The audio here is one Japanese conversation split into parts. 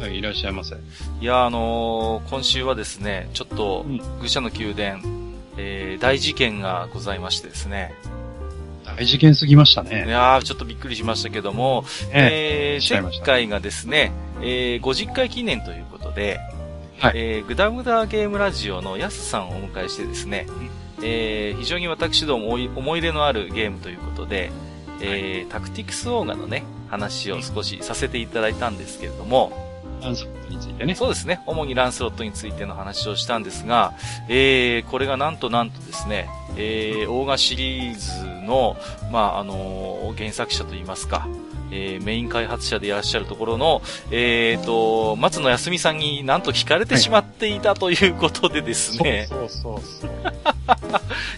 はい、いらっしゃいませ。いやあのー今週はですねちょっとうん。愚者の宮殿、えー大事件がございましてですね。大事件すぎましたいね。やーちょっとびっくりしましたけども、ええ。ー前回がですね、えー50回記念ということで、はい。えーグダグダゲームラジオのヤスさんをお迎えしてですね、えー非常に私ども思い入れのあるゲームということで、えータクティクスオーガのね、話を少しさせていただいたんですけれども、アンサーについてね。そうですね、主にランスロットについての話をしたんですが、えーこれがなんとなんとですね、えーオーガシリーズの、まあ、あのー原作者といいますか、えーメイン開発者でいらっしゃるところの、えーと、松野康美さんになんと聞かれてしまっていたということでですね、そうそうそう。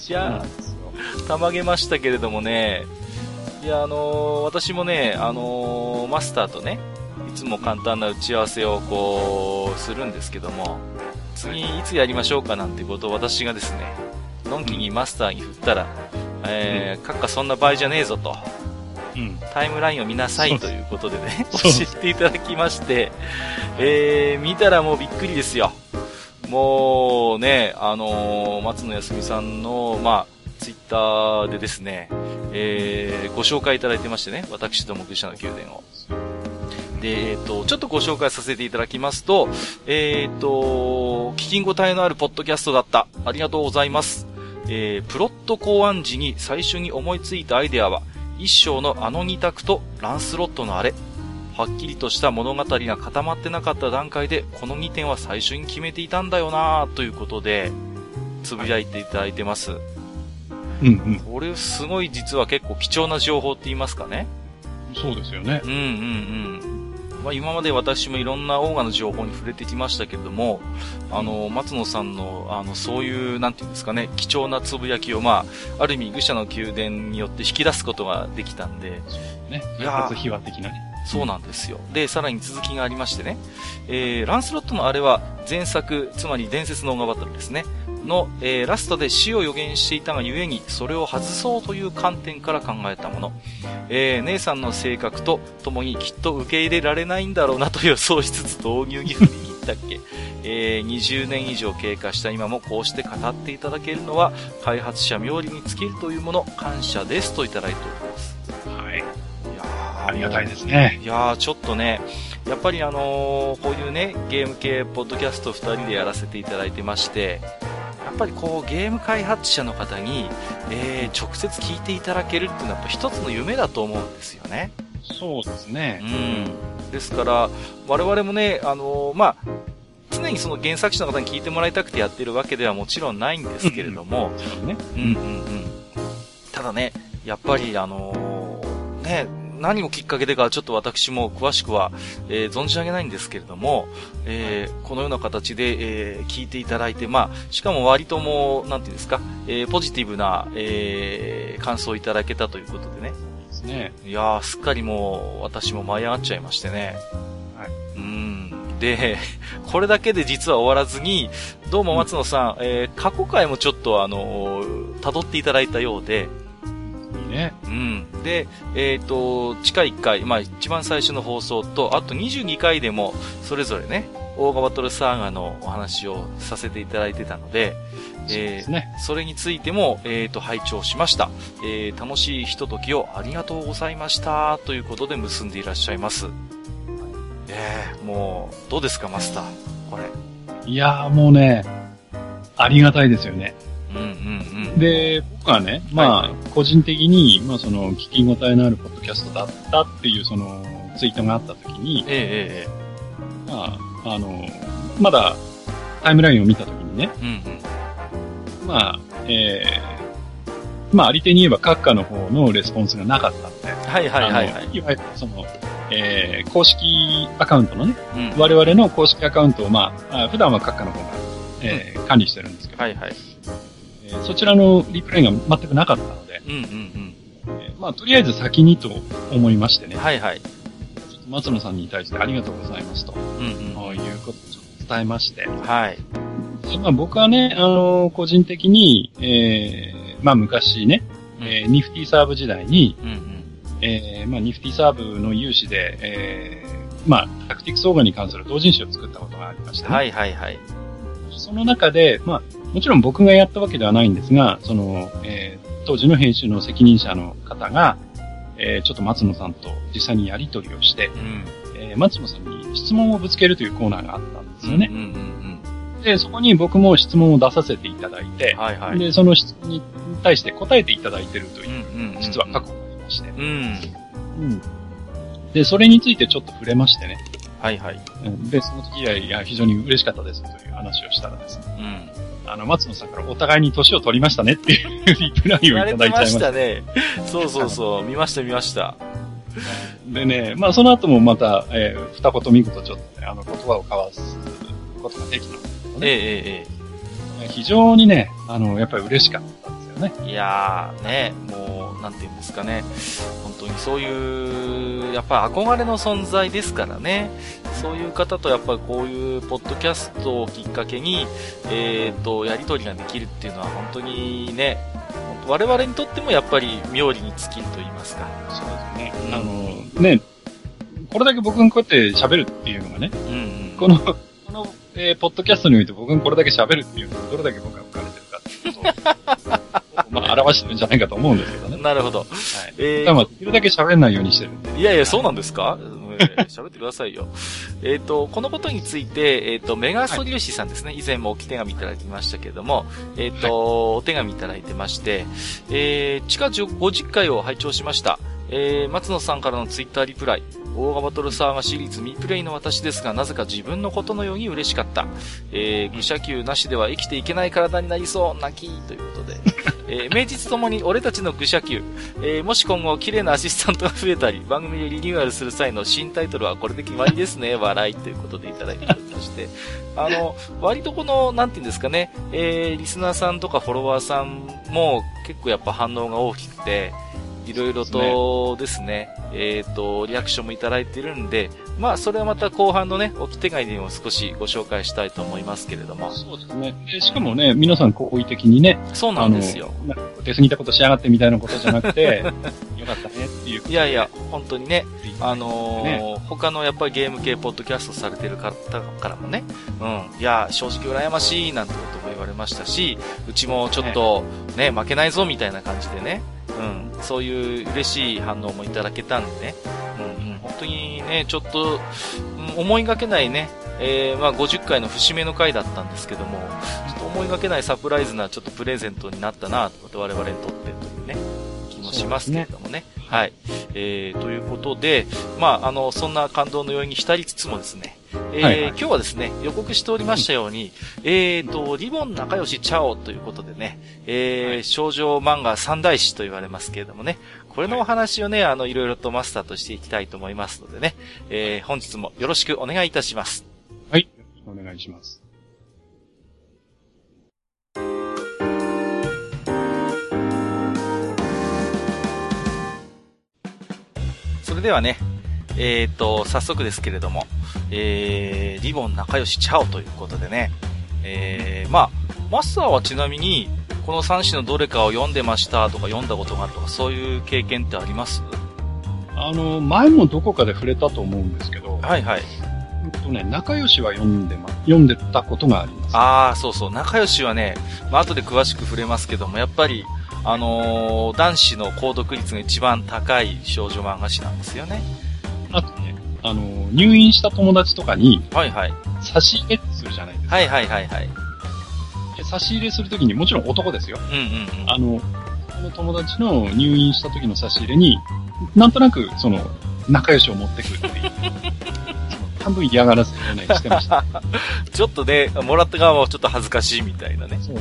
いやーたまげましたけれどもね、いや、あのー私もね、あのーマスターとね、いつも簡単な打ち合わせをこう、するんですけども、次いつやりましょうかなんてことを私がですね、のんきにマスターに振ったら、えー、閣下そんな場合じゃねえぞと、うん。タイムラインを見なさいということでね、教えていただきまして、えー、見たらもうびっくりですよ。もうね、あのー松野康美さんの、まあ、ツイッターでですね、えー、ご紹介いただいてましてね、私ども愚者の宮殿を。で、えっ、と、ちょっとご紹介させていただきますと、えっ、と、聞き応えのあるポッドキャストだった。ありがとうございます。えー、プロット考案時に最初に思いついたアイデアは、一章のあの二択とランスロットのあれ。はっきりとした物語が固まってなかった段階で、この2点は最初に決めていたんだよなぁということで、つぶやいていただいてます。うんうん。これすごい実は結構貴重な情報って言いますかね。そうですよねう。んうんうん。まあ、今まで私もいろんなオーガの情報に触れてきましたけれども、あの、松野さんの、あの、そういう、なんていうんですかね、貴重なつぶやきを、まあ、ある意味、愚者の宮殿によって引き出すことができたんで、ね。いやー開発秘話的なね。そうなんですよ。で、さらに続きがありましてね、えー、ランスロットのあれは前作、つまり伝説のオーガバトルですね、の、えー、ラストで死を予言していたがゆえに、それを外そうという観点から考えたもの。えー、姉さんの性格と共にきっと受け入れられないんだろうなと予想しつつ導入に振り切ったっけ。えー、20年以上経過した今もこうして語っていただけるのは、開発者冥利に尽きるというもの、感謝ですといただいております。はい。ありがたいですね。いやー、ちょっとね、やっぱりあのーこういうね、ゲーム系ポッドキャスト2人でやらせていただいてまして、やっぱりこう、ゲーム開発者の方に、えー直接聞いていただけるっていうのはやっぱ一つの夢だと思うんですよね。そうですねう。ん。ですから、我々もね、あのーまあ、常にその原作者の方に聞いてもらいたくてやってるわけではもちろんないんですけれども、もちろんね。うんうんうん。ただね、やっぱりあのーね、何をきっかけでかちょっと私も詳しくは、えー存じ上げないんですけれども、えーこのような形で、えー聞いていただいて、まあ、しかも割ともう、なんていうんですか、えーポジティブな、えー感想をいただけたということでね。ですね。いやー、すっかりもう、私も舞い上がっちゃいましてね。はい。うん。で、これだけで実は終わらずに、どうも松野さん、えー過去回もちょっとあのー辿っていただいたようで、ね。うん。で、えっ、と、地下1回、まあ一番最初の放送と、あと22回でも、それぞれね、オーガバトルサーガのお話をさせていただいてたので、そうですね。それについても、えっ、と、拝聴しました。えー楽しいひとときをありがとうございました。ということで結んでいらっしゃいます。えー、もう、どうですか、マスター？これ。いやーもうね、ありがたいですよね。うんうんうん。で、僕はね、まあ、個人的に、まあ、その、聞き応えのあるポッドキャストだったっていう、その、ツイートがあったときに、えええまあ、あの、まだ、タイムラインを見たときにね、えうんうん。まあ、えー、まあ、あり手に言えば、閣下の方のレスポンスがなかったんで、はいはいはいはい。いわゆる、その、えー、公式アカウントのね、うん。我々の公式アカウントを、まあ、あ普段は閣下の方が、えー管理してるんですけど、はいはい。えーそちらのリプライが全くなかったので、うんうんえーまあ、とりあえず先にと思いましてねうん。、はいはい。松野さんに対してありがとうございますと、うんうん。いうことをちょっと伝えまして、はい。でまあ、僕はね、あの個人的に、えーまあ、昔ね、えーニフティサーブ時代に、うんうん。えーまあ、ニフティサーブの有志で、えーまあ、タクティクスオーガに関する同人誌を作ったことがありまして、ねはいはいはい。その中で、まあ、もちろん僕がやったわけではないんですが、その、えー当時の編集の責任者の方が、えーちょっと松野さんと実際にやり取りをして、うん。えー松野さんに質問をぶつけるというコーナーがあったんですよねうん。うんで、そこに僕も質問を出させていただいてうん。、はいはい。で、その質問に対して答えていただいているとうんいう、うんうん。実は過去がありまして、うん。うん。で、それについてちょっと触れましてね。はいはい。うんで、その時はいや非常に嬉しかったですという話をしたらですね、うん。あの、松野さんからお互いに年を取りましたねっていうリプライをいただいちゃいまし。たたね。そうそうそう。見ました見ました。でね、まあその後もまた、えー二言三言ちょっとね、あの言葉を交わすことができたんですけどね。えええ非常にね、あの、やっぱり嬉しかったね。いやー、ね、もう、なんていうんですかね。本当にそういう、やっぱり憧れの存在ですからね。そういう方とやっぱりこういうポッドキャストをきっかけに、えっ、と、やりとりができるっていうのは本当にね、我々にとってもやっぱり妙利に尽きると言いますか。そうですね。うんあの、ね、これだけ僕がこうやって喋るっていうのがね、うんうん。この、この、えーポッドキャストにおいて僕がこれだけ喋るっていうのはどれだけ僕が浮かれてるかっていうことを、まあ表してるんじゃないかと思うんですけどね。なるほど。はい。えまあ、できるだけ喋んないようにしてる。いやいや、そうなんですか？えー喋ってくださいよ。えっ、と、このことについて、えっ、と、メガスト粒子さんですね。以前も置き手紙いただきましたけれども、えっ、と、お手紙いただいてまして、えー、地下50回を拝聴しました。えー、松野さんからのツイッターリプライ。大河バトルサーガシリーズミプレイの私ですが、なぜか自分のことのように嬉しかった。えー、愚者級なしでは生きていけない体になりそう、泣き、ということで。えー、名実ともに俺たちの愚者級。えー、もし今後綺麗なアシスタントが増えたり、番組でリニューアルする際の新タイトルはこれで決まりですね、笑いということでいただいておりまして。あの、割とこの、なんていうんですかね、えー、リスナーさんとかフォロワーさんも結構やっぱ反応が大きくて、いろいろとですね、えっ、と、リアクションもいただいてるんで、まあ、それはまた後半のね、置き手紙でも少しご紹介したいと思いますけれども。そうですね。でしかもね、皆さん好意的にね、そうなんですよ。出過ぎたことしやがってみたいなことじゃなくて、よかったねっていう。いやいや、本当にね、ああのー他のやっぱりゲーム系ポッドキャストされてる方からもね、うん、いや、正直羨ましいなんてことも言われましたし、うちもちょっとね、負けないぞみたいな感じでね、うん、そういう嬉しい反応もいただけたんでね、うん、うん、本当にね、ちょっと、うん思いがけないね、えー、まあ50回の節目の回だったんですけども、ちょっと思いがけないサプライズなちょっとプレゼントになったなと、我々にとってというね、気もしますけれどもね。はい。えー、ということで、まあ、あの、そんな感動の要因に浸りつつもですね、えーはいはい今日はですね、予告しておりましたように、えーと、リボン仲良しチャオということでね、えーはい少女漫画三大師と言われますけれどもね、これのお話をね、あの、いろいろとマスターとしていきたいと思いますのでね、えー本日もよろしくお願いいたします。はい。お願いします。それではね、えーと、早速ですけれども、えー、リボン仲良しチャオということでね、えー、まあ、マスターはちなみに、この3種のどれかを読んでましたとか読んだことがあるとか、そういう経験ってあります？あの、前もどこかで触れたと思うんですけど、はいはい。えっとね、仲良しは読んでま、読んでたことがあります。あー、そうそう、仲良しはね、まあ後で詳しく触れますけども、やっぱり、あのー男子の購読率が一番高い少女漫画誌なんですよね。あとね、あの、入院した友達とかにはいはい。差し入れするじゃないですか。はいはいはいはい。で差し入れするときにもちろん男ですよ。うんうんうん。あの、その友達の入院した時の差し入れに、なんとなく、その、仲良しを持ってくるっていう。半分嫌がらせをね、してました。ちょっとね、もらった側もちょっと恥ずかしいみたいなね。そう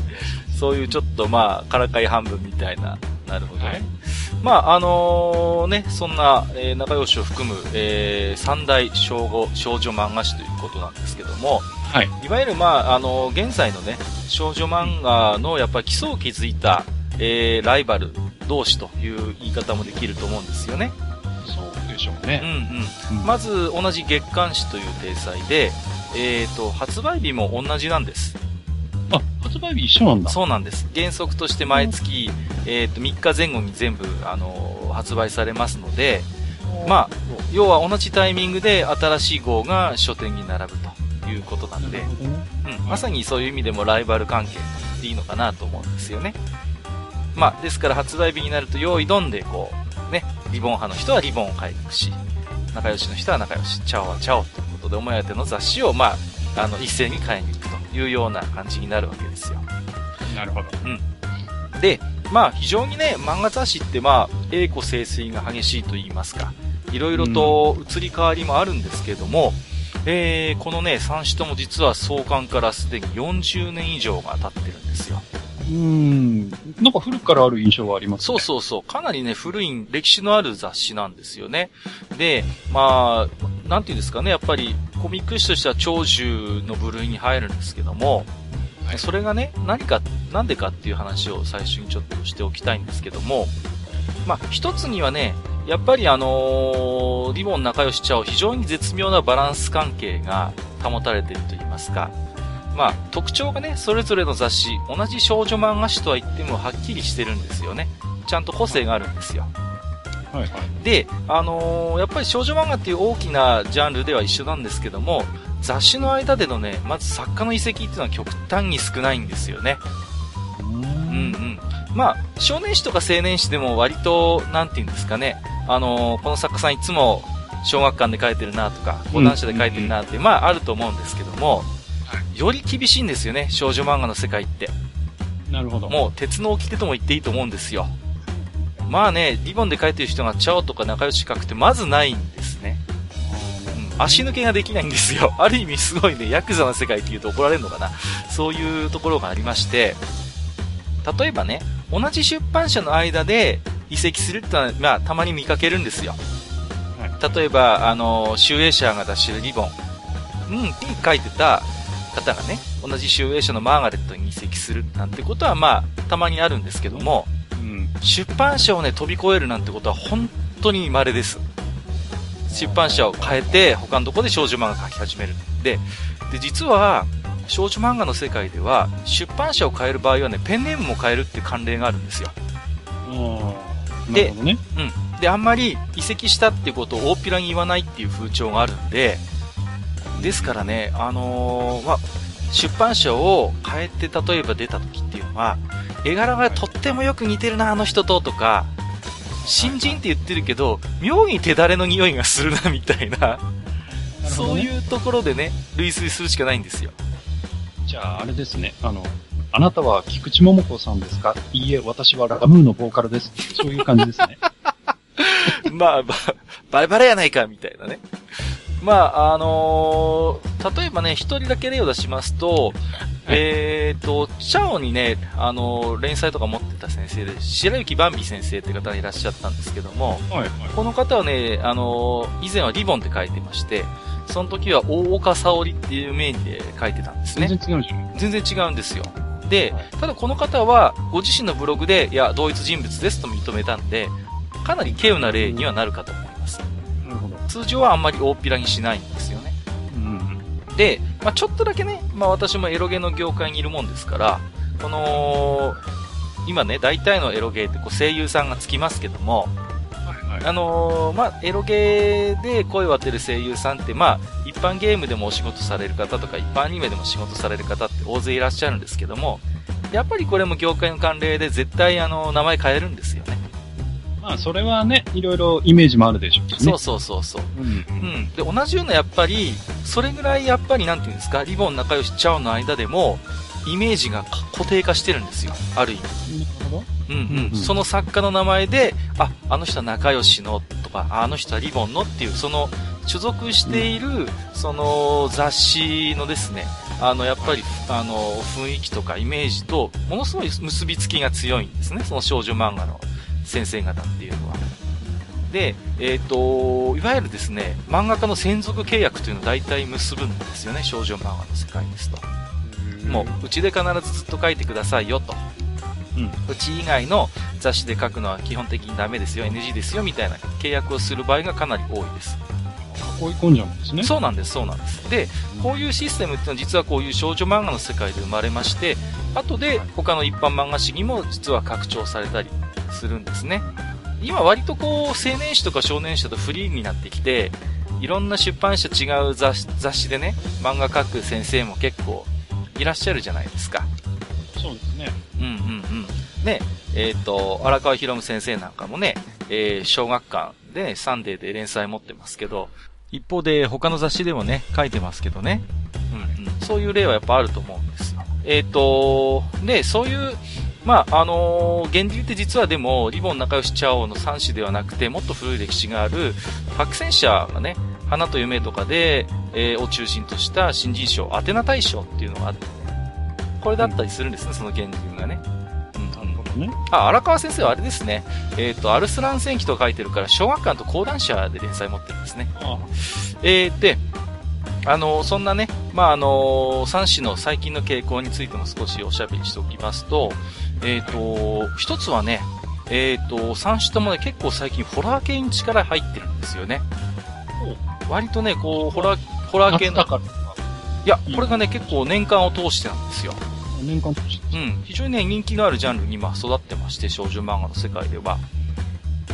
そういうちょっとまあ、からかい半分みたいな。なるほどね。はいまあ、あのね、そんな、えー仲良しを含む、えー三大少女少女漫画誌ということなんですけども、はい。いわゆる、まあ、あの現在のね、少女漫画のやっぱり基礎を築いた、えーライバル同士という言い方もできると思うんですよね。そうでしょううんね。うん。うんまず、同じ月刊誌という体裁で、えっ、と、発売日も同じなんです。あ、発売日一緒なんだ。そうなんです。原則として毎月、えっ、と、3日前後に全部、あの発売されますので、まあ、要は同じタイミングで新しい号が書店に並ぶということなんで。うん、まさにそういう意味でもライバル関係でいいのかなと思うんですよね。まあ、ですから発売日になると用意どんで、こう、ね、リボン派の人はリボンを買いに行くし、仲良しの人は仲良し、チャオはチャオということで、お目当ての雑誌を、まあ、あの、一斉に買いに行くというような感じになるわけですよ。なるほど。で、まあ非常にね、漫画雑誌ってまあ、栄枯盛衰が激しいと言いますか、いろいろと移り変わりもあるんですけれども、えー、このね、3種とも実は創刊からすでに40年以上が経ってるんですよ。うーん。なんか古くからある印象はありますね。そうそうそう。かなりね、古い、歴史のある雑誌なんですよね。で、まあ、なんていうんですかね、やっぱり、コミック誌としては長寿の部類に入るんですけども、はいそれがね、何か、なんでかっていう話を最初にちょっとしておきたいんですけども、まあ、一つにはね、やっぱりあのーリボン仲良しちゃお非常に絶妙なバランス関係が保たれていると言いますか、まあ、特徴がね、それぞれの雑誌、同じ少女漫画誌とは言ってもはっきりしてるんですよね。ちゃんと個性があるんですよ。はいはい。で、あのーやっぱり少女漫画っていう大きなジャンルでは一緒なんですけども、雑誌の間でのね、まず作家の遺跡っていうのは極端に少ないんですよね。うんうん。まあ、少年誌とか青年誌でも割と、なんて言うんですかね、あのーこの作家さんいつも小学館で書いてるなとか、講談社で書いてるなって、まああると思うんですけども、より厳しいんですよね、少女漫画の世界って。なるほど。もう鉄の掟とも言っていいと思うんですよ。まあね、リボンで書いてる人がチャオとか仲良し書くってまずないんですね。うん、足抜けができないんですよ。ある意味すごいね、ヤクザの世界って言うと怒られるのかな。そういうところがありまして、例えばね、同じ出版社の間で移籍するってのは、まあ、たまに見かけるんですよ。例えば、あの、集英社が出してるリボン、うん、に書いてた方がね、同じ集英社のマーガレットに移籍するなんてことは、まあ、たまにあるんですけども、うん。出版社をね、飛び越えるなんてことは本当に稀です。出版社を変えて、他のとこで少女漫画描き始める。で、で、実は、少女漫画の世界では、出版社を変える場合はね、ペンネームも変えるって慣例があるんですよ。でね。うん。で、あんまり移籍したってことを大っぴらに言わないっていう風潮があるんで、ですからね、あのーまあ、出版社を変えて例えば出た時っていうのは、絵柄がとってもよく似てるな、あの人と、とか、新人って言ってるけど、妙に手だれの匂いがするな、みたいな、ねそういうところでね、類推するしかないんですよ。じゃあ、あれですね。あの、あなたは菊池桃子さんですか？いいえ、私はラムーのボーカルです。そういう感じですね。まあ、ば、バレバレやないか、みたいなね。まあ、あのー例えばね、一人だけ例を出しますと、えーと、チャオにね、あのー連載とか持ってた先生で、白雪バンビ先生って方がいらっしゃったんですけども、はいはい。この方はね、あのー以前はリボンって書いてまして、その時は大岡沙織っていう名義で書いてたんですね全。然違うじゃん。全然違うんですよ。ではい、ただこの方は、ご自身のブログで、いや、同一人物ですと認めたんで、かなり稀有な例にはなるかと思います。通常はあんまり大っぴらにしないんですよね。うん。で、まあちょっとだけね、まあ私もエロゲの業界にいるもんですから、この、今ね、大体のエロゲーってこう声優さんがつきますけども、はいはい。あのーまあ、エロゲーで声を当てる声優さんって、まあ、一般ゲームでもお仕事される方とか、一般アニメでも仕事される方って大勢いらっしゃるんですけども、やっぱりこれも業界の慣例で絶対あの、名前変えるんですよね。まあ、それはね、いろいろイメージもあるでしょうしね。そうそうそうそう。うん。うん。で、同じようなやっぱり、それぐらいやっぱりなんていうんですか、リボン仲良しちゃうの間でも、イメージが固定化してるんですよ。ある意味。うんうん。うんうんその作家の名前で、あ、あの人は仲良しのとか、ああの人はリボンのっていう、その、所属している、その雑誌のですね、あの、やっぱり、あの、雰囲気とかイメージと、ものすごい結びつきが強いんですね。その少女漫画の先生方っていうのは。で、えっ、と、いわゆるですね、漫画家の専属契約というのを大体結ぶんですよね、少女漫画の世界ですと。もう、うちで必ずずっと書いてくださいよと。うん。うち以外の雑誌で書くのは基本的にダメですよ、NG ですよ、みたいな契約をする場合がかなり多いです。囲い込んじゃうんですね。そうなんです、そうなんです。で、こういうシステムっていうのは実はこういう少女漫画の世界で生まれまして、後で他の一般漫画誌にも実は拡張されたりするんですね。今割とこう青年誌とか少年誌だとフリーになってきて、いろんな出版社違う雑誌でね、漫画描く先生も結構いらっしゃるじゃないですか。そうですね。うんうんうん。ね、えっ、と、荒川博夢先生なんかもね、えー小学館で、ね、サンデーで連載持ってますけど、一方で他の雑誌でもね、書いてますけどね。うんうん。そういう例はやっぱあると思うんですよ。えっ、と、で、そういう、まあ、あのー源流って実はでも、リボン仲良しチャオの3種ではなくて、もっと古い歴史がある、白戦車がね、花と夢とかで、えーを中心とした新人賞、アテナ大賞っていうのがあってね、これだったりするんですね、その源流がね。うんなるほどね。あ、荒川先生はあれですね。えっ、と、アルスラン戦記と書いてるから、小学館と講談社で連載持ってるんですね。あえー、で、あのそんなね、まあ、あの三種の最近の傾向についても少しおしゃべりしておきますと、えっ、と、一つはね、えっ、と、三種ともね、結構最近ホラー系に力入ってるんですよね。割とね、こう、ホラー、ホラー系のいや、これがね、結構年間を通してなんですよ。年間通して。うん、非常にね、人気があるジャンルに今育ってまして、少女漫画の世界では。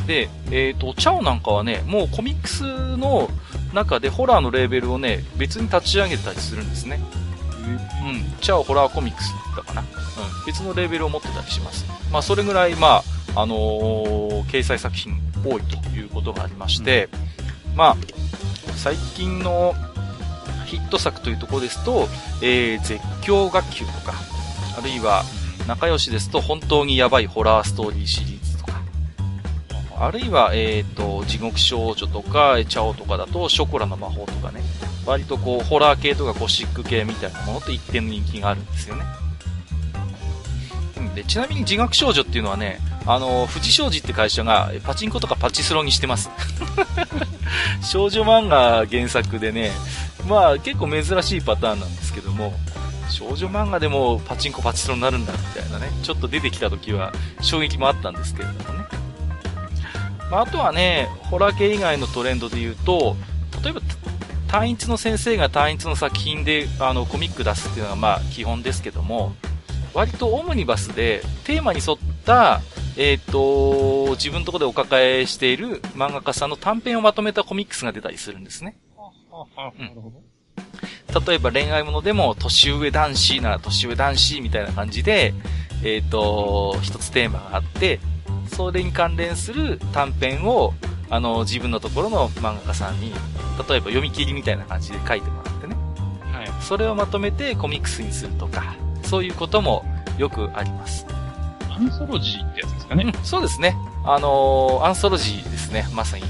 で、えっ、と、チャオなんかはね、もうコミックスの中でホラーのレーベルをね、別に立ち上げたりするんですね。うん、チャオホラーコミックスだかな。うん、別のレーベルを持ってたりします。まあ、それぐらい、まあ、あのー掲載作品多いということがありまして、まあ、最近のヒット作というところですと、えー、絶叫学級とか、あるいは、仲良しですと、本当にやばいホラーストーリーシリーズあるいは、えっ、と、地獄少女とか、チャオとかだと、ショコラの魔法とかね、割とこう、ホラー系とかゴシック系みたいなものと一定の人気があるんですよね。うんで、ちなみに地獄少女っていうのはね、あの、富士商事って会社がパチンコとかパチスロにしてます。少女漫画原作でね、まあ結構珍しいパターンなんですけども、少女漫画でもパチンコパチスロになるんだみたいなね、ちょっと出てきた時は衝撃もあったんですけれどもね。まあ、あとはね、ホラー系以外のトレンドで言うと、例えば、単一の先生が単一の作品であのコミック出すっていうのがまあ基本ですけども、割とオムニバスでテーマに沿った、えっ、と、自分のところでお抱えしている漫画家さんの短編をまとめたコミックスが出たりするんですね。例えば恋愛ものでも、年上男子なら年上男子みたいな感じで、えっ、と、一つテーマがあって、それに関連する短編を、あの、自分のところの漫画家さんに、例えば読み切りみたいな感じで書いてもらってね。はい。それをまとめてコミックスにするとか、そういうこともよくあります。アンソロジーってやつですかね。うん、そうですね。あのーアンソロジーですね、まさに。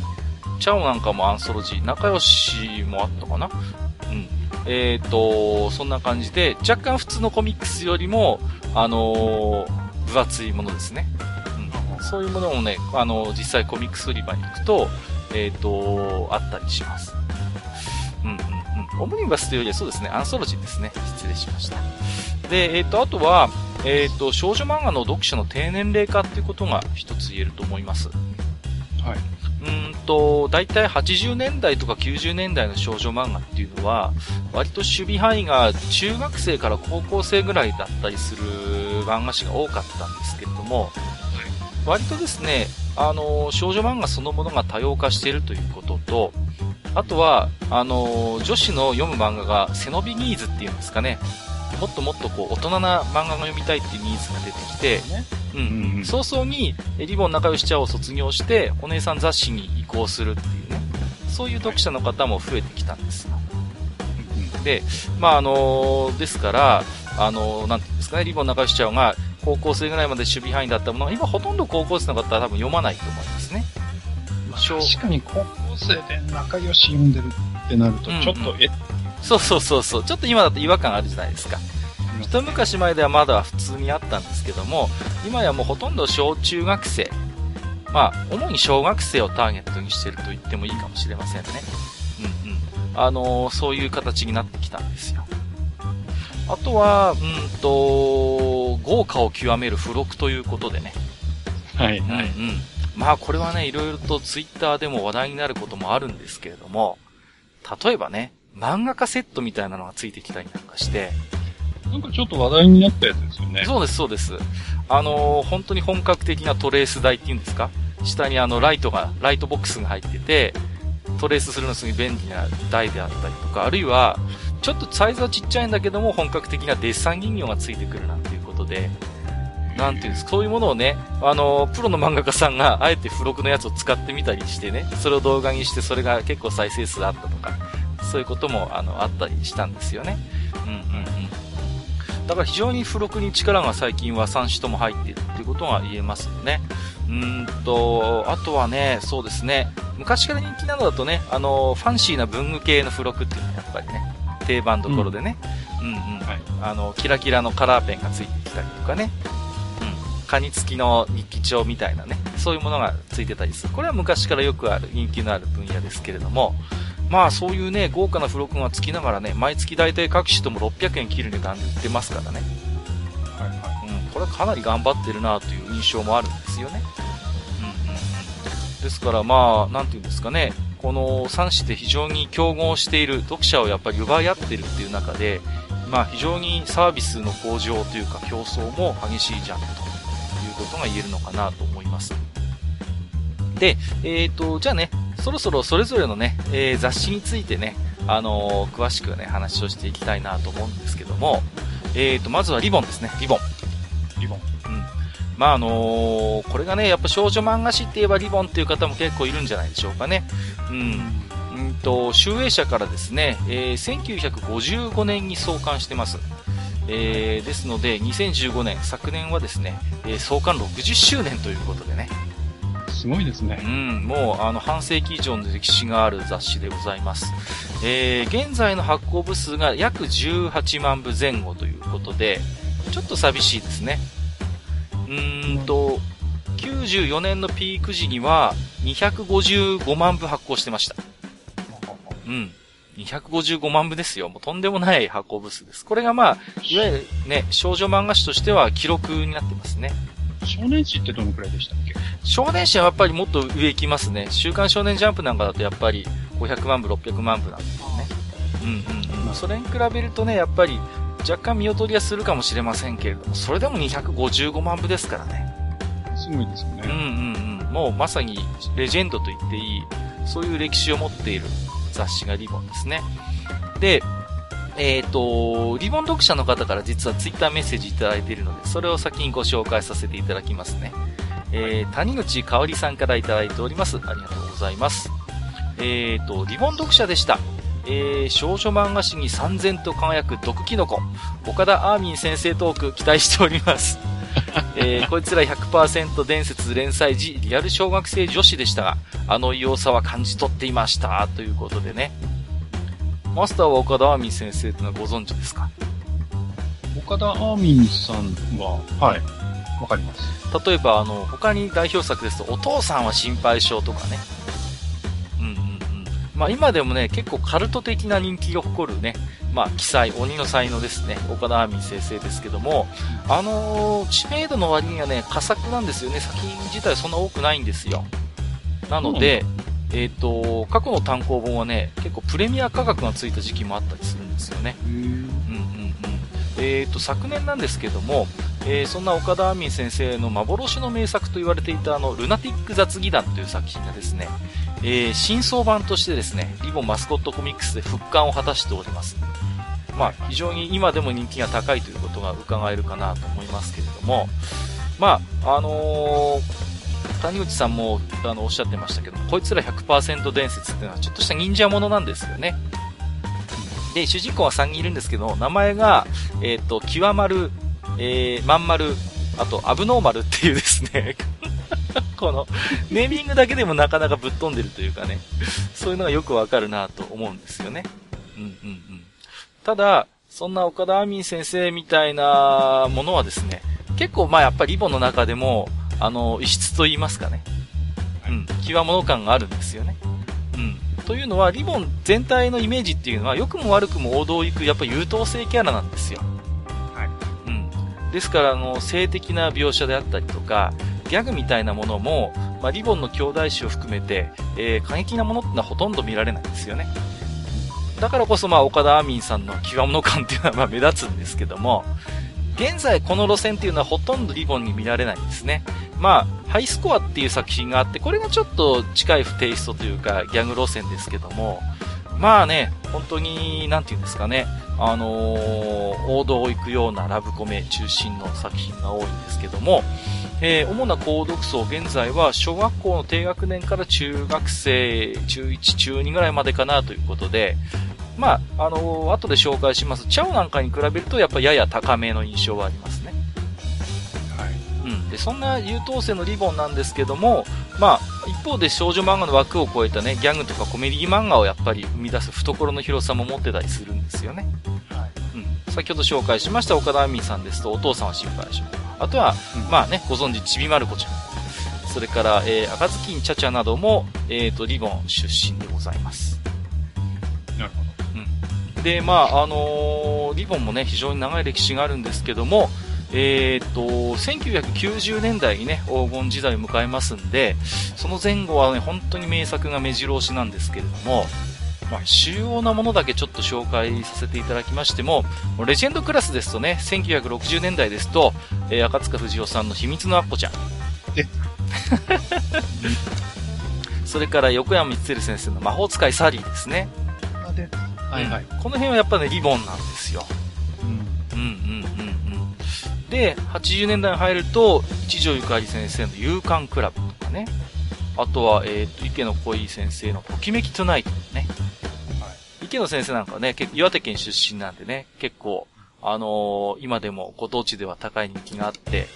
チャオなんかもアンソロジー、仲良しもあったかなうん。えっ、と、そんな感じで、若干普通のコミックスよりも、あのー分厚いものですね。うん。そういうものもね、あの実際コミックス売り場に行くと、えっ、と、あったりします。うんうんうん。オムニバスというよりはそうですね、アンソロジーですね。失礼しました。で、えっ、と、あとは、えっ、と、少女漫画の読者の低年齢化っていうことが一つ言えると思います。はい。うーんと、だいたい80年代とか90年代の少女漫画っていうのは、割と守備範囲が中学生から高校生ぐらいだったりする漫画誌が多かったんですけれども、割とですね、あの、少女漫画そのものが多様化しているということと、あとは、あの、女子の読む漫画が背伸びニーズっていうんですかね、もっともっとこう、大人な漫画が読みたいっていうニーズが出てきて、うん。早々にえリボン仲良しちゃを卒業して、お姉さん雑誌に移行するっていうね、そういう読者の方も増えてきたんです。よ。で、まああのですから、あのなんていうんですかね、リボン仲良しちゃおが高校生ぐらいまで守備範囲だったものが、今ほとんど高校生の方は多分読まないと思いますね。まあ小確かに高校生で仲良し読んでるってなるとうんうん、ちょっと、え、そうそうそうそう、ちょっと今だと違和感あるじゃないですか。一昔前ではまだ普通にあったんですけども、今やもうほとんど小中学生まあ、主に小学生をターゲットにしてると言ってもいいかもしれませんね。うんうん。あのー、そういう形になってきたんですよ。あとは、うんと、豪華を極める付録ということでね。はい、はい。うん、うん。まあこれはね、いろいろとツイッターでも話題になることもあるんですけれども、例えばね、漫画家セットみたいなのがついてきたりなんかして、なんかちょっと話題になったやつですよね。そうです、そうです。あのー、本当に本格的なトレース台っていうんですか？下にあの、ライトが、ライトボックスが入ってて、トレースするのすごい便利な台であったりとか、あるいは、ちょっとサイズはちっちゃいんだけども、本格的なデッサン人形がついてくるなんていうことで、なんていうんですか、そういうものをね、あの、プロの漫画家さんが、あえて付録のやつを使ってみたりしてね、それを動画にして、それが結構再生数あったとか、そういうことも、あの、あったりしたんですよね。うんうんうん。だから非常に付録に力が最近は3種とも入っているっていうことが言えますよね。うんと、あとはね、そうですね、昔から人気なのだとね、あの、ファンシーな文具系の付録っていうのはやっぱりね、定番どころでね、うん、うんうんはい、あの、キラキラのカラーペンがついてきたりとかね、うん、カニ付きの日記帳みたいなね、そういうものがついてたりする。これは昔からよくある人気のある分野ですけれども、まあそういうね、豪華な付録が付きながらね、毎月大体各種とも600円切る値段で売ってますからね。はいはい。うん、これはかなり頑張ってるなという印象もあるんですよね。うんうんうん。ですからまあ、なんていうんですかね、この3紙で非常に競合している、読者をやっぱり奪い合ってるっていう中で、まあ非常にサービスの向上というか競争も激しいジャンルということが言えるのかなと思います。で、えっ、ー、と、じゃあね、そろそろそれぞれのね、えー、雑誌についてね、あのー、詳しくね、話をしていきたいなと思うんですけども、えっ、と、まずはリボンですね、リボン。リボン。うん。まあ、あのこれがね、やっぱ少女漫画誌って言えばリボンっていう方も結構いるんじゃないでしょうかね。うん。うんと、集英社からですね、え1955年に創刊してます。えー、ですので、2015年、昨年はですね、えー、創刊60周年ということでね。すごいですね。うん、もう、あの、半世紀以上の歴史がある雑誌でございます。えー、現在の発行部数が約18万部前後ということで、ちょっと寂しいですね。うーんと、94年のピーク時には255万部発行してました。うん。255万部ですよ。もうとんでもない発行部数です。これがまあ、いわゆるね、少女漫画誌としては記録になってますね。少年誌ってどのくらいでしたっけ？少年誌はやっぱりもっと上行きますね。週刊少年ジャンプなんかだとやっぱり500万部、600万部なんですよね。うんうんうん。それに比べるとね、やっぱり若干見劣りはするかもしれませんけれども、それでも255万部ですからね。すごいですよね。うんうんうん。もうまさにレジェンドと言っていい、そういう歴史を持っている雑誌がリボンですね。で、えっ、ー、と、リボン読者の方から実はツイッターメッセージいただいているので、それを先にご紹介させていただきますね。えー、谷口香里さんからいただいております。ありがとうございます。えっ、ー、と、リボン読者でした。えー、少女漫画誌に三千と輝く毒キノコ。岡田アーミン先生トーク期待しております。えー、こいつら100%伝説連載時、リアル小学生女子でしたが、あの異様さは感じ取っていました。ということでね。マスターは岡田アーミン先生ってのはご存知ですか？岡田アーミンさんは、はい、わかります。例えば、あの、他に代表作ですと、お父さんは心配性とかね。まあ今でもね、結構カルト的な人気を誇るね、まあ、記載、鬼の才能ですね。岡田亜美先生ですけども、あのー、知名度の割にはね、佳作なんですよね。作品自体そんな多くないんですよ。なので、うん、えっ、ー、と、過去の単行本はね、結構プレミア価格がついた時期もあったりするんですよね。うんうんうん。えっ、ー、と、昨年なんですけども、えー、そんな岡田亜美先生の幻の名作と言われていたあの、ルナティック雑技団という作品がですね、えー、新装版としてですね、リボンマスコットコミックスで復刊を果たしております。まあ、非常に今でも人気が高いということが伺えるかなと思いますけれども、まあ、あのー、谷口さんもあのおっしゃってましたけども、こいつら100%伝説っていうのはちょっとした忍者ものなんですよね。で、主人公は3人いるんですけど、名前が、えっ、ー、と、極まる、えー、まんまる、あと、アブノーマルっていうですねこの、ネーミングだけでもなかなかぶっ飛んでるというかね、そういうのがよくわかるなと思うんですよね。うんうんうん。ただ、そんな岡田亜美先生みたいなものはですね、結構まあやっぱりリボンの中でも、あの、異質と言いますかね。うん、極物感があるんですよね。うん。というのは、リボン全体のイメージっていうのは、良くも悪くも王道行く、やっぱ優等生キャラなんですよ。はい。うん。ですから、あの、性的な描写であったりとか、ギャグみたいなものも、まあ、リボンの兄弟種を含めて、えー、過激なものってのはほとんど見られないんですよね。だからこそ、まあ、岡田アミンさんの極物感っていうのは、まあ、目立つんですけども、現在この路線っていうのはほとんどリボンに見られないんですね。まあ、ハイスコアっていう作品があって、これがちょっと近い不テイストというか、ギャグ路線ですけども、まあね、本当に、なんて言うんですかね、あのー、王道を行くようなラブコメ中心の作品が多いんですけども、えー、主な購読層、現在は小学校の低学年から中学生、中1、中2ぐらいまでかなということで、まあ、あのー、後で紹介します。チャオなんかに比べると、やっぱやや高めの印象はありますね。はい。うん。で、そんな優等生のリボンなんですけども、まあ、一方で少女漫画の枠を超えたね、ギャグとかコメディ漫画をやっぱり生み出す懐の広さも持ってたりするんですよね。はい。うん。先ほど紹介しました岡田亜美さんですと、お父さんは心配性。あとは、うん、まあね、ご存知、ちびまる子ちゃん。それから、えー、赤ずきんちゃちゃなども、えっ、ー、と、リボン出身でございます。なるほど。で、まあ、あのー、リボンもね、非常に長い歴史があるんですけども、えー、っと、1990年代にね、黄金時代を迎えますんで、その前後はね、本当に名作が目白押しなんですけれども、まあ、主要なものだけちょっと紹介させていただきましても、レジェンドクラスですとね、1960年代ですと、えー、赤塚不二夫さんの秘密のアッコちゃん。え それから横山光輝先生の魔法使いサリーですね。はいはい。この辺はやっぱね、リボンなんですよ。うん。うんうんうんうん。で、80年代に入ると、一条ゆかり先生の勇敢クラブとかね。あとは、えっ、ー、と、池野恋先生のときめきトゥナイトね。はい。池野先生なんかね、結構岩手県出身なんでね、結構、あのー、今でもご当地では高い人気があって、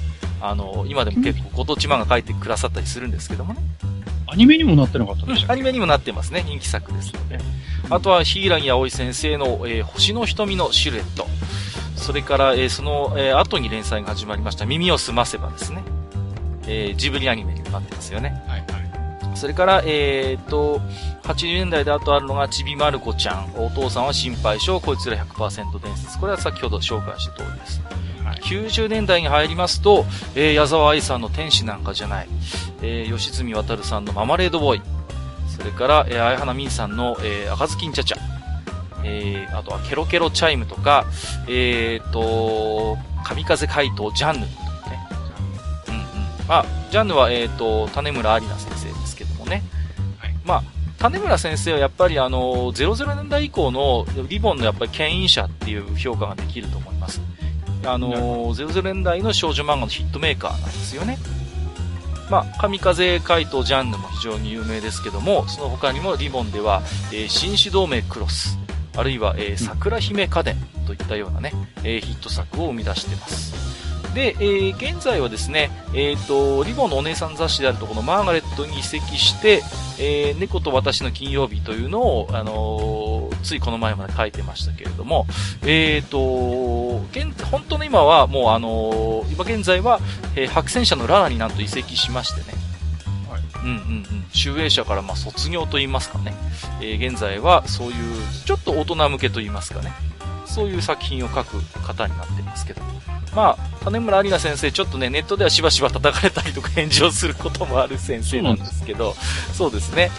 あのー、今でも結構ご当地漫画書いてくださったりするんですけどもね。アニメにもなってなかったでしょ、うん、アニメにもなってますね。人気作ですので。あとは、ヒイラギ葵先生の、えー、星の瞳のシルエット。それから、えー、その、えー、後に連載が始まりました耳をすませばですね。えー、ジブリアニメになってますよね。はいはい。それから、えー、っと、80年代であとあるのが、ちびまる子ちゃん。お父さんは心配性、こいつら100%伝説。これは先ほど紹介した通りです。はい、90年代に入りますと、えー、矢沢愛さんの天使なんかじゃない。えー、吉住渉さんのママレードボーイ。それから、えー、綾花みんさんの、えー、赤ずきんちゃちゃ。えー、あとはケロケロチャイムとか、えーと、神風怪盗ジャンヌとかね。うんうん。まあ、ジャンヌは、えーと、種村ありな先ね。はい。まあ、種村先生はやっぱりあの、00年代以降のリボンのやっぱり牽引者っていう評価ができると思います。あの、00年代の少女漫画のヒットメーカーなんですよね。まあ、神風怪盗ジャンヌも非常に有名ですけども、その他にもリボンでは、えー、新種同盟クロス、あるいは、えー、桜姫家電といったようなね、えー、ヒット作を生み出しています。で、えー、現在はですね、えっ、ー、と、リボンのお姉さん雑誌であるとこのマーガレットに移籍して、えー、猫と私の金曜日というのを、あのー、ついこの前まで書いてましたけれども、えっ、と、現、本当の今はもうあの今現在は、え白戦車のララになんと移籍しましてね、はい、うんうんうん。集英社からまあ卒業と言いますかね。えー、現在はそういう、ちょっと大人向けと言いますかね。そういう作品を書く方になってますけど。まあ、種村有奈先生、ちょっとね、ネットではしばしば叩かれたりとか返事をすることもある先生なんですけど、そうですね。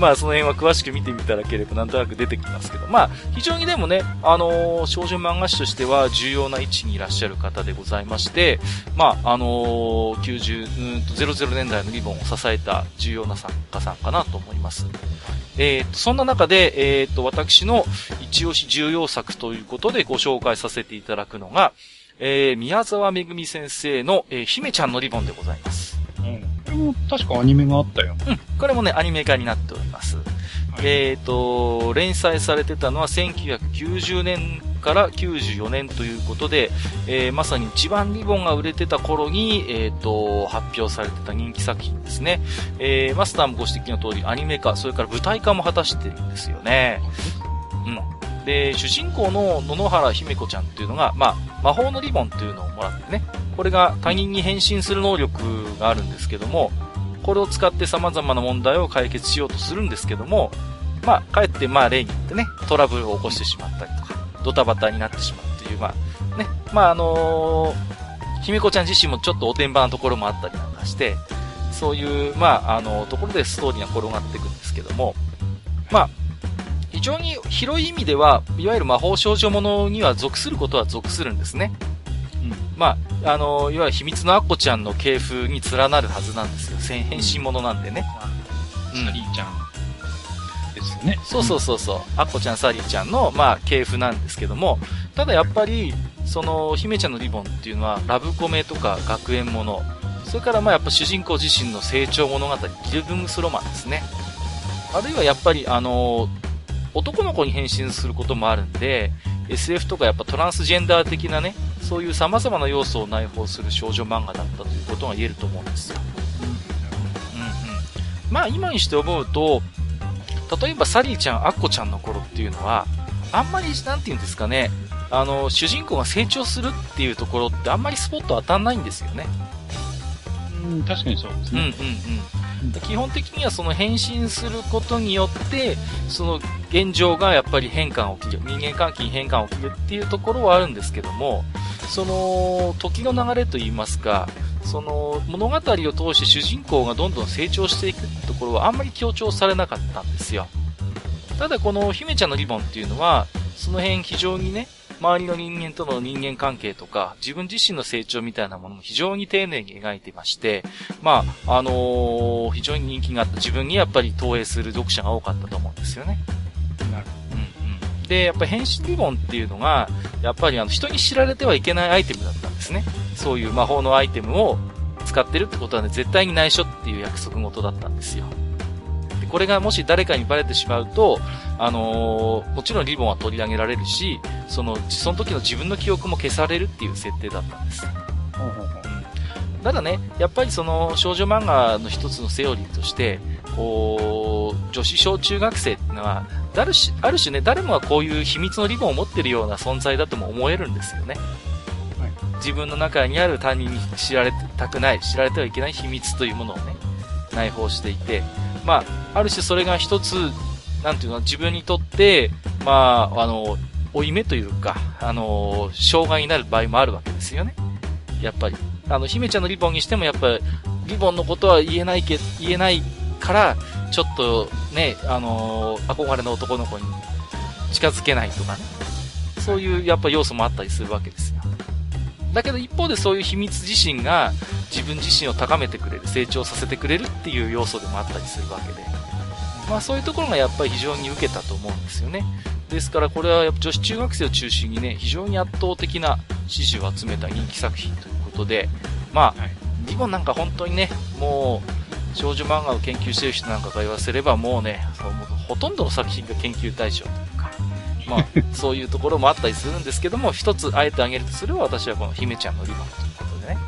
まあ、その辺は詳しく見てみただければなんとなく出てきますけど、まあ、非常にでもね、あのー、少女漫画誌としては重要な位置にいらっしゃる方でございまして、まあ、あのー、90、うんと、00年代のリボンを支えた重要な作家さんかなと思います。えー、と、そんな中で、えー、と、私の一押し重要作ということでご紹介させていただくのが、えー、宮沢めぐみ先生の、えー、姫ちゃんのリボンでございます。うん。これも確かアニメがあったよ。うん。これもね、アニメ化になっております。はい、えっ、ー、と、連載されてたのは1990年から94年ということで、えー、まさに一番リボンが売れてた頃に、えっ、ー、と、発表されてた人気作品ですね。えー、マスターもご指摘の通りアニメ化、それから舞台化も果たしてるんですよね。うん。で、主人公の野々原姫子ちゃんっていうのが、まあ、魔法のリボンっていうのをもらってね、これが他人に変身する能力があるんですけども、これを使って様々な問題を解決しようとするんですけども、まあ、かえってまあ例によってね、トラブルを起こしてしまったりとか、ドタバタになってしまうという、まあ、ね、まああのー、姫子ちゃん自身もちょっとおてんばなところもあったりなんかして、そういう、まあ、あの、ところでストーリーが転がっていくんですけども、まあ、非常に広い意味では、いわゆる魔法少女ものには属することは属するんですね。うん。まあ、あの、いわゆる秘密のアッコちゃんの系譜に連なるはずなんですよ。変身ものなんでね。うん。サリーちゃんですよね。そうそうそうそう。アッコちゃん、サリーちゃんの、まあ、系譜なんですけども、ただやっぱり、その、姫ちゃんのリボンっていうのは、ラブコメとか学園もの、それからまあやっぱ主人公自身の成長物語、ギルブングスロマンですね。あるいはやっぱりあの男の子に変身することもあるんで、SF とかやっぱトランスジェンダー的なね、そういう様々な要素を内包する少女漫画だったということが言えると思うんですよ。うんうん。まあ今にして思うと、例えばサリーちゃん、アッコちゃんの頃っていうのは、あんまり、なんて言うんですかね、あの、主人公が成長するっていうところってあんまりスポット当たんないんですよね。うん、確かにそうですね。うんうんうん。基本的にはその変身することによって、その現状がやっぱり変化が起きる、人間関係に変化が起きるっていうところはあるんですけども、その時の流れといいますか、その物語を通して主人公がどんどん成長していくってところはあんまり強調されなかったんですよ。ただこの姫ちゃんのリボンっていうのは、その辺非常にね、周りの人間との人間関係とか、自分自身の成長みたいなものも非常に丁寧に描いてまして、まあ、あのー、非常に人気があった自分にやっぱり投影する読者が多かったと思うんですよね。なるほど。うんうん。で、やっぱ変身リボンっていうのが、やっぱりあの、人に知られてはいけないアイテムだったんですね。そういう魔法のアイテムを使ってるってことはね、絶対に内緒っていう約束事だったんですよ。で、これがもし誰かにバレてしまうと、あのー、もちろんリボンは取り上げられるし、その、その時の自分の記憶も消されるっていう設定だったんです。うん、ただね、やっぱりその少女漫画の一つのセオリーとして、こう、女子小中学生っていうのは、ある種、ある種ね、誰もがこういう秘密のリボンを持ってるような存在だとも思えるんですよね。はい、自分の中にある他人に知られたくない、知られてはいけない秘密というものをね、内包していて、まあ、ある種それが一つなんていうの、自分にとって、まあ、あの、負い目というか、あの、障害になる場合もあるわけですよね。やっぱり。あの、姫ちゃんのリボンにしても、やっぱり、リボンのことは言えないけ、言えないから、ちょっとね、あの、憧れの男の子に近づけないとかね。そういう、やっぱ要素もあったりするわけですよ。だけど一方でそういう秘密自身が自分自身を高めてくれる、成長させてくれるっていう要素でもあったりするわけで。まあそういうところがやっぱり非常に受けたと思うんですよね。ですからこれはやっぱ女子中学生を中心にね、非常に圧倒的な支持を集めた人気作品ということで、まあ、リボンなんか本当にね、もう、少女漫画を研究してる人なんかが言わせればもうね、ほとんどの作品が研究対象というか、まあ、そういうところもあったりするんですけども、一つあえて挙げるとすれば私はこの姫ちゃんのリボンということでね、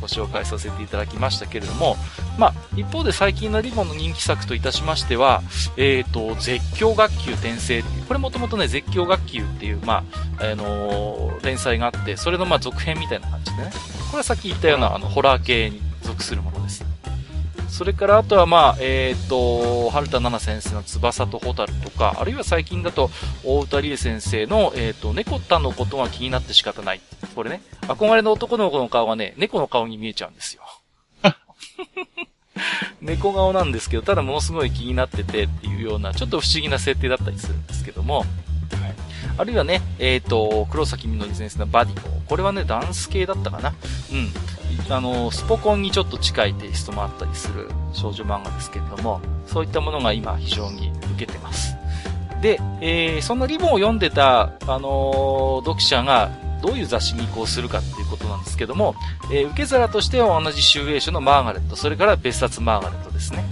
ご紹介させていただきましたけれども、まあ、一方で最近のリボンの人気作といたしましては、えっ、ー、と、絶叫学級転生、これもともとね、絶叫学級っていう、まあ、あのー、連載があって、それのまあ続編みたいな感じでね、これはさっき言ったような、あの、ホラー系に属するものです。それからあとはまあ、えっ、ー、と、春田奈々先生の翼と蛍とか、あるいは最近だと、大歌理恵先生の、えっ、ー、と、猫たのことが気になって仕方ない。これね、憧れの男の子の顔がね、猫の顔に見えちゃうんですよ。猫顔なんですけど、ただものすごい気になっててっていうような、ちょっと不思議な設定だったりするんですけども、あるいはね、えっ、ー、と、黒崎みのり先生のバディコ。これはね、ダンス系だったかな。うん。あの、スポコンにちょっと近いテイストもあったりする少女漫画ですけれども、そういったものが今非常に受けてます。で、えー、そんなリボンを読んでた、あのー、読者がどういう雑誌に移行するかっていうことなんですけども、えー、受け皿としては同じ集英書のマーガレット、それから別冊マーガレットですね。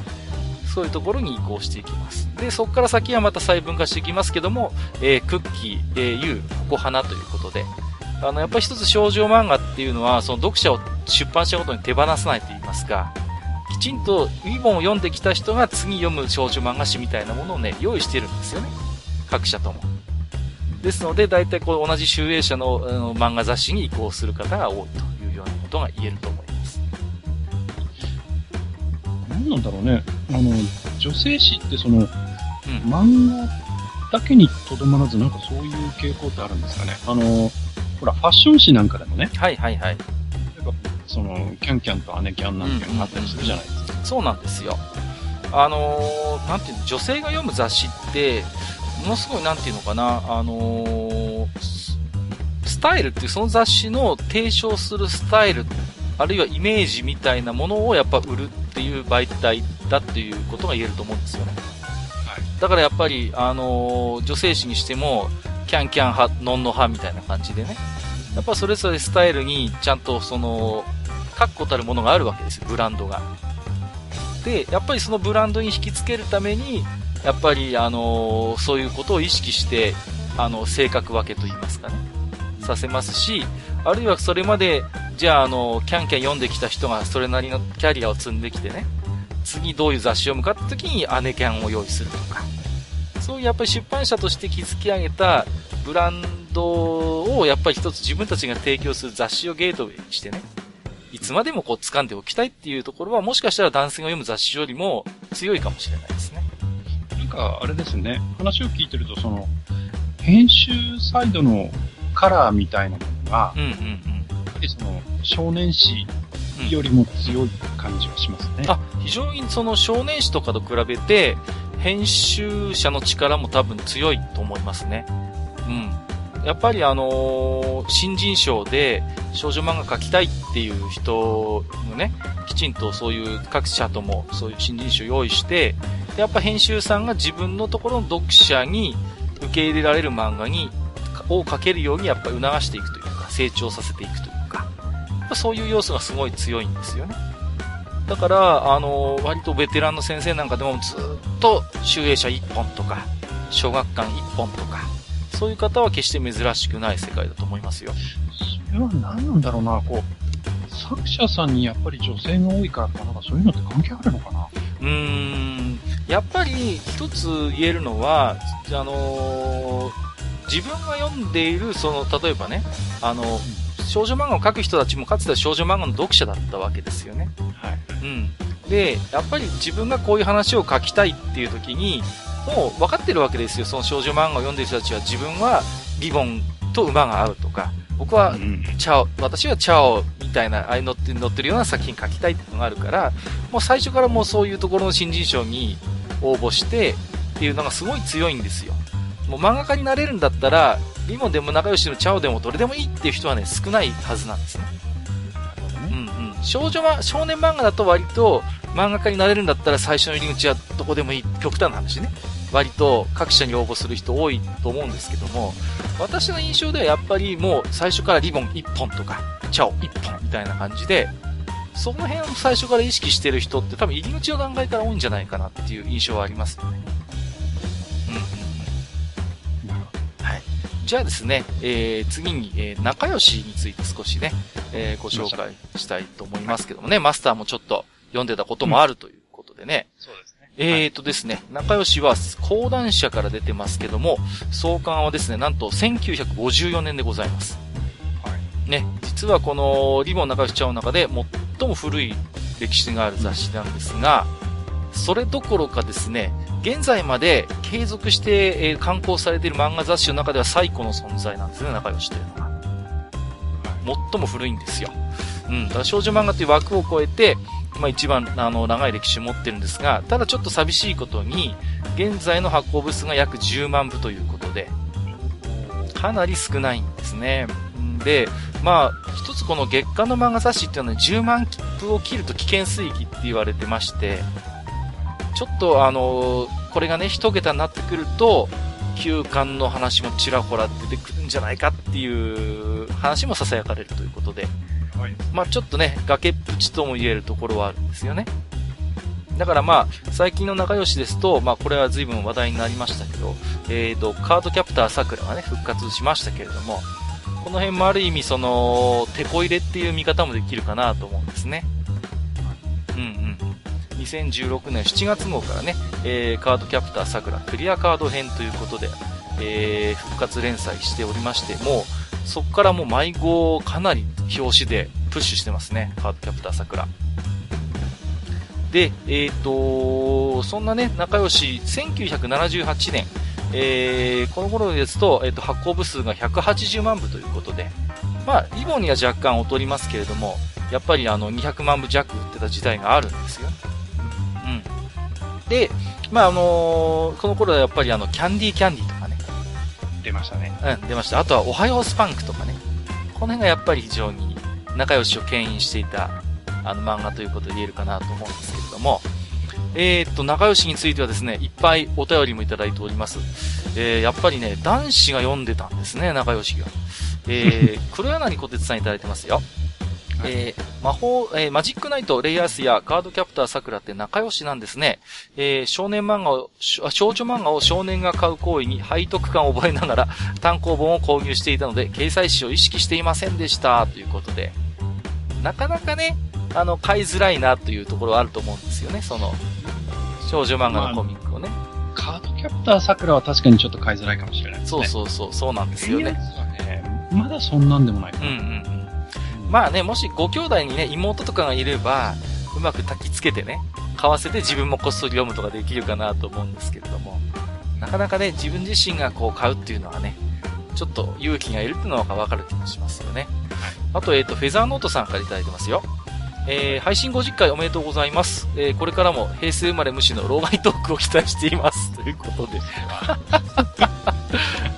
そういうところに移行していきます。で、そこから先はまた細分化していきますけども、えー、クッキー、えー、ユー、ココハナということで、あの、やっぱり一つ少女漫画っていうのは、その読者を出版したことに手放さないと言いますか、きちんとリボンを読んできた人が次読む少女漫画誌みたいなものをね、用意してるんですよね。各社とも。ですので、大体こう同じ集英社のの漫画雑誌に移行する方が多いというようなことが言えると思います。何なんだろうね。あの、女性誌ってその、うん。漫画だけにとどまらず、なんかそういう傾向ってあるんですかね。あの、ほら、ファッション誌なんかでもね、はいはいはい。その、キャンキャンと姉キャンなんていうのがあったりするじゃないですか。そうなんですよ。あのーなんていうの、女性が読む雑誌って、ものすごいなんていうのかな、あのーススタイルっていうその雑誌の提唱するスタイル、あるいはイメージみたいなものをやっぱ売るっていう媒体だっていうことが言えると思うんですよね。はい。だからやっぱり、あのー女性誌にしても、キャンキャン派、ノンノ派みたいな感じでね。やっぱそれぞれスタイルにちゃんとその、確固たるものがあるわけですよ、ブランドが。で、やっぱりそのブランドに引きつけるために、やっぱり、あのーそういうことを意識して、あの、性格分けと言いますかね。させますし、あるいはそれまで、じゃあ、あの、キャンキャン読んできた人がそれなりのキャリアを積んできてね、次どういう雑誌を読むかって時に姉キャンを用意するとか、そういうやっぱり出版社として築き上げたブランドをやっぱり一つ自分たちが提供する雑誌をゲートウェイにしてね、いつまでもこう掴んでおきたいっていうところはもしかしたら男性が読む雑誌よりも強いかもしれないですね。なんか、あれですね、話を聞いてると、その、編集サイドのカラーみたいなものが、うんうんうん。りその、少年誌よりも強い感じはしますね。あ、非常にその少年誌とかと比べて、編集者の力も多分強いと思いますね。うん。やっぱりあのー新人賞で少女漫画描きたいっていう人のね、きちんとそういう各社ともそういう新人賞用意して、でやっぱ編集さんが自分のところの読者に受け入れられる漫画に、を描けるようにやっぱ促していくというか、成長させていくと、ぱそういう要素がすごい強いんですよね。だから、あの、割とベテランの先生なんかでもずっと、集英社1本とか、小学館1本とか、そういう方は決して珍しくない世界だと思いますよ。それは何なんだろうな、こう、作者さんにやっぱり女性が多いからとか、なんかそういうのって関係あるのかな？うーん、やっぱり一つ言えるのは、あの自分が読んでいる、その、例えばね、あの、少女漫画を描く人たちもかつては少女漫画の読者だったわけですよね。はい。うん。で、やっぱり自分がこういう話を書きたいっていう時に、もう分かってるわけですよ。その少女漫画を読んでる人たちは自分はリボンと馬が合うとか、僕はうんチャオ、私はチャオみたいな、ああいう乗って乗ってるような作品書きたいっていうのがあるから、もう最初からもうそういうところの新人賞に応募してっていうのがすごい強いんですよ。もう漫画家になれるんだったら、リボンでも仲良しのチャオでもどれでもいいっていう人はね、少ないはずなんですね。うんうん。少女ま、少年漫画だと割と漫画家になれるんだったら最初の入り口はどこでもいい。極端な話ね。割と各社に応募する人多いと思うんですけども、私の印象ではやっぱりもう最初からリボン1本とか、チャオ1本みたいな感じで、その辺を最初から意識してる人って多分入り口の段階から多いんじゃないかなっていう印象はありますよね。じゃあですね、えー、次に、えー仲良しについて少しね、えーご紹介したいと思いますけどもね、マスターもちょっと読んでたこともあるということでね、そうですね。えーとですね、仲良しは講談社から出てますけども、創刊はですね、なんと1954年でございます。はい。ね、実はこのリボン仲良しちゃうの中で最も古い歴史がある雑誌なんですが、それどころかですね、現在まで継続して、えー刊行されている漫画雑誌の中では最古の存在なんですね、仲良しというのが。最も古いんですよ。うん。だから少女漫画という枠を超えて、まあ一番、あの、長い歴史を持ってるんですが、ただちょっと寂しいことに、現在の発行部数が約10万部ということで、かなり少ないんですね。で、まあ、一つこの月間の漫画雑誌っていうのは10万部を切ると危険水域って言われてまして、ちょっとあのこれがね、一桁になってくると、休刊の話もちらほら出てくるんじゃないかっていう話も囁かれるということで、はい。まあちょっとね、崖っぷちとも言えるところはあるんですよね。だからまあ、最近の仲良しですと、まあこれは随分話題になりましたけど、えーと、カードキャプター桜がね、復活しましたけれども、この辺もある意味その、手こ入れっていう見方もできるかなと思うんですね。うんうん。2016年7月号からね、えーカードキャプター桜クリアカード編ということで、えー復活連載しておりまして、もう、そこからもう迷子かなり表紙でプッシュしてますね、カードキャプター桜。で、えっ、と、そんなね、仲良し、1978年、えー、この頃ですと、えっ、と、発行部数が180万部ということで、まあ、リボンには若干劣りますけれども、やっぱりあの、200万部弱売ってた時代があるんですよ。うん。で、まあ、あのー、この頃はやっぱりあの、キャンディーキャンディーとかね。出ましたね。うん、出ました。あとは、おはようスパンクとかね。この辺がやっぱり非常に仲良しを牽引していた、あの、漫画ということで言えるかなと思うんですけれども、えー、っと、仲良しについてはですね、いっぱいお便りもいただいております。えー、やっぱりね、男子が読んでたんですね、仲良しが。えー、黒柳小鉄さんいただいてますよ。えー、魔法、えー、マジックナイト、レイアースやカードキャプターさくらって仲良しなんですね。えー、少年漫画を、少女漫画を少年が買う行為に背徳感を覚えながら単行本を購入していたので、掲載誌を意識していませんでした。ということで。なかなかね、あの、買いづらいなというところはあると思うんですよね、その、少女漫画のコミックをね。まあ、カードキャプターさくらは確かにちょっと買いづらいかもしれないですね。そうそうそう、そうなんですよね。ねまだそんなんでもないかな。うんうんうん。まあね、もしご兄弟にね、妹とかがいれば、うまく焚きつけてね、買わせて自分もこっそり読むとかできるかなと思うんですけれども、なかなかね、自分自身がこう買うっていうのはね、ちょっと勇気がいるっていうのがわかる気もしますよね。あと、えっ、ー、と、フェザーノートさんから頂いてますよ。えー、配信50回おめでとうございます。えー、これからも平成生まれ無視の老害トークを期待しています。ということで。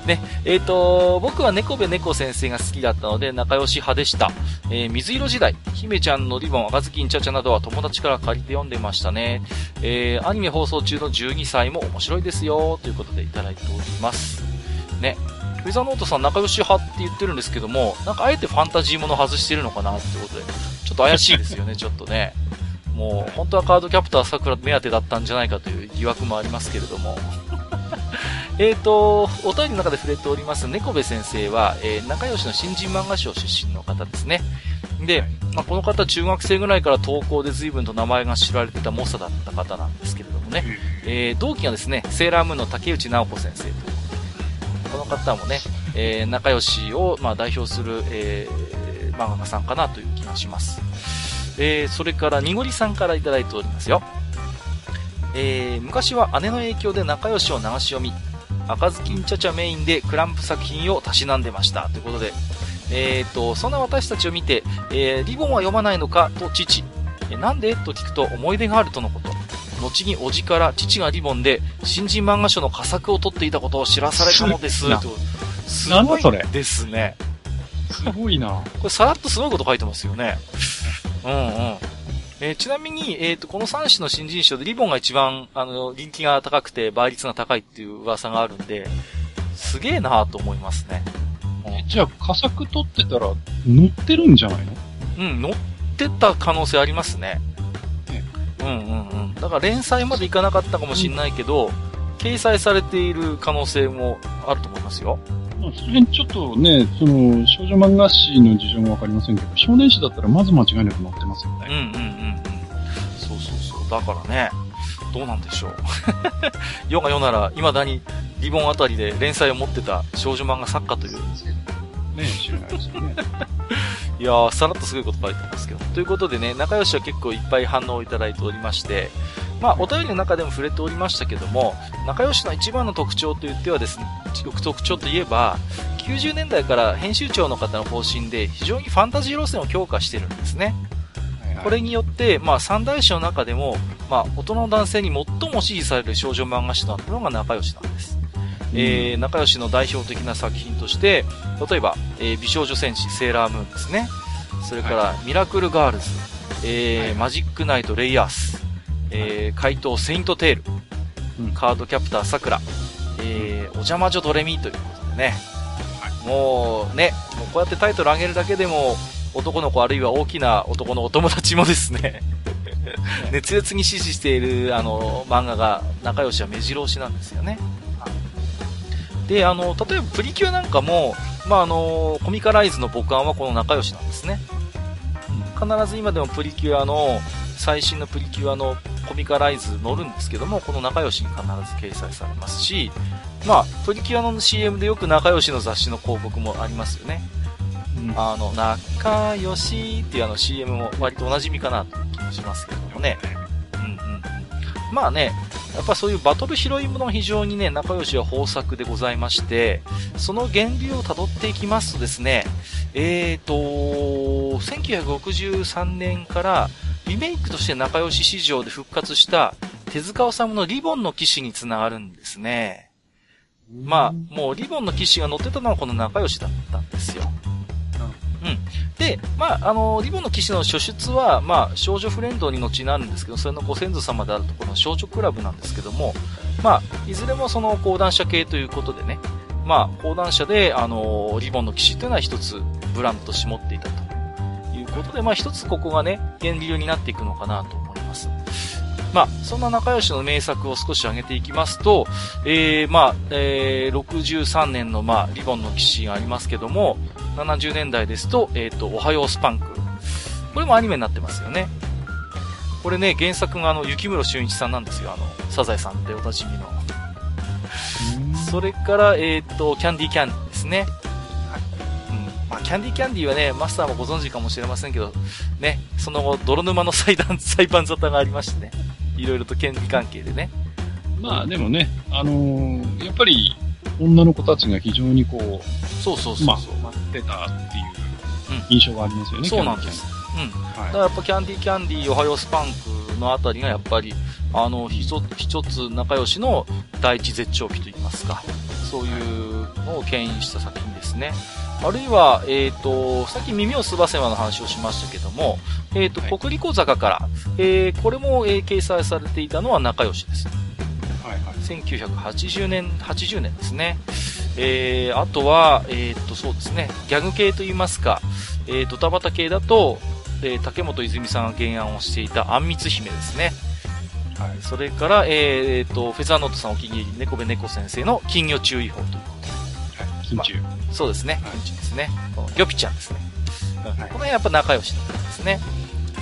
ね、えっ、ー、と、僕は猫部猫先生が好きだったので仲良し派でした。えー、水色時代、姫ちゃんのリボン、赤ずきんちゃちゃなどは友達から借りて読んでましたね。えー、アニメ放送中の12歳も面白いですよ、ということでいただいております。ね。フェザーノートさん仲良し派って言ってるんですけども、なんかあえてファンタジーもの外してるのかなってことで、ちょっと怪しいですよね、ちょっとね。もう、本当はカードキャプター桜目当てだったんじゃないかという疑惑もありますけれども。えっと、お便りの中で触れております、猫部先生は、えー、仲良しの新人漫画賞出身の方ですね。で、まあ、この方、中学生ぐらいから投稿で随分と名前が知られてた猛者だった方なんですけれどもね、えー、同期がですね、セーラームーンの竹内直子先生というこの方もね、えー、仲良しを、まあ、代表する、えー、漫画家さんかなという気がします。えー、それから、にごりさんからいただいておりますよ。えー、昔は姉の影響で仲良しを流し読み、赤ずきんちゃちゃメインでクランプ作品をたしなんでました。ということで、えーと、そんな私たちを見て、えー、リボンは読まないのか？と父、えなんで？と聞くと思い出があるとのこと。後におじから父がリボンで新人漫画書の佳作を取っていたことを知らされたのです。すごいですね。すごいな。これさらっとすごいこと書いてますよね。うんうん。えー、ちなみに、えっ、ー、と、この3種の新人賞でリボンが一番、あの、人気が高くて倍率が高いっていう噂があるんで、すげえなーと思いますね。うん、じゃあ、佳作取ってたら、乗ってるんじゃないの？うん、乗ってた可能性ありますね。ねうんうんうん。だから連載までいかなかったかもしんないけど、うん、掲載されている可能性もあると思いますよ。まあ、その辺ちょっとね、その、少女漫画誌の事情もわかりませんけど、少年誌だったらまず間違いなく載ってますよね。うんうんうんうん。そうそうそう。だからね、どうなんでしょう。世が世なら、未だにリボンあたりで連載を持ってた少女漫画作家という。ね知らないですよね。いやー、さらっとすごいこと書いてますけど。ということでね、仲良しは結構いっぱい反応をいただいておりまして、まあ、お便りの中でも触れておりましたけども、仲良しの一番の特徴と言ってはですね、特徴といえば、90年代から編集長の方の方針で非常にファンタジー路線を強化してるんですね。これによって、まあ、三大誌の中でも、まあ、大人の男性に最も支持される少女漫画誌となったのが仲良しなんです。うん、えー、仲良しの代表的な作品として、例えば、えー、美少女戦士セーラームーンですね。それから、はい、ミラクルガールズ、えー、はい、マジックナイトレイヤース、えー、怪盗セイントテール、うん、カードキャプターさくら、えー、お邪魔女ドレミということでね、もうね、もうこうやってタイトル上げるだけでも、男の子あるいは大きな男のお友達もですね。熱烈に支持しているあの漫画が仲良しは目白押しなんですよね。で、あの、例えばプリキュアなんかも、まあ、あの、コミカライズの母艦はこの仲良しなんですね。必ず今でもプリキュアの最新のプリキュアのコミカライズ載るんですけども、この仲良しに必ず掲載されますし、まあ、プリキュアの CM でよく仲良しの雑誌の広告もありますよね。うん、あの、仲良しっていうあの CM も割とお馴染みかなという気もしますけどもね。うん。まあね、やっぱそういうバトルヒロインの非常にね、仲良しは豊作でございまして、その源流を辿っていきますとですね、えーと、1963年からリメイクとして仲良し市場で復活した手塚治虫のリボンの騎士につながるんですね。まあ、もうリボンの騎士が乗ってたのはこの仲良しだったんですよ。うん。で、まあ、あの、リボンの騎士の初出は、まあ、少女フレンドに後になるんですけど、それのご先祖様であるところの少女クラブなんですけども、まあ、いずれもその講談社系ということでね、まあ、講談社で、あの、リボンの騎士というのは一つブランドとして持っていたとことで、まあ、一つここがね、源流になっていくのかなと思います。まあ、そんな仲良しの名作を少し挙げていきますと、えー、まあ、えー、63年の、まあ、リボンの騎士がありますけども、70年代ですと、えっ、ー、と、おはようスパンク。これもアニメになってますよね。これね、原作があの、雪室俊一さんなんですよ。あの、サザエさんっておなじみの。それから、えっ、ー、と、キャンディーキャンディーですね。うん。まあ、キャンディーキャンディーはね、マスターもご存知かもしれませんけど、ね、その後、泥沼の裁判、裁判沙汰がありましてね。いろいろと権利関係でね。まあ、でもね、あのー、やっぱり、女の子たちが非常にこう、そうそうそうまあ、待ってたっていう印象がありますよね、そうなんです。うん。はい、だからやっぱキャンディーキャンディー、おはようスパンクのあたりがやっぱり、あの、一つ、一つ仲良しの第一絶頂期といいますか、そういうのを牽引した作品ですね。あるいは、えっ、ー、と、さっき耳をすばせばの話をしましたけども、えっ、ー、と、はい、国立小坂から、えー、これも、えー、掲載されていたのは仲良しです。はいはい。1980年、80年ですね。えー、あとは、えー、っと、そうですね、ギャグ系と言いますか、えー、ドタバタ系だと、えー、竹本泉さんが原案をしていたあんみつ姫ですね。はい。それから、えー、っと、フェザーノートさんお気に入り、猫部猫先生の金魚注意報ということで。はい、金中、まあ、そうですね、はい、金中ですね。このギョピちゃんですね。はい、この辺やっぱ仲良しだったんですね。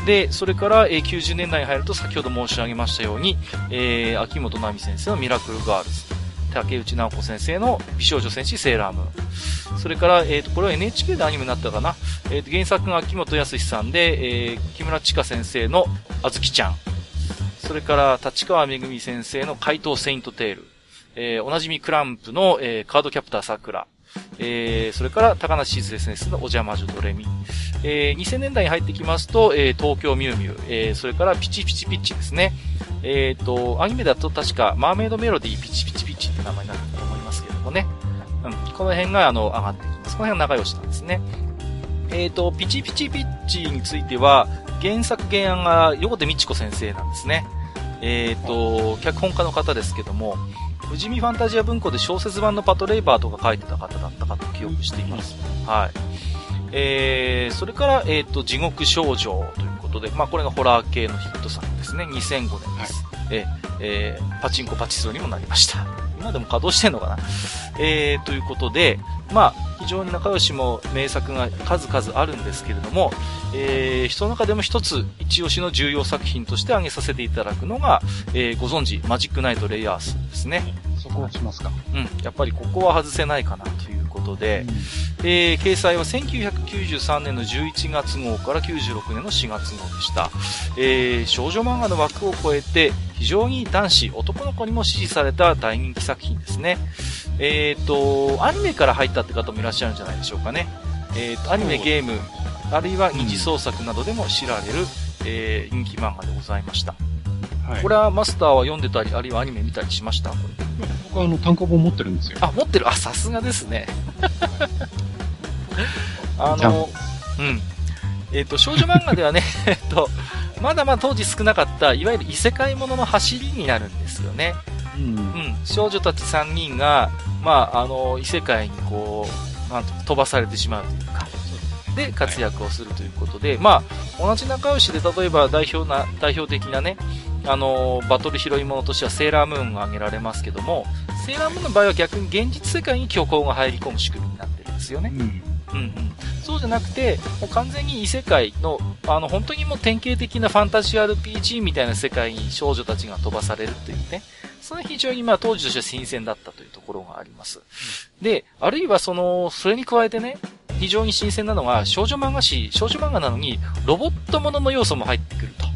で、それから、えー、90年代に入ると先ほど申し上げましたように、えー、秋元奈美先生のミラクルガールズ。竹内直子先生の美少女戦士セーラームーン。それから、えっ、ー、と、これは NHK でアニメになったかな。えっ、ー、と、原作が秋元康さんで、えー、木村千佳先生のあずきちゃん。それから、立川めぐみ先生の怪盗セイントテール。えー、おなじみクランプの、えー、カードキャプター桜。えー、それから、高梨静先生のお邪魔女ドレミ。えー、2000年代に入ってきますと、えー、東京ミュウミュウ、えー、それからピチピチピッチですね。えっ、ー、と、アニメだと確か、マーメイドメロディーピチピチピッチって名前になると思いますけれどもね。うん、この辺が、あの、上がってきます。この辺は仲良しなんですね。えっ、ー、と、ピチピチピッチについては、原作原案が横手美智子先生なんですね。えっ、ー、と、脚本家の方ですけども、富士見ファンタジア文庫で小説版のパトレイバーとか書いてた方だったかと記憶しています。はい。えー、それから、えっ、ー、と、地獄少女ということで、まあ、これがホラー系のヒット作ですね。2005年です。はい、ええー、パチンコパチスロにもなりました。今でも稼働してんのかな？えー、ということで、まあ、非常に仲良しも名作が数々あるんですけれども、えー、人の中でも一つ、一押しの重要作品として挙げさせていただくのが、えー、ご存知、マジックナイトレイヤースですね。そこをしますか。うん。やっぱりここは外せないかなということで、うん、えー、掲載は1993年の11月号から96年の4月号でした。えー、少女漫画の枠を超えて、非常に男子、男の子にも支持された大人気作品ですね。えっ、ー、と、アニメから入ったって方もいらっしゃるんじゃないでしょうかね。えっ、ー、と、アニメ、ゲーム、あるいは二次創作などでも知られる、えー、人気漫画でございました。はい、これはマスターは読んでたり、あるいはアニメ見たりしました？これ。僕はあの、単行本持ってるんですよ。あ、持ってるあ、さすがですね。あの、うん。えっ、ー、と、少女漫画ではね、えっと、まだまだ当時少なかった、いわゆる異世界ものの走りになるんですよね。うん。うん。少女たち3人が、まあ、あの、異世界にこう、なんと飛ばされてしまうというか、で活躍をするということで、はい、まあ、同じ仲良しで例えば代表な、代表的なね、あのバトル拾い物としてはセーラームーンが挙げられますけども、セーラームーンの場合は逆に現実世界に虚構が入り込む仕組みになってるんですよね。うん。うんうん。そうじゃなくて、もう完全に異世界の、あの、本当にもう典型的なファンタジー RPG みたいな世界に少女たちが飛ばされるというね。それは非常にまあ当時としては新鮮だったというところがあります。で、あるいはその、それに加えてね、非常に新鮮なのは少女漫画誌、少女漫画なのにロボットものの要素も入ってくると。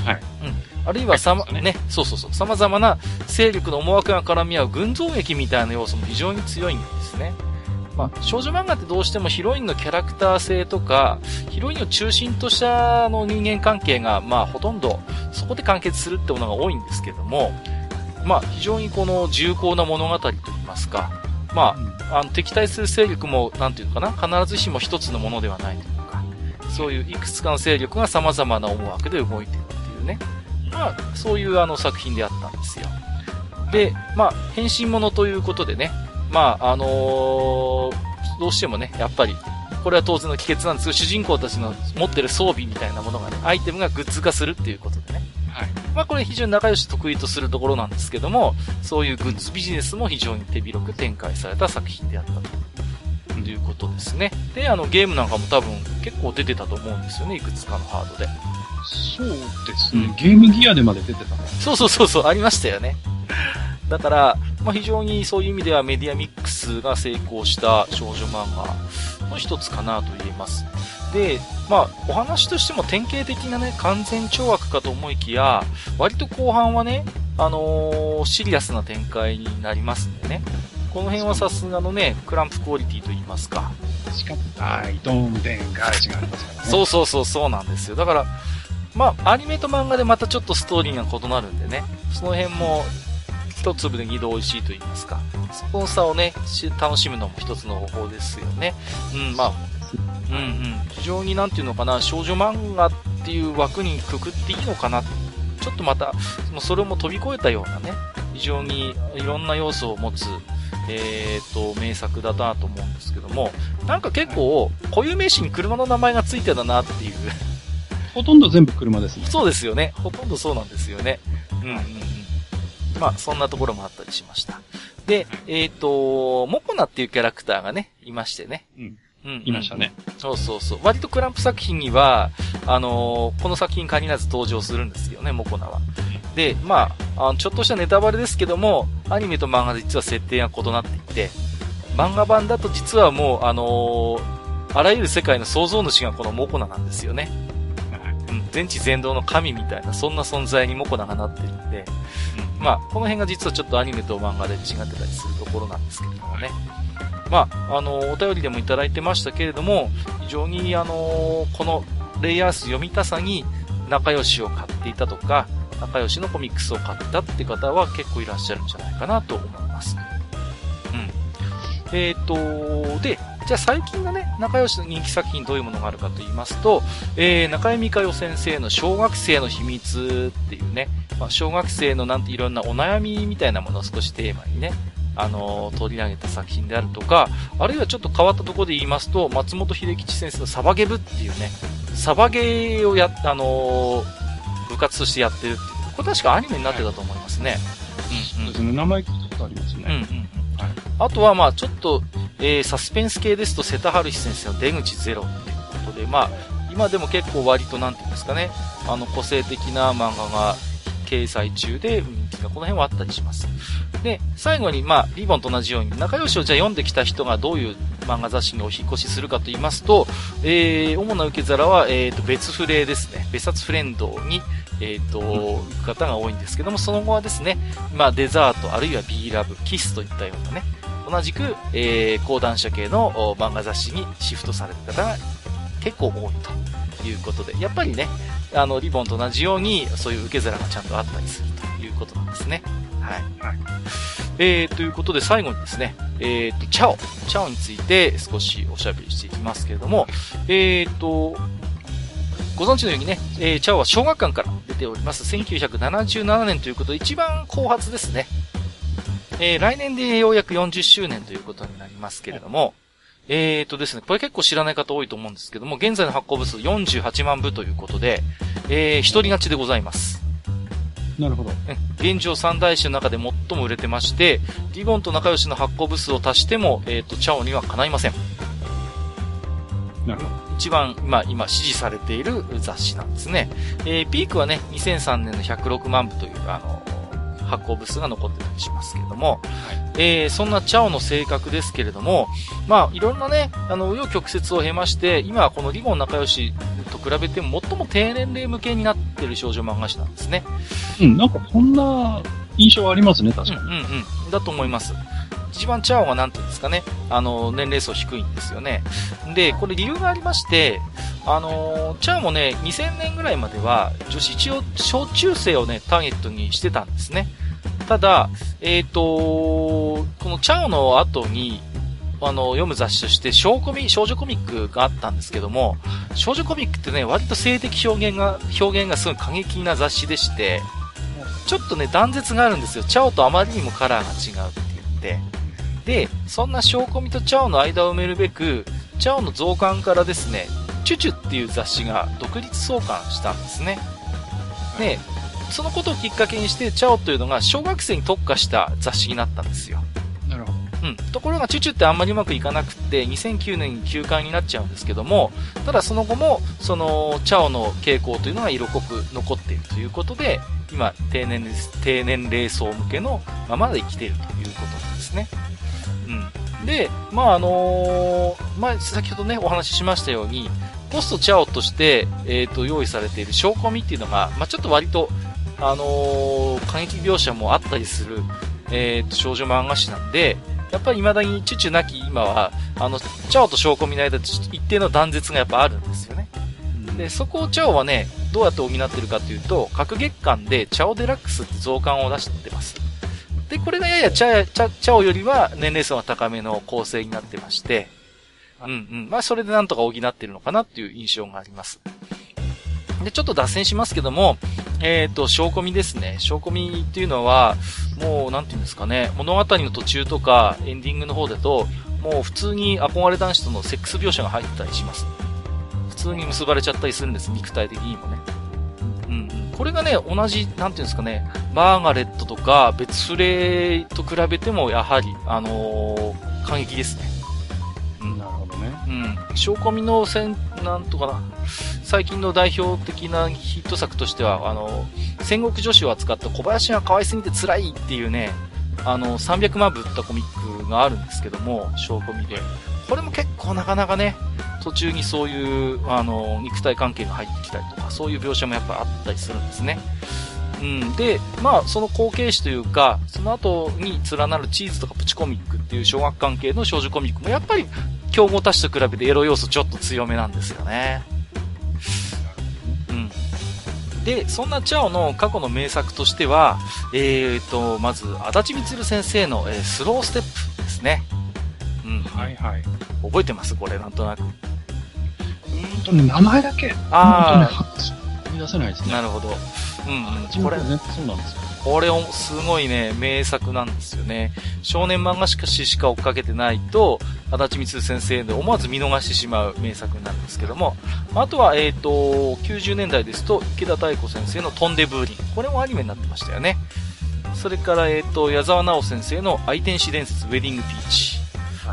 はい。うん。あるいはさま、ね、そうそうそう、様々な勢力の思惑が絡み合う群像劇みたいな要素も非常に強いんですね。まあ、少女漫画ってどうしてもヒロインのキャラクター性とか、ヒロインを中心としたの人間関係が、まあ、ほとんどそこで完結するってものが多いんですけども、まあ、非常にこの重厚な物語といいますか、まあ、あの、敵対する勢力も、なんていうのかな、必ずしも一つのものではないというか、そういういくつかの勢力が様々な思惑で動いているっていうね、まあ、そういうあの作品であったんですよ。で、まあ、変身者ということでね、まあ、あのー、どうしてもね、やっぱり、これは当然の帰結なんですけど、主人公たちの持ってる装備みたいなものがね、アイテムがグッズ化するっていうことでね。はい。まあこれ非常に仲良し得意とするところなんですけども、そういうグッズビジネスも非常に手広く展開された作品であったということですね。で、あのゲームなんかも多分結構出てたと思うんですよね、いくつかのハードで。そうですね。うん、ゲームギアでまで出てたそうそうそうそう、ありましたよね。だから、まあ、非常にそういう意味ではメディアミックスが成功した少女漫画の一つかなと言えます。で、まあ、お話としても典型的なね、完全懲悪かと思いきや、割と後半はね、あのー、シリアスな展開になりますんでね。この辺はさすがのね、クランプクオリティと言いますか。しかも、大どんでんがありますからね。そうそうそう、そうなんですよ。だから、まあ、アニメと漫画でまたちょっとストーリーが異なるんでね、その辺も一粒で二度美味しいと言いますか。そこの差をね、楽しむのも一つの方法ですよね。うん、まあ、うんうん。非常になんていうのかな、少女漫画っていう枠にくくっていいのかな。ちょっとまた、それも飛び越えたようなね、非常にいろんな要素を持つ、えーと、名作だなと思うんですけども、なんか結構、固有名詞に車の名前がついてたなっていう。ほとんど全部車ですね。そうですよね。ほとんどそうなんですよね。うんうんうん。まあ、そんなところもあったりしました。で、えっ、ー、と、モコナっていうキャラクターがね、いましてね。うん。うん、いましたね。そうそうそう。割とクランプ作品には、あのー、この作品限らず登場するんですよね、モコナは。で、まあ、あのちょっとしたネタバレですけども、アニメと漫画で実は設定が異なっていて、漫画版だと実はもう、あのー、あらゆる世界の創造主がこのモコナなんですよね。うん、全知全能の神みたいな、そんな存在にモコナがなってるんで、まあ、この辺が実はちょっとアニメと漫画で違ってたりするところなんですけれどもね。まあ、あの、お便りでもいただいてましたけれども、非常にあの、このレイヤース読みたさに仲良しを買っていたとか、仲良しのコミックスを買ったって方は結構いらっしゃるんじゃないかなと思います。うん。えっ、ー、と、で、じゃあ最近のね、仲良しの人気作品どういうものがあるかと言いますと、えー、中井美香代先生の小学生の秘密っていうね、まあ、小学生のなんていろんなお悩みみたいなものを少しテーマにね、あのー、取り上げた作品であるとか、あるいはちょっと変わったところで言いますと、松本秀吉先生のサバゲブっていうね、サバゲーをやあのー、部活としてやってるっていう。これ確かアニメになってたと思いますね。うん、うん。そうですね。名前聞いたことありますね。うんうん。はい、あとはまあちょっと、えー、サスペンス系ですと瀬田春志先生の出口ゼロっていうことで、まあ、今でも結構割となんていうんですかね、あの個性的な漫画が掲載中で人気がこの辺はあったりします。で、最後に、まあ、リボンと同じように、仲良しをじゃあ読んできた人がどういう漫画雑誌にお引越しするかと言いますと、えー、主な受け皿は、えー、と、別フレですね。別冊フレンドに、えっ、ー、と、行く方が多いんですけども、その後はですね、まあ、デザート、あるいは B ラブ、キスといったようなね、同じく、えー、講談社系の漫画雑誌にシフトされる方が結構多いということで、やっぱりね、あの、リボンと同じように、そういう受け皿がちゃんとあったりするということなんですね。はい。はい、えー、ということで最後にですね、えー、と、チャオ。チャオについて少しおしゃべりしていきますけれども、えー、と、ご存知のようにね、えー、チャオは小学館から出ております。1977年ということで、一番後発ですね。えー、来年でようやく40周年ということになりますけれども、えーとですね、これ結構知らない方多いと思うんですけども、現在の発行部数48万部ということで、えー、一人勝ちでございます。なるほど。現状三大誌の中で最も売れてまして、リボンと仲良しの発行部数を足しても、えっ、ー、と、チャオにはかないません。なるほど。一番、まあ、今支持されている雑誌なんですね。えー、ピークはね、2003年の106万部という、あの、発行部数が残ってたりしますけれども、はい、えー、そんなチャオの性格ですけれども、まあ、いろんなね、あの、紆余曲折を経まして、今はこのリボン仲良しと比べても最も低年齢向けになってる少女漫画誌なんですね。うん、なんかそんな印象ありますね、確かに。うんうんうん。だと思います。一番チャオがなんていうんですかね、あの、年齢層低いんですよね。で、これ理由がありまして、あのチャオもね、2000年ぐらいまでは、女子小中生をね、ターゲットにしてたんですね。ただ、えっ、ー、とこのチャオの後に、あの、読む雑誌として、少コミ、少女コミックがあったんですけども、少女コミックってね、割と性的表現が、表現がすごい過激な雑誌でして、ちょっとね、断絶があるんですよ。チャオとあまりにもカラーが違うって言って。で、そんな小コミとチャオの間を埋めるべく、チャオの増刊からですね、チュチュっていう雑誌が独立創刊したんですね。で、そのことをきっかけにして、チャオというのが小学生に特化した雑誌になったんですよ。なるほど。うん。ところが、チュチュってあんまりうまくいかなくって、2009年に休刊になっちゃうんですけども、ただその後も、その、チャオの傾向というのが色濃く残っているということで、今、低年低年齢層向けのままで生きているということなんですね。うん。で、まああのー、まあ、先ほどね、お話ししましたように、ポストチャオとして、えっ、ー、と、用意されている証拠見っていうのが、まあ、ちょっと割と、あのー、過激描写もあったりする、えっ、と、少女漫画誌なんで、やっぱり未だにチュチュなき今は、あの、チャオと証拠見の間で一定の断絶がやっぱあるんですよね。で、そこをチャオはね、どうやって補ってるかというと、各月間でチャオデラックスって増刊を出してます。で、これがややチャチャチャオよりは年齢層が高めの構成になってまして、うんうん。まあ、それでなんとか補ってるのかなっていう印象があります。で、ちょっと脱線しますけども、えっ、ー、と、証拠見ですね。証拠見っていうのは、もう、なんていうんですかね、物語の途中とか、エンディングの方だと、もう普通に憧れ男子とのセックス描写が入ったりします。普通に結ばれちゃったりするんです、肉体的にもね。うん。これがね、同じ、なんていうんですかね、マーガレットとか、別フレと比べても、やはり、あのー、感激ですね。うん、なるほどね。うん。証拠見のせん、なんとかな、最近の代表的なヒット作としては、あの、戦国女子を扱った小林が可愛すぎて辛いっていうね、あの、300万部売ったコミックがあるんですけども、証拠見で。これも結構なかなかね、途中にそういう、あの、肉体関係が入ってきたりとか、そういう描写もやっぱあったりするんですね。うん。で、まあ、その後継詞というか、その後に連なるチーズとかプチコミックっていう小学関係の少女コミックもやっぱり、競合たちと比べてエロ要素ちょっと強めなんですよね。うん。で、そんなチャオの過去の名作としては、えーと、まず、足立光先生の、えー、スローステップですね。うん。はいはい。覚えてます？これ、なんとなく。うんとね、名前だけ。ああ。思い出せないですね。なるほど。うん、これ、ね、そうなんですよ。これ、すごいね、名作なんですよね。少年漫画しかししか追っかけてないと、足立光先生で思わず見逃してしまう名作なんですけども、あとは、えっ、ー、と、90年代ですと、池田太子先生の飛んでブーリン。これもアニメになってましたよね。それから、えっ、ー、と、矢沢直先生の愛天使伝説ウェディングピーチ。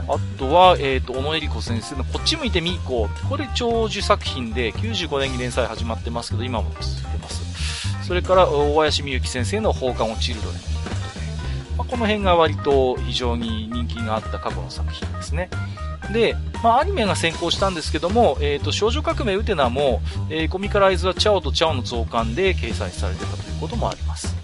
あとは、えっ、ー、と、小野恵里子先生のこっち向いてみーこうこれ長寿作品で95年に連載始まってますけど、今も続いてます。それから、大林美幸先生の放課後チルドレンということで、まあ、この辺が割と非常に人気があった過去の作品ですね。で、まあ、アニメが先行したんですけども、えっ、ー、と、少女革命ウテナも、えー、コミカライズはチャオとチャオの増刊で掲載されてたということもあります。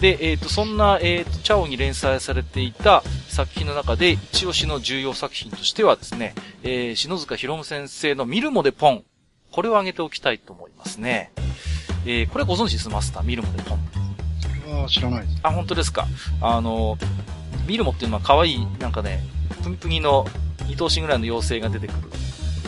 で、えっ、ー、と、そんな、えっ、と、チャオに連載されていた作品の中で、一押しの重要作品としてはですね、え篠塚博先生の見るもでポン。これを挙げておきたいと思いますね。えー、これご存知です？マスター、ミルモでポン。ああ、知らないです。あ、本当ですか？あの、ミルモっていうのは可愛い、なんかね、プンプニの二頭身ぐらいの妖精が出てくる。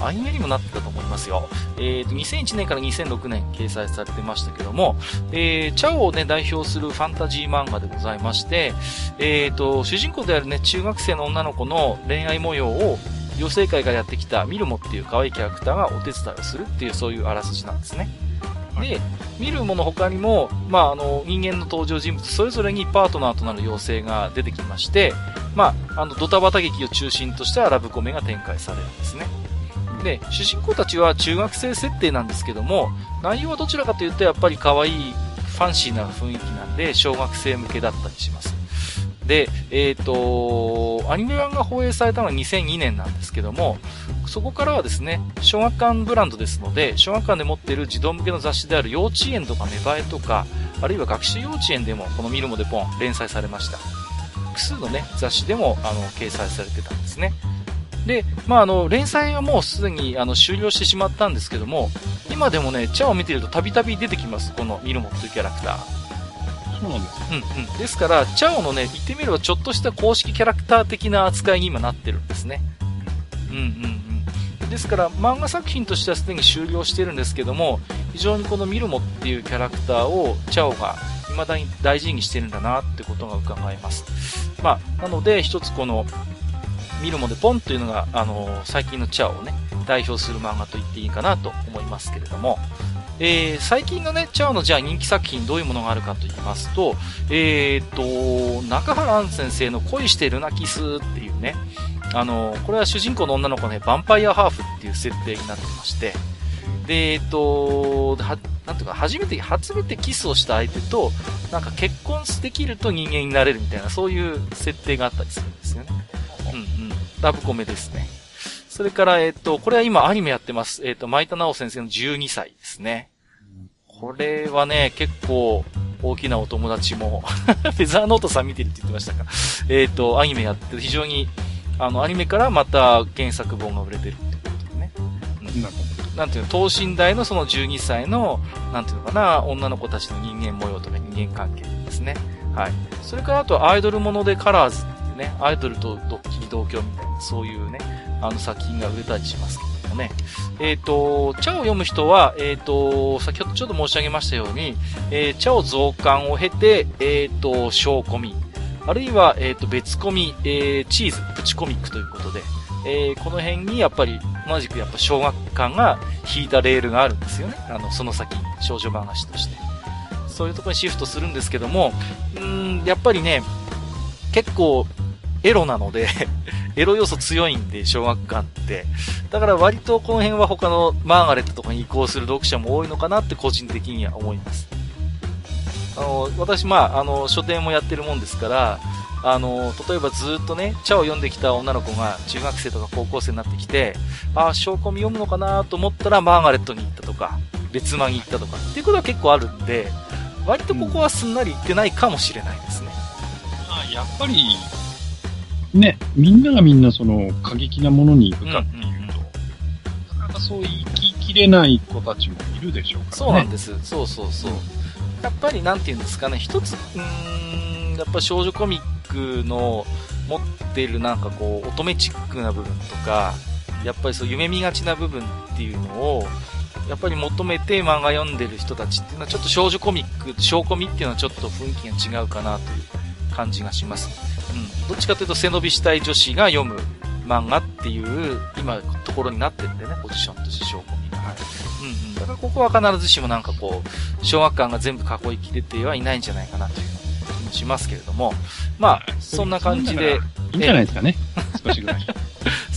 アニメにもなってたと思いますよ。えっ、ー、と、2001年から2006年掲載されてましたけども、えー、チャオをね、代表するファンタジー漫画でございまして、えっ、ー、と、主人公であるね、中学生の女の子の恋愛模様を、妖精界がやってきたミルモっていう可愛いキャラクターがお手伝いをするっていう、そういうあらすじなんですね。で、見るもの他にも、まあ、あの、人間の登場人物、それぞれにパートナーとなる妖精が出てきまして、まあ、あの、ドタバタ劇を中心としたラブコメが展開されるんですね。で、主人公たちは中学生設定なんですけども、内容はどちらかというと、やっぱり可愛い、ファンシーな雰囲気なんで、小学生向けだったりします。で、えっ、ー、と、アニメ版が放映されたのは2002年なんですけども、そこからはですね、小学館ブランドですので、小学館で持っている児童向けの雑誌である幼稚園とか芽生えとか、あるいは学習幼稚園でもこのミルモでポン連載されました。複数のね、雑誌でもあの掲載されてたんですね。で、まあ、あの、連載はもうすでにあの終了してしまったんですけども、今でもね、チャを見てるとたびたび出てきます、このミルモというキャラクター。そうなんですうんうん。ですから、チャオのね、言ってみればちょっとした公式キャラクター的な扱いに今なってるんですね。うんうんうん。ですから、漫画作品としてはすでに終了してるんですけども、非常にこのミルモっていうキャラクターをチャオが未だに大事にしてるんだなってことが伺えます。まあ、なので、一つこの、ミルモでポンというのが、あの、最近のチャオをね、代表する漫画と言っていいかなと思いますけれども、えー、最近のね、チャオのじゃあ人気作品どういうものがあるかと言いますと、えーと、中原杏先生の恋してルナキスっていうね、あの、これは主人公の女の子ね、ヴァンパイアハーフっていう設定になってまして、で、えっ、ー、と、は、なんとか、初めて、初めてキスをした相手と、なんか結婚できると人間になれるみたいな、そういう設定があったりするんですよね。うんうん。ラブコメですね。それから、えっ、ー、と、これは今アニメやってます。えっ、ー、と、前田直先生の12歳ですね。これはね、結構、大きなお友達も フェザーノートさん見てるって言ってましたか。えっ、ー、と、アニメやってる、非常に、あの、アニメからまた原作本が売れてるってことでね。うん、なんていうの、等身大のその12歳の、なんていうのかな、女の子たちの人間模様とか人間関係ですね。はい。それからあと、アイドルものでカラーズね、アイドルとドッキリ同居みたいな、そういうね、あの作品が売れたりしますけど。もね、えっ、ー、と、茶を読む人は、えっ、ー、と、先ほどちょっと申し上げましたように、えー、茶を増刊を経て、えっ、と、小コミ、あるいは、えっ、と、別コミ、えチーズ、プチコミックということで、えこの辺にやっぱり、同じくやっぱ小学館が引いたレールがあるんですよね。あの、その先、少女話として。そういうところにシフトするんですけども、うん、やっぱりね、結構、エロなので エロ要素強いんで、小学館って。だから割とこの辺は他のマーガレットとかに移行する読者も多いのかなって個人的には思います。あの、私、まあ、あの、書店もやってるもんですから、あの、例えばずっとね、茶を読んできた女の子が中学生とか高校生になってきて、ああ、証拠見読むのかなと思ったらマーガレットに行ったとか、別間に行ったとかっていうことは結構あるんで、割とここはすんなり行ってないかもしれないですね。うん、あやっぱり、ね、みんながみんなその過激なものに行くかっていうと、うんうん、なかなかそう言い切れない子たちもいるでしょうからね。そうなんです。そうそうそう。やっぱりなんて言うんですかね、一つ、うーん、やっぱ少女コミックの持っているなんかこう、乙女チックな部分とか、やっぱりそう夢見がちな部分っていうのを、やっぱり求めて漫画読んでる人たちっていうのはちょっと少女コミック、小コミっていうのはちょっと雰囲気が違うかなという感じがします。うん、どっちかというと背伸びしたい女子が読む漫画っていう今ところになってるんでね、ポジションとして証拠に。はい。うんうん。だからここは必ずしもなんかこう、小学館が全部囲いきれてはいないんじゃないかなという気もしますけれども、まあ、そんな感じで。いいんじゃないですかね。少しぐらい。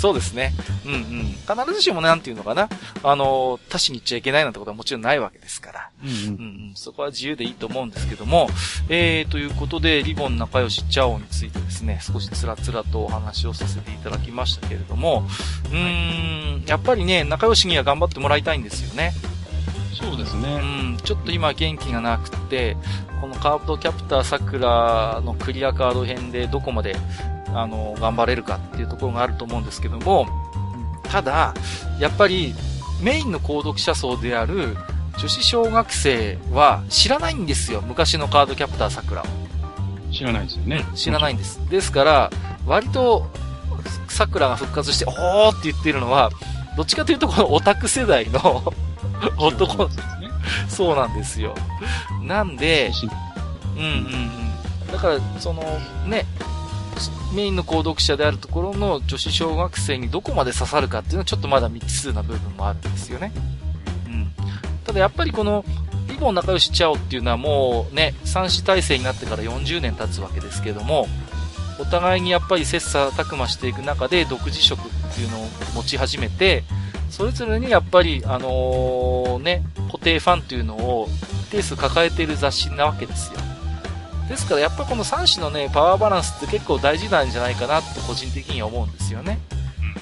そうですね。うんうん。必ずしもなんていうのかな。あの、他しに行っちゃいけないなんてことはもちろんないわけですから。うんうん。うんうん、そこは自由でいいと思うんですけども、えー、ということで、リボン仲良しチャオについてですね、少しつらつらとお話をさせていただきましたけれども、うーん、やっぱりね、仲良しには頑張ってもらいたいんですよね。そうですね。うん、ちょっと今元気がなくて、このカードキャプターさくらのクリアカード編でどこまであの、頑張れるかっていうところがあると思うんですけども、ただ、やっぱりメインの購読者層である女子小学生は知らないんですよ。昔のカードキャプター桜を。知らないですよね。知らないんです。ですから、割と桜が復活して、おーって言ってるのは、どっちかというとこのオタク世代の 男、そうなんですよ。なんで、うんうんうん。だから、その、ね、メインの購読者であるところの女子小学生にどこまで刺さるかっていうのはちょっとまだ未知数な部分もあるんですよね。うん。ただやっぱりこの、リボン仲良しちゃおっていうのはもうね、三子体制になってから40年経つわけですけども、お互いにやっぱり切磋琢磨していく中で独自色っていうのを持ち始めて、それぞれにやっぱり、あのー、ね、固定ファンっていうのを一定数抱えている雑誌なわけですよ。ですからやっぱこの3種のね、パワーバランスって結構大事なんじゃないかなって個人的には思うんですよね。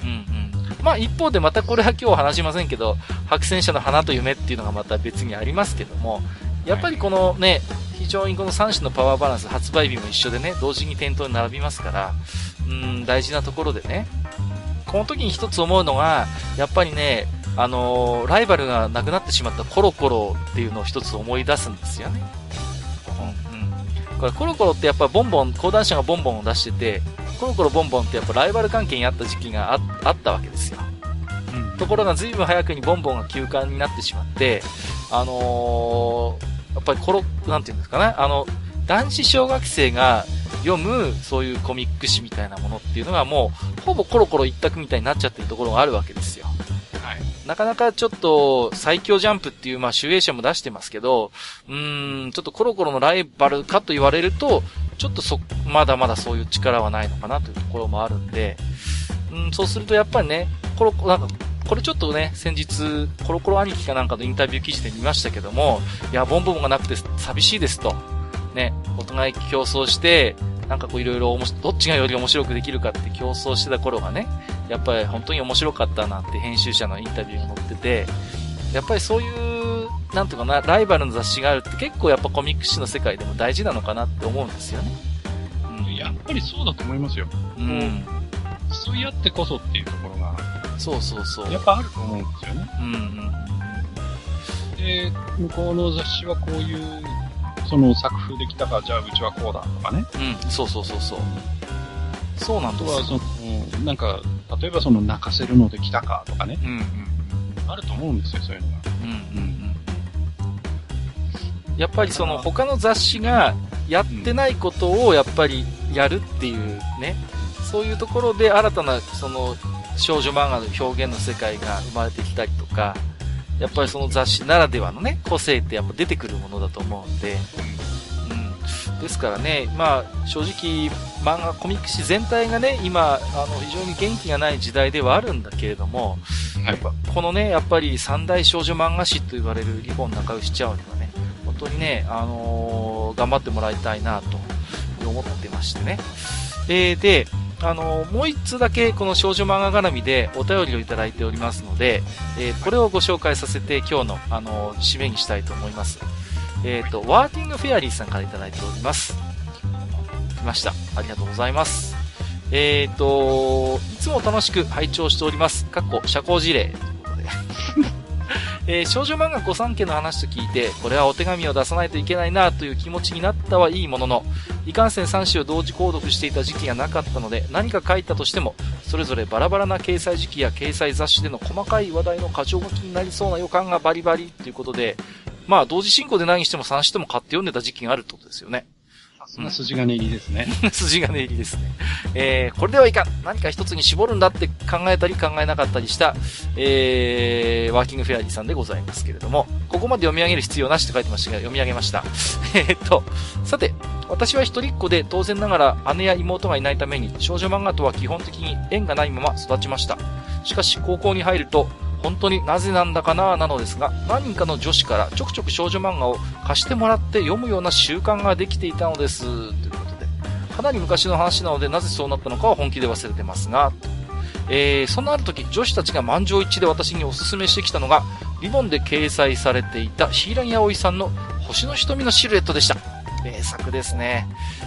うんうん。まあ一方でまたこれは今日話しませんけど、白戦車の花と夢っていうのがまた別にありますけども、やっぱりこのね、非常にこの3種のパワーバランス、発売日も一緒でね、同時に店頭に並びますから、うん、大事なところでね、この時に一つ思うのが、やっぱりね、あのー、ライバルがなくなってしまったコロコロっていうのを一つ思い出すんですよね。うん。これコロコロってやっぱボンボン、講談社がボンボンを出してて、コロコロボンボンってやっぱライバル関係にあった時期があったわけですよ。うん。ところが随分早くにボンボンが休館になってしまって、あのー、やっぱりコロ、なんていうんですかね、あの、男子小学生が読む、そういうコミック誌みたいなものっていうのがもう、ほぼコロコロ一択みたいになっちゃってるところがあるわけですよ。はい。なかなかちょっと、最強ジャンプっていう、まあ、シュエーションも出してますけど、うーん、ちょっとコロコロのライバルかと言われると、ちょっとそ、まだまだそういう力はないのかなというところもあるんで、うん、そうするとやっぱりね、コロコロ、なんか、これちょっとね、先日、コロコロ兄貴かなんかのインタビュー記事で見ましたけども、いや、ボンボンがなくて寂しいですと。ね、お互い競争して、なんかこういろいろ、どっちがより面白くできるかって競争してた頃がね、やっぱり本当に面白かったなって編集者のインタビューが載ってて、やっぱりそういう、なんていうかな、ライバルの雑誌があるって結構やっぱコミック誌の世界でも大事なのかなって思うんですよね。うん、やっぱりそうだと思いますよ。うん。競い合ってこそっていうところが。そうそうそう。やっぱあると思うんですよね。うんうん。で、向こうの雑誌はこういうその作風できたかじゃあうちはこうだとかね。うん、そうそうそうそう。そうなんですよ。は、その、なんか、例えばその泣かせるのできたかとかね。うんうん。あると思うんですよ、そういうのが。うんうんうん。やっぱりその他の雑誌がやってないことをやっぱりやるっていうね、そういうところで新たなその少女漫画の表現の世界が生まれてきたりとか、やっぱりその雑誌ならではのね、個性ってやっぱ出てくるものだと思うんで、うん。ですからね、まあ、正直、漫画、コミック誌全体がね、今、あの、非常に元気がない時代ではあるんだけれども、やっぱ、このね、やっぱり三大少女漫画誌と言われるリボン中牛ちゃんにはね、本当にね、あのー、頑張ってもらいたいなと思ってましてね。えー、で、あの、もう1通だけこの少女漫画絡みでお便りをいただいておりますので、えー、これをご紹介させて今日の、あの、締めにしたいと思います。えっ、ー、と、ワーキングフェアリーさんからいただいております。来ました。ありがとうございます。えっ、ー、と、いつも楽しく拝聴しております。かっこ、社交辞令。えー、少女漫画御三家の話と聞いて、これはお手紙を出さないといけないなという気持ちになったはいいものの、いかんせん3種を同時購読していた時期がなかったので、何か書いたとしても、それぞれバラバラな掲載時期や掲載雑誌での細かい話題の過剰書きになりそうな予感がバリバリということで、まあ同時進行で何しても3種とも買って読んでた時期があるってことですよね。そ筋金入りですね。筋金入りですね。えー、これではいかん何か一つに絞るんだって考えたり考えなかったりした、えー、ワーキングフェアリーさんでございますけれども、ここまで読み上げる必要なしと書いてましたが、読み上げました。えっと、さて、私は一人っ子で当然ながら姉や妹がいないために少女漫画とは基本的に縁がないまま育ちました。しかし高校に入ると本当になぜなんだかななのですが、何人かの女子からちょくちょく少女漫画を貸してもらって読むような習慣ができていたのです。ということで、かなり昔の話なのでなぜそうなったのかは本気で忘れてますが、えー、そんなある時、女子たちが満場一致で私におすすめしてきたのが、リボンで掲載されていた柊葵さんの星の瞳のシルエットでした。名作ですね。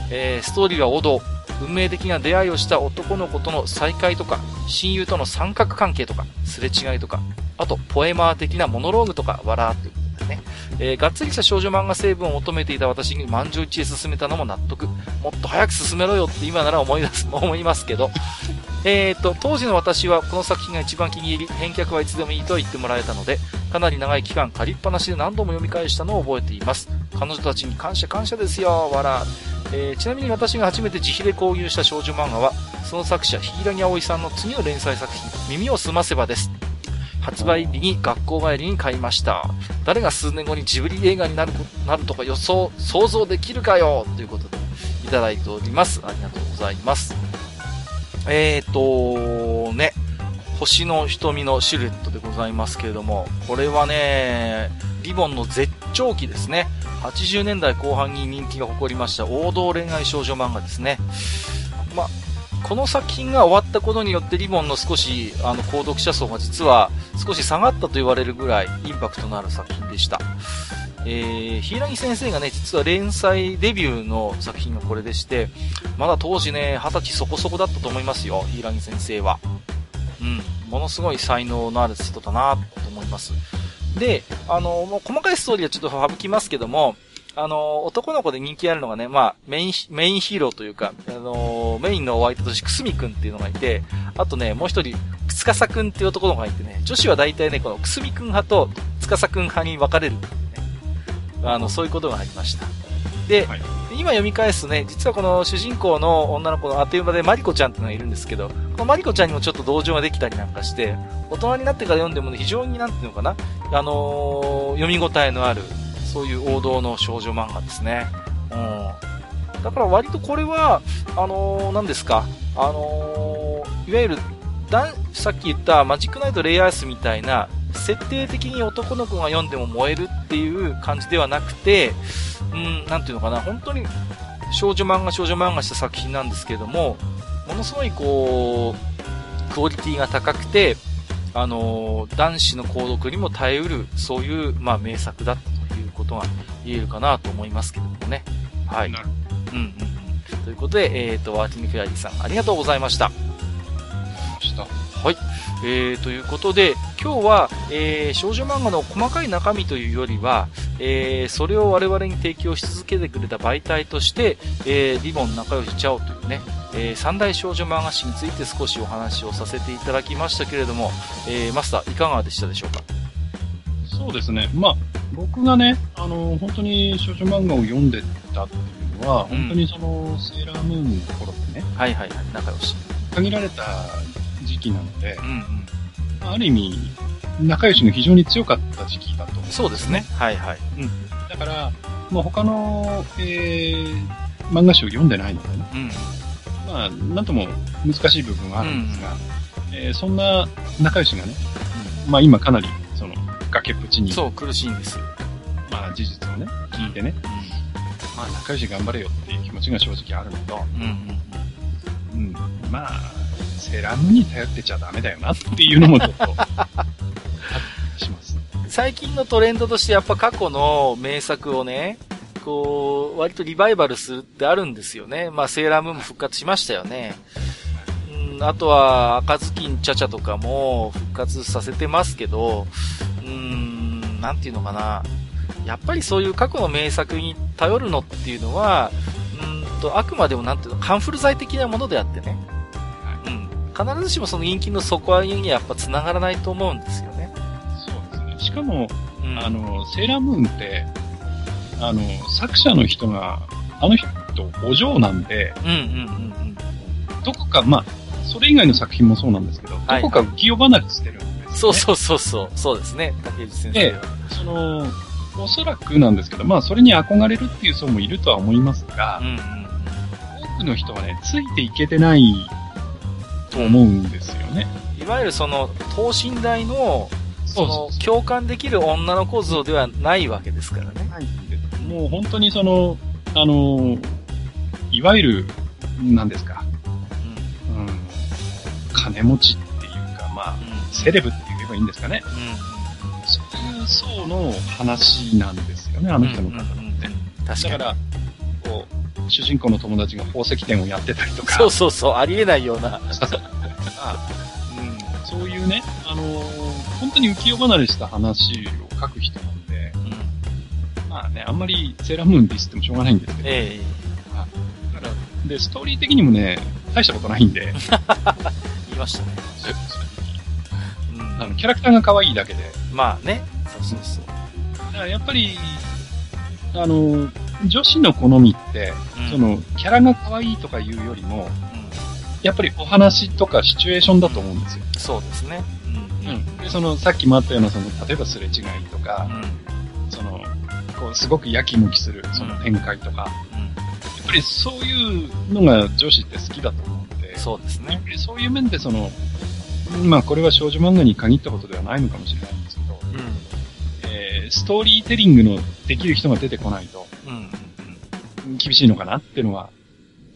えー、ストーリーは王道。運命的な出会いをした男の子との再会とか、親友との三角関係とか、すれ違いとか、あと、ポエマー的なモノローグとか、笑っていうことでね。えー、がっつりした少女漫画成分を求めていた私に満場一致へ進めたのも納得。もっと早く進めろよって今なら思い出す、思いますけど。えーと、当時の私はこの作品が一番気に入り、返却はいつでもいいとは言ってもらえたので、かなり長い期間借りっぱなしで何度も読み返したのを覚えています。彼女たちに感謝感謝ですよ、笑。えー、ちなみに私が初めて自費で購入した少女漫画は、その作者、柊葵さんの次の連載作品、耳をすませばです。発売日に学校帰りに買いました。誰が数年後にジブリ映画になるなるとか予想、想像できるかよということで、いただいております。ありがとうございます。えーと、ね、星の瞳のシルエットでございますけれども、これはね、リボンの絶長期ですね。80年代後半に人気が誇りました王道恋愛少女漫画ですね。ま、この作品が終わったことによってリボンの少し、あの、購読者層が実は少し下がったと言われるぐらいインパクトのある作品でした。えー、柊先生がね、実は連載デビューの作品がこれでして、まだ当時ね、二十歳そこそこだったと思いますよ、柊先生は。うん、ものすごい才能のある人だなと思います。で、あの、もう細かいストーリーはちょっと省きますけども、あの、男の子で人気あるのがね、まあ、メイン、メインヒーローというか、あの、メインのお相手としてくすみくんっていうのがいて、あとね、もう一人、つかさくんっていう男の子がいてね、女子は大体ね、このくすみくん派とつかさくん派に分かれる、ね。あの、そういうことがありました。で、はい、今読み返すとね、実はこの主人公の女の子のあっという間でマリコちゃんっていうのがいるんですけど、このマリコちゃんにもちょっと同情ができたりなんかして、大人になってから読んでも、ね、非常になんていうのかな、あのー、読み応えのある、そういう王道の少女漫画ですね。うん。だから割とこれは、あのー、何ですか、あのー、いわゆる、さっき言ったマジックナイトレイアースみたいな、設定的に男の子が読んでも燃えるっていう感じではなくて、うん、なていうのかな、本当に少女漫画少女漫画した作品なんですけども、ものすごいこう、クオリティが高くて、あの、男子の購読にも耐えうる、そういう、まあ、名作だっことが言えるかなと思いますけれどもね。はい。うんうんうん。ということで、えっ、ー、と、ワーキングフェアリーさん、ありがとうございました。はい。えー、ということで、今日は、えー、少女漫画の細かい中身というよりは、えー、それを我々に提供し続けてくれた媒体として、えー、リボン仲良しちゃおうというね、えー、三大少女漫画誌について少しお話をさせていただきましたけれども、えー、マスターいかがでしたでしょうか？そうですね。まあ、僕がね、あの、本当に少女漫画を読んでたっていうのは、うん、本当にその、セーラームーンの頃ってね。はいはいはい、仲良し。限られた時期なので、うんうん、ある意味、仲良しが非常に強かった時期だと思う、ね、そうですね。はいはい。うん。だから、まあ、他の、えー、漫画誌を読んでないのでね。うん。まあ、なんとも難しい部分はあるんですが、うん、えー、そんな仲良しがね、うん、まあ今かなり、崖っぷちに。そう、苦しいんですよ。まあ事実をね、聞いてね。うん、まあ仲良し頑張れよっていう気持ちが正直あるのと、うんうん、うん。まあ、セラムに頼ってちゃダメだよなっていうのもちょっと、します。最近のトレンドとしてやっぱ過去の名作をね、こう、割とリバイバルするってあるんですよね。まあ、セーラームーンも復活しましたよね。うん、あとは、赤ずきんちゃちゃとかも復活させてますけど、うーん、なんていうのかな。やっぱりそういう過去の名作に頼るのっていうのは、うんと、あくまでもなんていうの、カンフル剤的なものであってね。必ずしもその陰気の底上げにはやっぱ繋がらないと思うんですよね。そうですね。しかも、うん、あの、セーラームーンって、あの、作者の人が、あの人、お嬢なんで、うんうんうんうん。どこか、まあ、それ以外の作品もそうなんですけど、どこか浮世離れしてるそうそうそうそう、そうですね、竹内先生は。で、その、おそらくなんですけど、まあ、それに憧れるっていう層もいるとは思いますが、うんうん、多くの人はね、ついていけてないと思うんですよね。いわゆるその、等身大の、その、共感できる女の子像ではないわけですからね。はい。もう本当にその、あの、いわゆる、何ですか、うん、うん、金持ちセレブって言えばいいんですかね。うん、そういう層の話なんですよね、あの人の方って。うんうんうん、確かに。だから、こう、主人公の友達が宝石店をやってたりとか。そうそうそう、ありえないような。うん、そういうね、あのー、本当に浮世離れした話を書く人なんで、うん、まあね、あんまりセーラームーンディスってもしょうがないんですけど、ええー、だから、で、ストーリー的にもね、大したことないんで。言いましたね。うん、あのキャラクターが可愛いだけで。まあね、そうそうそう。だからやっぱり、あの、女子の好みって、うん、その、キャラが可愛いとかいうよりも、うん、やっぱりお話とかシチュエーションだと思うんですよ。そうですね。うん。うん、で、その、さっきもあったような、その、例えばすれ違いとか、その、こう、すごくやきもきする、その展開とか、やっぱりそういうのが女子って好きだと思うんで、そうですね。やっぱりそういう面でその、まあこれは少女漫画に限ったことではないのかもしれないんですけど、うん、ええー、ストーリーテリングのできる人が出てこないと、うん、厳しいのかなっていうのは、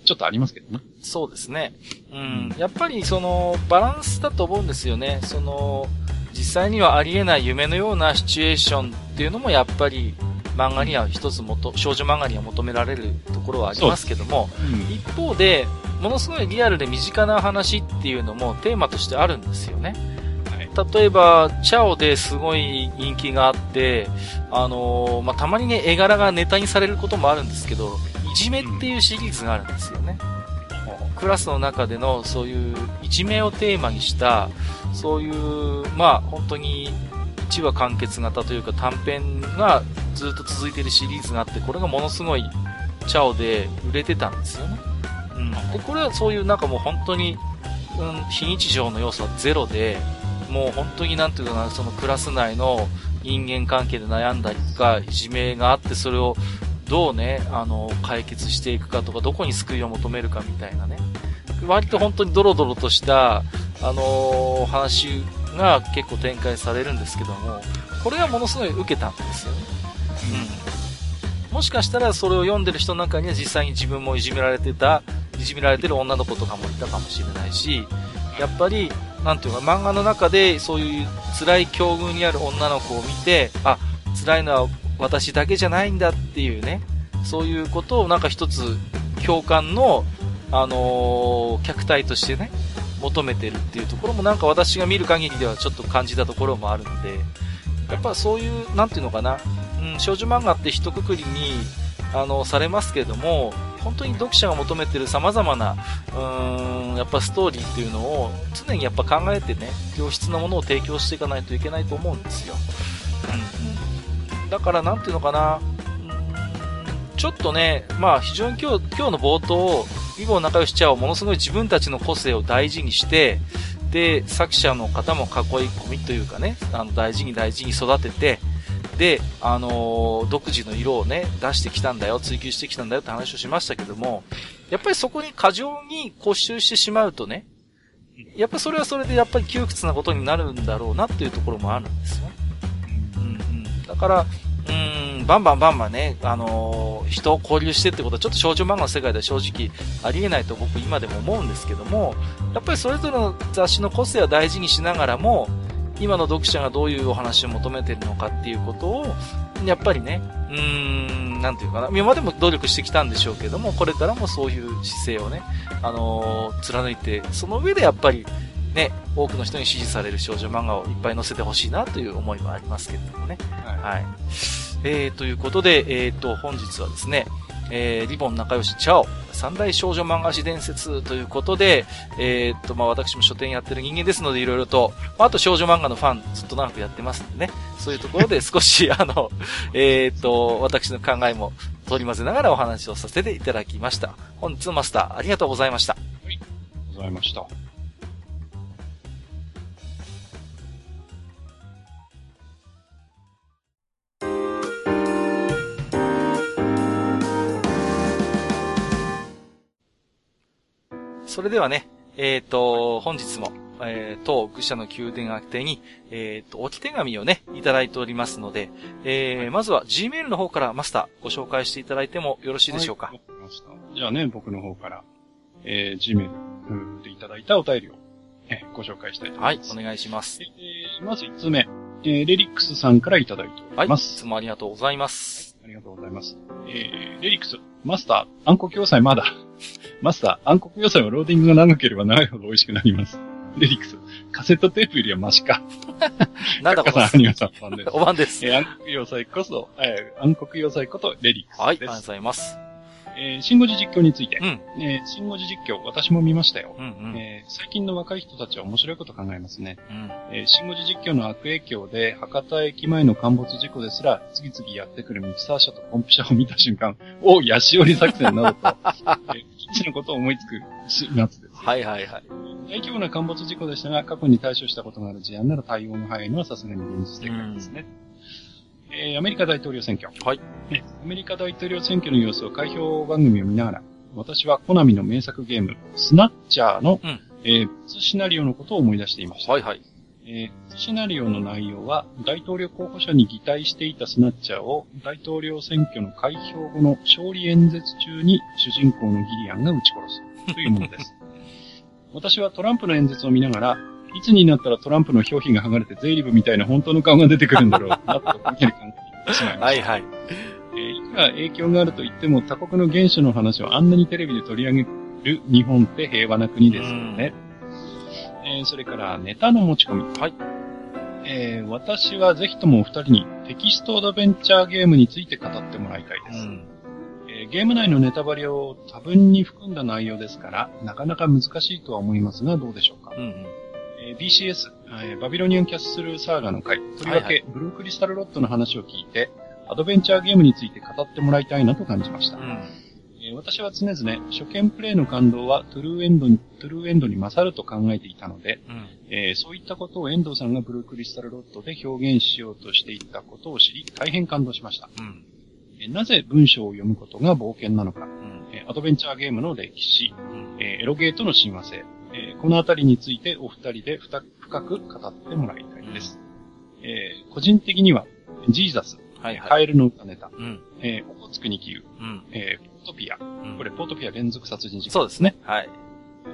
ちょっとありますけどね。そうですね。うん。やっぱりその、バランスだと思うんですよね。その、実際にはありえない夢のようなシチュエーションっていうのもやっぱり漫画には一つもと、少女漫画には求められるところはありますけども、うん、一方で、ものすごいリアルで身近な話っていうのもテーマとしてあるんですよね。例えば、チャオですごい人気があって、あのー、まあ、たまにね、絵柄がネタにされることもあるんですけど、いじめっていうシリーズがあるんですよね。うん、クラスの中でのそういういじめをテーマにした、そういう、まあ、本当に1話完結型というか短編がずっと続いているシリーズがあって、これがものすごいチャオで売れてたんですよね。うん。で、これはそういうなんかもう本当に、うん、非日常の要素はゼロで、もう本当になんていうかな、そのクラス内の人間関係で悩んだりとか、いじめがあって、それをどうね、あの、解決していくかとか、どこに救いを求めるかみたいなね。割と本当にドロドロとした、あのー、話が結構展開されるんですけども、これはものすごい受けたんですよね。うん。もしかしたらそれを読んでる人の中には実際に自分もいじめられてた、いじめられてる女の子とかもいたかもしれないし、やっぱりなんていうか、漫画の中でそういう辛い境遇にある女の子を見て、あ、辛いのは私だけじゃないんだっていうね、そういうことをなんか一つ共感の、あのー、客体としてね、求めてるっていうところもなんか私が見る限りではちょっと感じたところもあるので、やっぱそういう、なんていうのかな、うん、少女漫画って一括りに、あの、されますけども、本当に読者が求めてる様々な、うーん、やっぱストーリーっていうのを常にやっぱ考えてね、良質なものを提供していかないといけないと思うんですよ。うん。だからなんていうのかな、ちょっとね、まあ非常に今日、今日の冒頭、囲碁仲良しちゃをものすごい自分たちの個性を大事にして、で、作者の方も囲い込みというかね、あの大事に大事に育てて、で、あのー、独自の色をね、出してきたんだよ、追求してきたんだよって話をしましたけども、やっぱりそこに過剰に固執してしまうとね、やっぱそれはそれでやっぱり窮屈なことになるんだろうなっていうところもあるんですよ。うんうん。だから、うん、バンバンバンバンね、あのー、人を交流してってことはちょっと少女漫画の世界では正直ありえないと僕今でも思うんですけども、やっぱりそれぞれの雑誌の個性を大事にしながらも、今の読者がどういうお話を求めてるのかっていうことを、やっぱりね、うーん、なんていうかな、今までも努力してきたんでしょうけども、これからもそういう姿勢をね、あのー、貫いて、その上でやっぱり、ね、多くの人に支持される少女漫画をいっぱい載せてほしいなという思いもありますけれどもね。はい。はい、えー、ということで、えっ、ー、と、本日はですね、えー、リボン仲良しチャオ、三大少女漫画誌伝説ということで、えー、っと、まあ、私も書店やってる人間ですので、いろいろと、まあ、あと少女漫画のファンずっと長くやってますんでね、そういうところで 少し、あの、えー、っと、私の考えも取り混ぜながらお話をさせていただきました。本日のマスター、ありがとうございました。はい、ありがとうございました。それではね、えっ、ー、と、本日も、えー、当愚者の宮殿宛てに、えっ、ー、と、置き手紙をね、いただいておりますので、えー、まずは Gmail の方からマスターご紹介していただいてもよろしいでしょうか？はい、ました。じゃあね、僕の方から、えー、Gmail でいただいたお便りを、えー、ご紹介したいと思います。はい、お願いします。えー、まず1つ目、えー、レリックスさんからいただいております。はい、いつもありがとうございます。はい、ありがとうございます。えー、レリックス、マスター、暗黒要塞まだ。マスター、暗黒要塞はローディングが長ければ長いほど美味しくなります。レリックス、カセットテープよりはマシか。なんだこさん、アニメさん、ファンです。おばんです。えー、暗黒要塞こそ、えー、暗黒要塞ことレリックスです。はい、ありがとうございます。えー、シンゴジ実況について。うん。えー、シンゴジ実況、私も見ましたよ。うんうん、えー、最近の若い人たちは面白いこと考えますね。うん。えー、シンゴジ実況の悪影響で、博多駅前の陥没事故ですら、次々やってくるミキサー車とポンプ車を見た瞬間、おヤシオリ作戦などと、えー、一のことを思いつく夏です。はいはいはい。大規模な陥没事故でしたが、過去に対処したことがある事案なら対応が早いのはさすがに現実的なんですね。うんえー、アメリカ大統領選挙。はい。アメリカ大統領選挙の様子を開票番組を見ながら、私はコナミの名作ゲーム、スナッチャーの、うん、えー、シナリオのことを思い出していました。はいはい。ええー、シナリオの内容は、大統領候補者に擬態していたスナッチャーを大統領選挙の開票後の勝利演説中に主人公のギリアンが撃ち殺すというものです。私はトランプの演説を見ながら、いつになったらトランプの表皮が剥がれて税理部みたいな本当の顔が出てくるんだろうな、とぼんやり考えてしまいました。はいはい。えーいくら影響があると言っても他国の原種の話をあんなにテレビで取り上げる日本って平和な国ですよね。えーそれからネタの持ち込み。はい。えー私はぜひともお二人にテキストアドベンチャーゲームについて語ってもらいたいです。うん。えーゲーム内のネタバレを多分に含んだ内容ですから、なかなか難しいとは思いますがどうでしょうか。うんうん。えー BCS、えーバビロニアンキャッスルサーガの回、とりわけ、はいブルークリスタルロットの話を聞いて、アドベンチャーゲームについて語ってもらいたいなと感じました。うん。えー私は常々、初見プレイの感動はトゥルーエンドに、トゥルーエンドに勝ると考えていたので、うん。えーそういったことを遠藤さんがブルークリスタルロットで表現しようとしていたことを知り、大変感動しました。うん。えーなぜ文章を読むことが冒険なのか、うん。えーアドベンチャーゲームの歴史、うん。えーエロゲーとの親和性、えーこのあたりについてお二人で深く語ってもらいたいです。えー個人的には、ジーザス、はいはい。カエルの歌ネタ、うん。えー、オホーツクに消ゆ、うん。えートピア、うんこれポートピア連続殺人事件。そうですね。はい。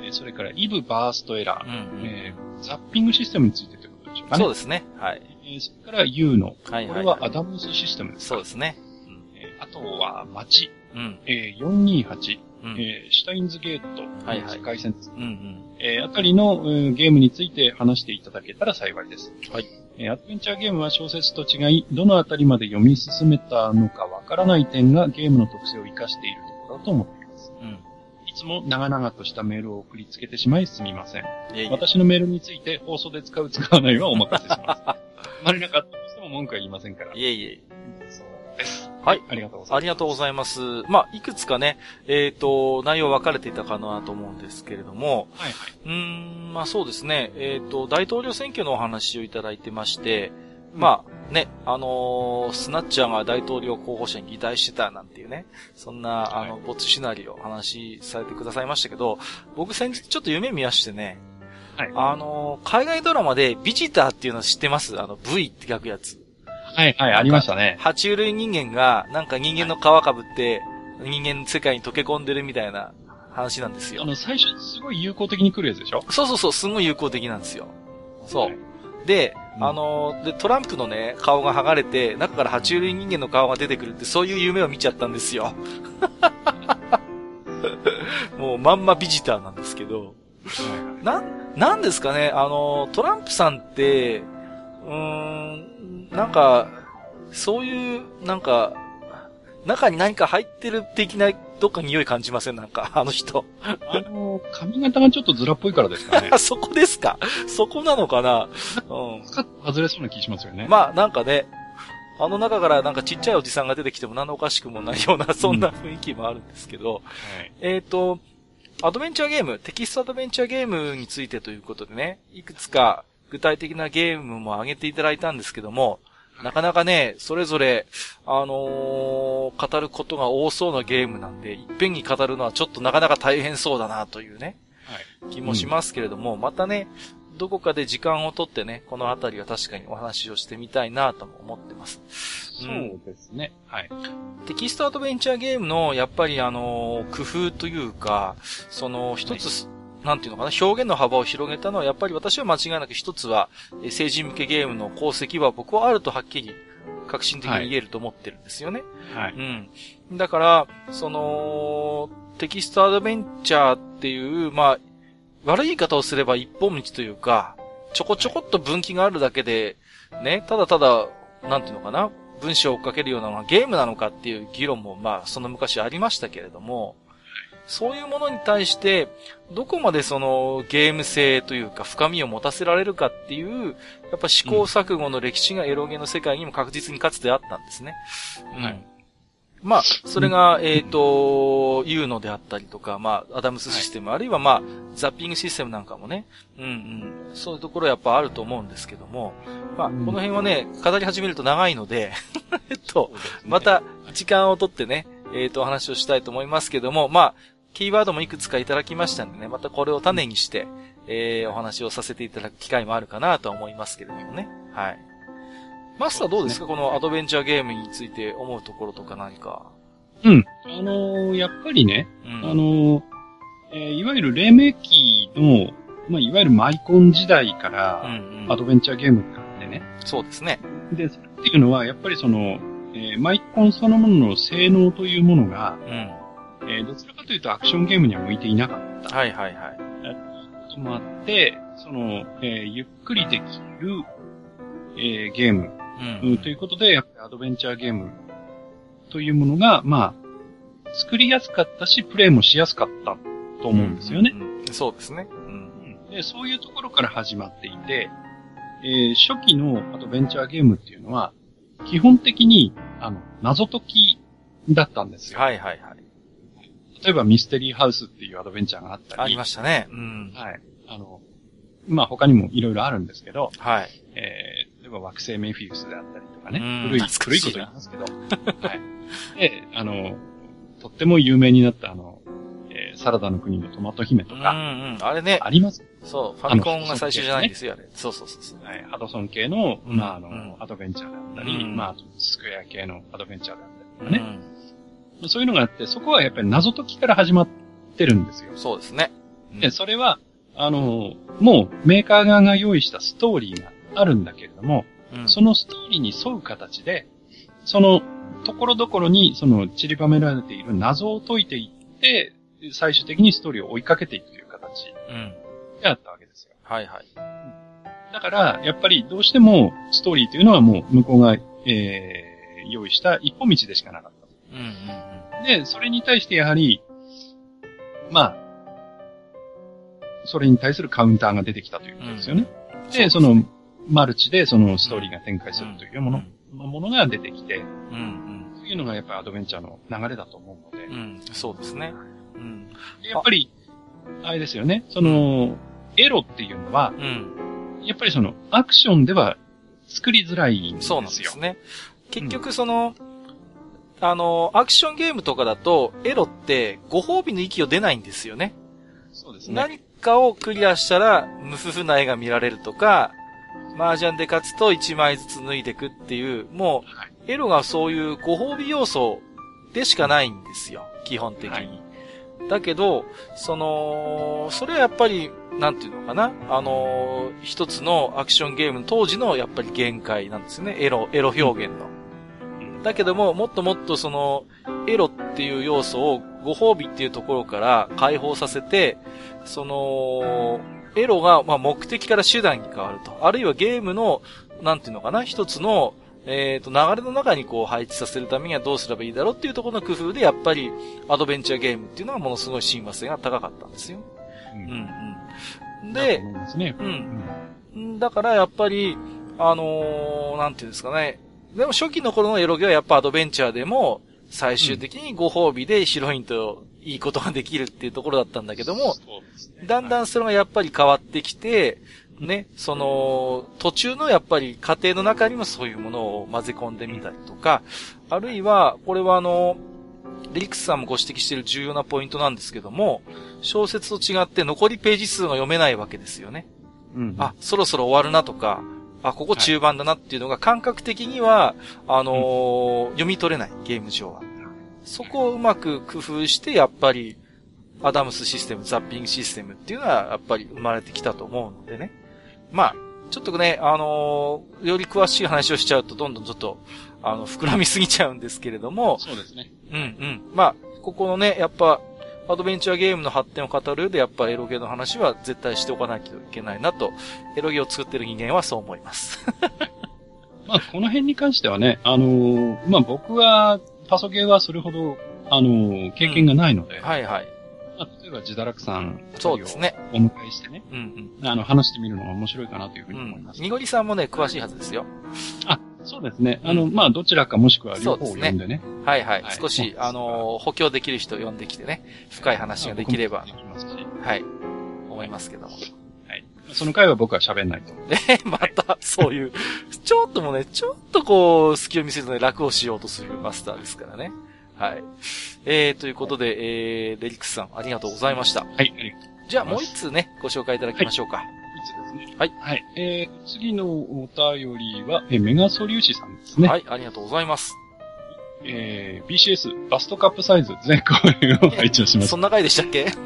えーそれから EVE burst error、うん。えーザッピングシステムについてということでしょうかね。そうですね。はい。えーそれから YU-NO、はいはい。これはアダムスシステムですか？そうですね。えーあとは街、うん。えー428、うん。えーシュタインズゲート、はいはい世界戦うんうん。えーあたりの、えーゲームについて話していただけたら幸いです。はい。えーアドベンチャーゲームは小説と違い、どのあたりまで読み進めたのかわからない点がゲームの特性を活かしていると思っています。うん。いつも長々としたメールを送りつけてしまいすみません。いえいえ。私のメールについて放送で使う使わないはお任せします。あまりなかったとしても文句は言いませんから。いえいえ。そうです。はい。ありがとうございます。ありがとうございます。まあ、いくつかね、えっ、と、内容分かれていたかなと思うんですけれども、はいはい。うーん、まあそうですね、えっ、と、大統領選挙のお話をいただいてまして、まあね、あのースナッチャーが大統領候補者に議題してたなんていうね、そんな、あの、はい没シナリオお話しされてくださいましたけど、僕先日ちょっと夢見ましてね、はいあのー海外ドラマでビジターっていうの知ってます？あの、V って書くやつ。はいはい、ありましたね。爬虫類人間が、なんか人間の皮かぶって、人間の世界に溶け込んでるみたいな話なんですよあ。の、最初すごい友好的に来るやつでしょ？そうそうそう、すごい有効的なんですよ。そう。はいで、うんあのーで、トランプのね、顔が剥がれて、中から爬虫類人間の顔が出てくるって、そういう夢を見ちゃったんですよ。もう、まんまビジターなんですけど。なん、なんですかね、あのートランプさんって、うーん、なんか、そういう、なんか、中に何か入ってる的な、どっか匂い感じません？なんか、あの人。あの、髪型がちょっとずらっぽいからですかね。あ、そこですか？そこなのかな？うん。外れそうな気しますよね。まあ、なんかね、あの中からなんかちっちゃいおじさんが出てきても何のおかしくもないような、そんな雰囲気もあるんですけど、はい。えっ、と、アドベンチャーゲーム、テキストアドベンチャーゲームについてということでね、いくつか具体的なゲームも挙げていただいたんですけども、なかなかね、それぞれ、あのー語ることが多そうなゲームなんで、いっぺんに語るのはちょっとなかなか大変そうだなというね、はい。気もしますけれども、またね、どこかで時間をとってね、このあたりは確かにお話をしてみたいなとも思ってます。そうですね。はい。テキストアドベンチャーゲームの、やっぱりあの、工夫というか、その、一つ、なんていうのかな、表現の幅を広げたのは、やっぱり私は間違いなく一つは、え成人向けゲームの功績は僕はあるとはっきり、革新的に言えると思ってるんですよね。はい。うん。だから、その、テキストアドベンチャーっていう、まあ、悪い言い方をすれば一本道というか、ちょこちょこっと分岐があるだけで、ね、ただただ、なんていうのかな、文章を追っかけるようなのがゲームなのかっていう議論も、まあ、その昔ありましたけれども、そういうものに対して、どこまでそのゲーム性というか深みを持たせられるかっていう、やっぱ試行錯誤の歴史がエロゲの世界にも確実にかつてあったんですね。はい。まあ、それが、えっ、と、言うのであったりとか、まあ、アダムスシステム、あるいはまあ、ザッピングシステムなんかもね、うんうん、そういうところやっぱあると思うんですけども、まあ、こうん。の辺はね、語り始めると長いので、えっと、ま、た、時間をとってね、えっ、と、お話をしたいと思いますけども、まあ、キーワードもいくつかいただきましたんでね、またこれを種にして、えー、お話をさせていただく機会もあるかなと思いますけれどもね。はい。マスターどうですか、ね、このアドベンチャーゲームについて思うところとか何か。うん。あのー、やっぱりね、うん、あのー、えー、いわゆる黎明期の、まあ、いわゆるマイコン時代から、アドベンチャーゲームってあってね、うんうん。そうですね。で、それっていうのは、やっぱりその、えー、マイコンそのものの性能というものが、うん、えー、どちらかというとアクションゲームには向いていなかった。はいはいはい。こともあって、その、えー、ゆっくりできる、えー、ゲーム、うん、ということで、やっぱりアドベンチャーゲームというものが、まあ、作りやすかったし、プレイもしやすかったと思うんですよね。うんうん、そうですね、うん。で。そういうところから始まっていて、えー、初期のアドベンチャーゲームっていうのは、基本的に、あの、謎解きだったんですよ。はいはいはい。例えばミステリーハウスっていうアドベンチャーがあったり。ありましたね。うん。はい。あの、まあ、他にもいろいろあるんですけど、はい。えー、例えば惑星メフィウスであったりとかね。古い、古いこと言いますけど。はい。で、あの、とっても有名になったあの、えー、サラダの国のトマト姫とか。うんうん。あれね。あります？そう、ファミコンが最初じゃないんですよ、あれ。そうそうそうはい。ハドソン系の、まあ、あの、アドベンチャーだったり、まあ、スクエア系のアドベンチャーだったりとかね。そういうのがあって、そこはやっぱり謎解きから始まってるんですよ。そうですね。で、それは、あの、もうメーカー側が用意したストーリーがあるんだけれども、うん、そのストーリーに沿う形で、その、ところどころに、その、散りばめられている謎を解いていって、最終的にストーリーを追いかけていくという形であったわけですよ。うん、はいはい。だから、やっぱりどうしても、ストーリーというのはもう向こうが、えー、用意した一歩道でしかなかった。うんうんうん、で、それに対してやはり、まあ、それに対するカウンターが出てきたということですよね。うん、で、その、マルチでそのストーリーが展開するというもの、うん、ものが出てきて、うんうん、というのがやっぱりアドベンチャーの流れだと思うので。うん、そうですね。うん、やっぱり、あれですよね、その、エロっていうのは、うん、やっぱりその、アクションでは作りづらいんですよ。そうなんですね。結局その、あの、アクションゲームとかだと、エロってご褒美の域を出ないんですよね。そうですね。何かをクリアしたら、無夫婦な絵が見られるとか、麻雀で勝つと1枚ずつ脱いでくっていう、もう、エロがそういうご褒美要素でしかないんですよ。基本的に。はい、だけど、その、それはやっぱり、なんていうのかなあの、一つのアクションゲームの当時のやっぱり限界なんですよね。エロ、エロ表現の。だけども、もっともっとその、エロっていう要素をご褒美っていうところから解放させて、その、エロが、ま目的から手段に変わると。あるいはゲームの、なんていうのかな、一つの、えっ、ー、と、流れの中にこう配置させるためにはどうすればいいだろうっていうところの工夫で、やっぱり、アドベンチャーゲームっていうのはものすごい親和性が高かったんですよ。うん、うん、うん。で、ね、うん。だからやっぱり、あのー、なんていうんですかね、でも初期の頃のエロゲはやっぱアドベンチャーでも、最終的にご褒美でヒロインといいことができるっていうところだったんだけども、だんだんそれがやっぱり変わってきて、ね、その、途中のやっぱり家庭の中にもそういうものを混ぜ込んでみたりとか、あるいは、これはあの、リリックスさんもご指摘している重要なポイントなんですけども、小説と違って残りページ数が読めないわけですよね。うん、あ、そろそろ終わるなとか、あ、ここ中盤だなっていうのが感覚的には、あのー、読み取れない、ゲーム上は。そこをうまく工夫して、やっぱり、アダムスシステム、ザッピングシステムっていうのは、やっぱり生まれてきたと思うのでね。まあ、ちょっとね、あのー、より詳しい話をしちゃうと、どんどんちょっと、あの、膨らみすぎちゃうんですけれども。そうですね。うんうん。まあ、ここのね、やっぱ、アドベンチャーゲームの発展を語る上で、やっぱエロゲの話は絶対しておかなきゃいけないなと、エロゲを作ってる人間はそう思います。まあ、この辺に関してはね、あのー、まあ僕は、パソゲーはそれほど、あのー、経験がないので、うん、はいはい。まあ、例えば、自堕落さん、そうですね。お迎えしてね、うんうん。あの、話してみるのが面白いかなというふうに思います。にごりさんもね、詳しいはずですよ。あ、そうですね。あの、まあ、どちらかもしくは両方を読んでね。はいはい。少し、あの、補強できる人を呼んできてね、深い話ができれば、はい、思いますけども。はい。その回は僕は喋んないと。え、また、そういう、ちょっともね、ちょっとこう、隙を見せずね、楽をしようとするマスターですからね。はい。えー、ということで、えー、レリックスさん、ありがとうございました。はい、じゃあもう一通ね、ご紹介いただきましょうか。いつですね。はい。はい。えー、次のお便りは、えーメガソリューシさんですね。。はいい、ありがとうございます。えー、BCS、バストカップサイズ全公演を拝聴しましたそ。んな回でしたっけ？はい。こ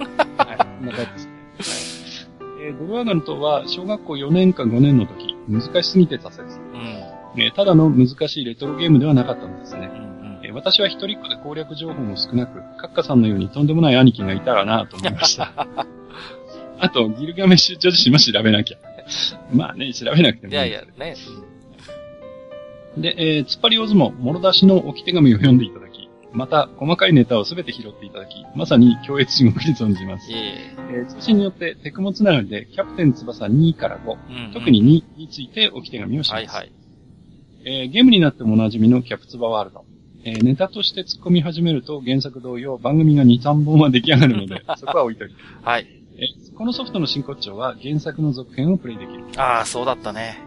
んな感じですね。はい。えー、ゴルワガンとは、小学校4年か5年の時、難しすぎて挫折。うん。えーただの難しいレトロゲームではなかったのですねう。ん。えー私は一人っ子で攻略情報も少なく、カッカさんのようにとんでもない兄貴がいたらなと思いました。あと、ギルガメッシュ女子も調べなきゃ。まあね、調べなくてもいやいや、ね。で、えー、突っ張り大相撲、もろ出しの置き手紙を読んでいただき、また、細かいネタをすべて拾っていただき、まさに強越地獄に存じますい。えー、通信によって、テクモつながりで、キャプテン翼2から5、うん。特に2について置き手紙をします。はいはい。えーゲームになってもおなじみのキャプツバワールド。えーネタとして突っ込み始めると原作同様番組が2、3本は出来上がるので、そこは置いといて。はい。えーこのソフトの真骨頂は原作の続編をプレイできる。ああ、そうだったね。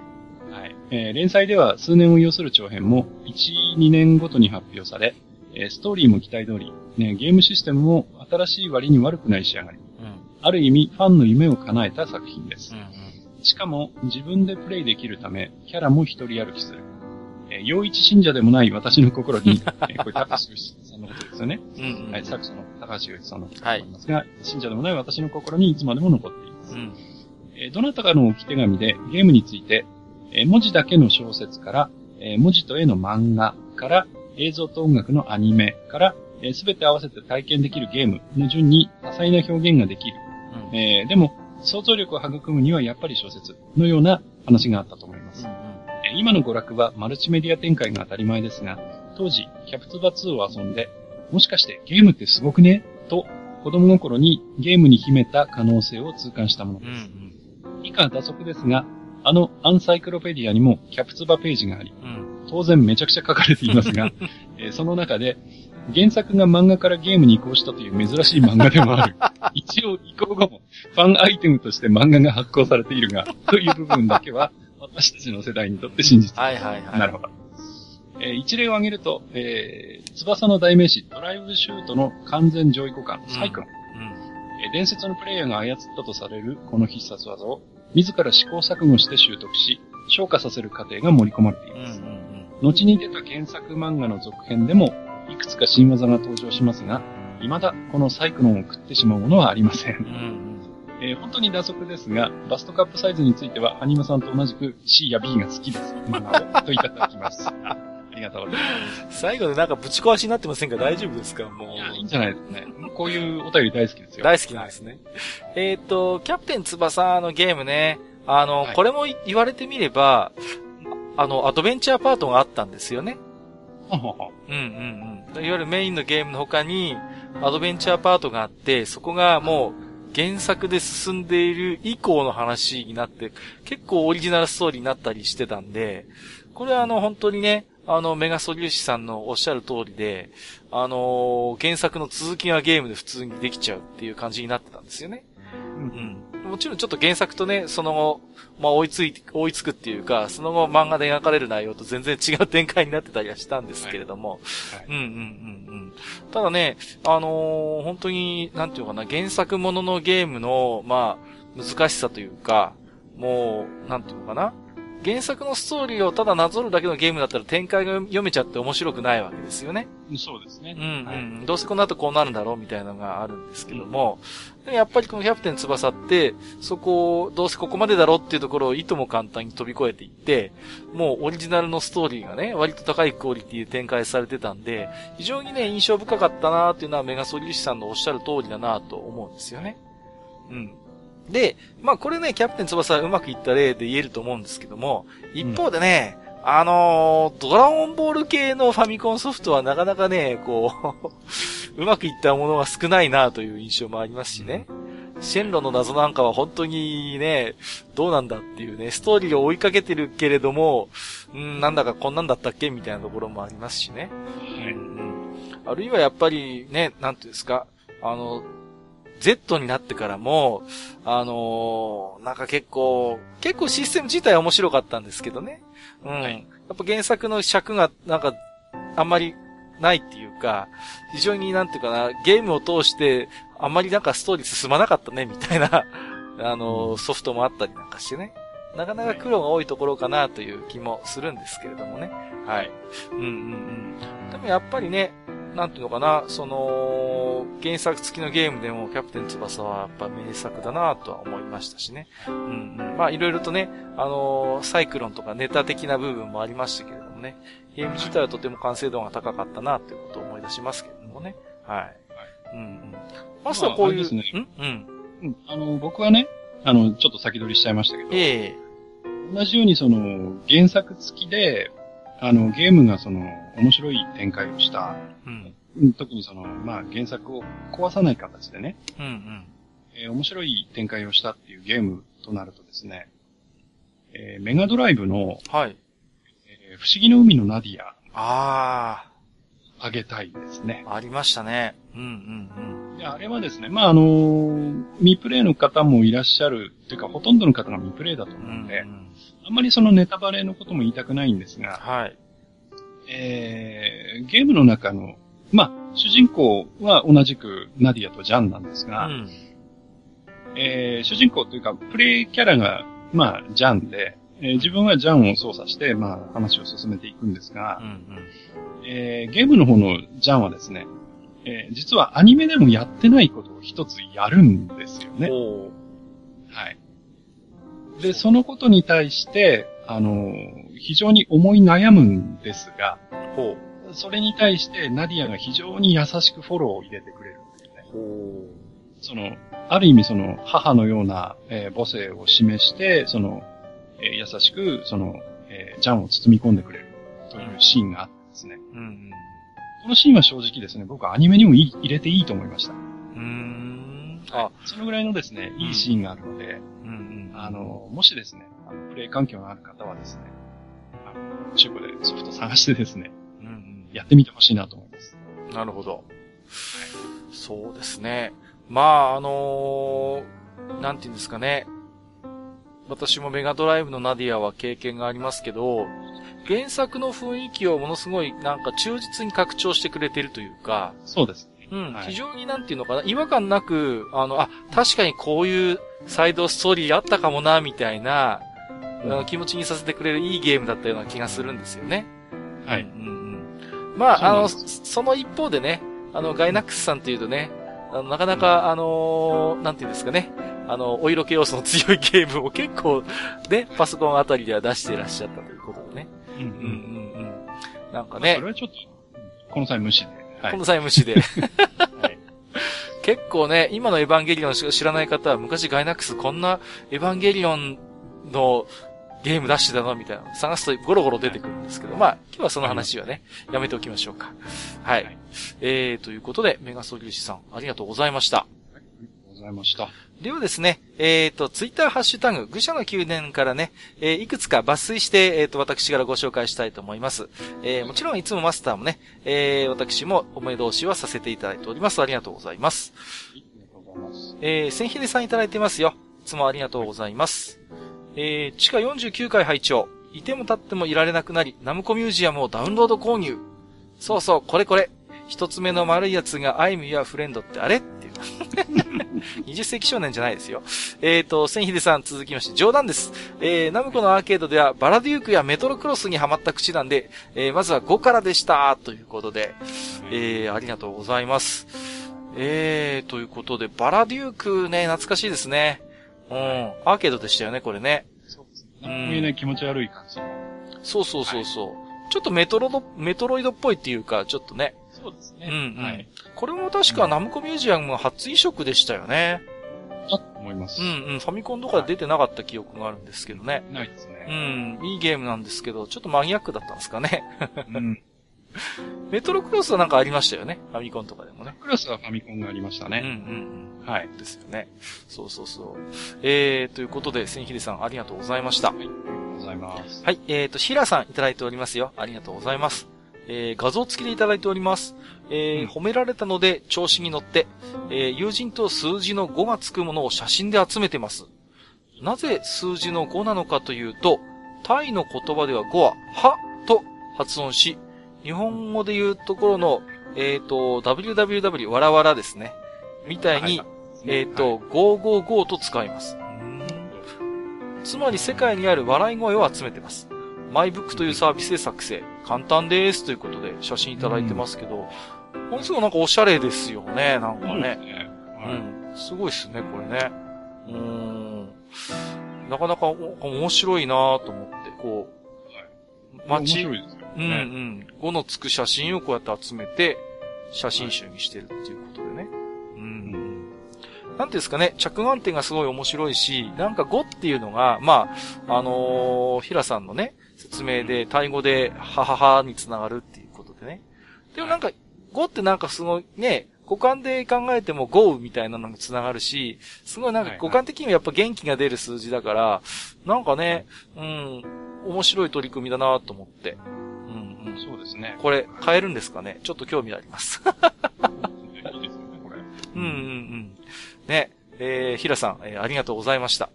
はい。えー連載では数年を要する長編も1、2年ごとに発表され、えーストーリーも期待通り、ね、ゲームシステムも新しい割に悪くない仕上がり。うん。ある意味、ファンの夢を叶えた作品ですうん。うん。しかも、自分でプレイできるため、キャラも一人歩きする。えー、陽一信者でもない私の心に、えーこれ、高橋義さんのことですよね。うん。うん。はい、作者の高橋義さんのことだはいと思いますが、信者でもない私の心にいつまでも残っています。うん。えーどなたかの置き手紙でゲームについて、えー文字だけの小説から、えー文字と絵の漫画から、映像と音楽のアニメから、すべて合わせて体験できるゲームの順に多彩な表現ができる。うん。えーでも、想像力を育むにはやっぱり小説のような話があったと思います。うん。えー今の娯楽はマルチメディア展開が当たり前ですが、当時、キャプツバ2を遊んで、もしかしてゲームってすごくね？と、子供心にゲームに秘めた可能性を痛感したものうん。です。うん。以下打足ですが、あのアンサイクロペディアにもキャプツバページがあり、うん。当然めちゃくちゃ書かれていますが、えーその中で、原作が漫画からゲームに移行したという珍しい漫画でもある。一応移行後もファンアイテムとして漫画が発行されているが、という部分だけは私たちの世代にとって真実。はいはいはい。なるほど。えー一例を挙げると、えー翼の代名詞、ドライブシュートの完全上位互換、サイクロン。うん。えー伝説のプレイヤーが操ったとされるこの必殺技を、自ら試行錯誤して習得し、昇華させる過程が盛り込まれていうん。うます。ん。後に出た原作漫画の続編でも、いくつか新技が登場しますが、未だこのサイクロンを食ってしまうものはありません。うん。うん。えー本当に打足ですが、バストカップサイズについては、アニマさんと同じく C や B が好きです。漫画を。といただきます。ありがとうございます。最後でなんかぶち壊しになってませんか？大丈夫ですか？もう。いや、いいんじゃないですかね。こういうお便り大好きですよ。大好きなんですね。えっ、と、キャプテン翼のゲームね、あの、はいこれも言われてみれば、あの、アドベンチャーパートがあったんですよね。うんうんうん。いわゆるメインのゲームの他に、アドベンチャーパートがあって、そこがもう原作で進んでいる以降の話になって、結構オリジナルストーリーになったりしてたんで、これはあの本当にね、あのメガソリューシさんのおっしゃる通りで、あのー原作の続きがゲームで普通にできちゃうっていう感じになってたんですよね。うんうん。もちろんちょっと原作とね、その後、まあ追いついて、追いつくっていうか、その後漫画で描かれる内容と 全然違う展開になってたりはしたんですけれども、はいうんうんうんうん。ただね、あのー本当に、なんていうのかな、原作もののゲームの、まあ、難しさというか、もう、なんていうのかな。原作のストーリーをただなぞるだけのゲームだったら展開が読めちゃって面白くないわけですよね。そうですね。うんうん。はいどうせこの後こうなるんだろうみたいなのがあるんですけども、でもやっぱりこのキャプテン翼って、そこを、どうせここまでだろうっていうところをいとも簡単に飛び越えていって、もうオリジナルのストーリーがね、割と高いクオリティで展開されてたんで、非常にね、印象深かったなーっていうのはメガソリュシさんのおっしゃる通りだなと思うんですよね。うん。で、まあこれね、キャプテン翼はうまくいった例で言えると思うんですけども、一方でね、あのードラゴンボール系のファミコンソフトはなかなかね、こう、うまくいったものが少ないなという印象もありますしね。シェンロの謎なんかは本当にね、どうなんだっていうね、ストーリーを追いかけてるけれども、うん、なんだかこんなんだったっけみたいなところもありますしね。はいうんあるいはやっぱりね、なんていうんですか、あの、Z になってからも、あのーなんか結構、結構システム自体は面白かったんですけどね。うん。はいやっぱ原作の尺が、なんか、あんまりないっていうか、非常になんていうかな、ゲームを通して、あんまりなんかストーリー進まなかったね、みたいな、あの、ソフトもあったりなんかしてね。なかなか苦労が多いところかなという気もするんですけれどもね。はい。うんうんうん。でもやっぱりね、なんていうのかな、その、原作付きのゲームでもキャプテン翼はやっぱ名作だなとは思いましたしね。うんうん。まあいろいろとね、あのー、サイクロンとかネタ的な部分もありましたけれどもね、ゲーム自体はとても完成度が高かったなということを思い出しますけれどもね。はい。はい、うんうん。マスターこういう、まあ、ね、んうん。うん。あの、僕はね、あの、ちょっと先取りしちゃいましたけど。ええー、同じようにその、原作付きで、あの、ゲームがその、面白い展開をした。うん。特にその、まあ、原作を壊さない形でね。うんうん。えー、面白い展開をしたっていうゲームとなるとですね、えー、メガドライブの、はい。えー、不思議の海のナディア。ああ。あげたいですね。ありましたね。うんうんうん。いや、あれはですね、まあ、あのー、未プレイの方もいらっしゃる、っていうか、ほとんどの方が未プレイだと思うので、うんうん、あんまりそのネタバレのことも言いたくないんですが、はい。えー、ゲームの中の、まあ、主人公は同じくナディアとジャンなんですが、うん、えー、主人公というか、プレイキャラが、まあ、ジャンで、えー、自分はジャンを操作して、まあ、話を進めていくんですが、うんうんえー、ゲームの方のジャンはですね、えー、実はアニメでもやってないことを一つやるんですよね。はい。で、そのことに対して、あのー、非常に思い悩むんですが、ほう。それに対してナディアが非常に優しくフォローを入れてくれるんですね。その、ある意味その母のような、えー、母性を示して、その、えー、優しく、その、えー、ジャンを包み込んでくれるというシーンがあってですね。うん、うん。このシーンは正直ですね、僕はアニメにも入れていいと思いました。うん。あ、そのぐらいのですね、いいシーンがあるので、うん、うん、あの、もしですね、あのプレイ環境のある方はですね、あの中古でソフト探してですね、やってみてほしいなと思います。なるほど。はい、そうですね。まあ、あのー、なんて言うんですかね。私もメガドライブのナディアは経験がありますけど、原作の雰囲気をものすごいなんか忠実に拡張してくれてるというか。そうです。うん、はい、非常になんていうのかな、違和感なく、あの、あ、確かにこういうサイドストーリーあったかもな、みたいな、うん、気持ちにさせてくれるいいゲームだったような気がするんですよね。はい。うんうん、まあ、あの、その一方でね、あの、ガイナックスさんっていうとね、あのなかなか、あのー、なんていうんですかね、あの、お色気要素の強いゲームを結構、ね、パソコンあたりでは出していらっしゃったということでね。うんうんうんうん。なんかね。それはちょっと、この際無視で。はい、この際無視で。はい、結構ね、今のエヴァンゲリオンしか知らない方は、昔ガイナックスこんなエヴァンゲリオンのゲーム出してたのみたいな探すとゴロゴロ出てくるんですけど、まあ、今日はその話はね、やめておきましょうか。はい。はい、えー、ということで、メガソリュウシさん、ありがとうございました。ございました。ではですね、えっ、ー、と、ツイッターハッシュタグ、愚者の宮殿からね、えー、いくつか抜粋して、えっ、ー、と、私からご紹介したいと思います。えー、もちろんいつもマスターもね、えー、私もお目通しはさせていただいております。ありがとうございます。ありがとうございます。えー、千秀さんいただいてますよ。いつもありがとうございます。えー、地下49階拝聴いても立ってもいられなくなり、ナムコミュージアムをダウンロード購入。そうそう、これこれ。一つ目の丸いやつがアイムやフレンドってあれ？っていう。20世紀少年じゃないですよ。えっ、ー、と、千秀さん続きまして、冗談です。えー、ナムコのアーケードではバラデュークやメトロクロスにハマった口なんで、えー、まずは5からでした。ということで、えー、ありがとうございます。えー、ということで、バラデュークね、懐かしいですね。うん、アーケードでしたよね、これね。そうですね。うん、ね、気持ち悪い感じ。そうそうそうそう。はい、ちょっとメトロド、メトロイドっぽいっていうか、ちょっとね。そうですね。うん、うん。はい。これも確かナムコミュージアム初移植でしたよね。だと思います。うんうん。ファミコンとかで出てなかった記憶があるんですけどね。ないですね。うん。いいゲームなんですけど、ちょっとマニアックだったんですかね。うん。メトロクロスはなんかありましたよね。ファミコンとかでもね。クロスはファミコンがありましたね。うんうんうん。はい。ですよね。そうそうそう。えー、ということで、千秀さんありがとうございました。はい。ありがとうございます。はい。えーと、ヒラさんいただいておりますよ。ありがとうございます。えー、画像付きでいただいております。えー、褒められたので調子に乗って、えー、友人と数字の5がつくものを写真で集めてます。なぜ数字の5なのかというと、タイの言葉では5は、はと発音し、日本語で言うところの、えっ、ー、と、www わらわらですね。みたいに、はい、えっ、ー、と、はい、555と使います。つまり世界にある笑い声を集めてます。マイブックというサービスで作成。簡単です。ということで写真いただいてますけど、ものすごいなんかおしゃれですよね、なんかね。うん。すごいっすね、これね。うん。なかなか面白いなと思って、こう、街、面白いです。うんうん。5のつく写真をこうやって集めて、写真集にしてるっていうことでね。うん。なんていうんですかね、着眼点がすごい面白いし、なんか5っていうのが、まあ、あのー、平さんのね、説明で、タイ語で、はははにつながるっていうことでね。でもなんか、5ってなんかすごいね、五感で考えても5みたいなのにつながるし、すごいなんか五感的にもやっぱ元気が出る数字だから、なんかね、うん、面白い取り組みだなと思って。そうですね。これ、変えるんですかね？ちょっと興味あります。いいですよね、これ。うんうんうん。ね、えー、ひらさん、えー、ありがとうございました。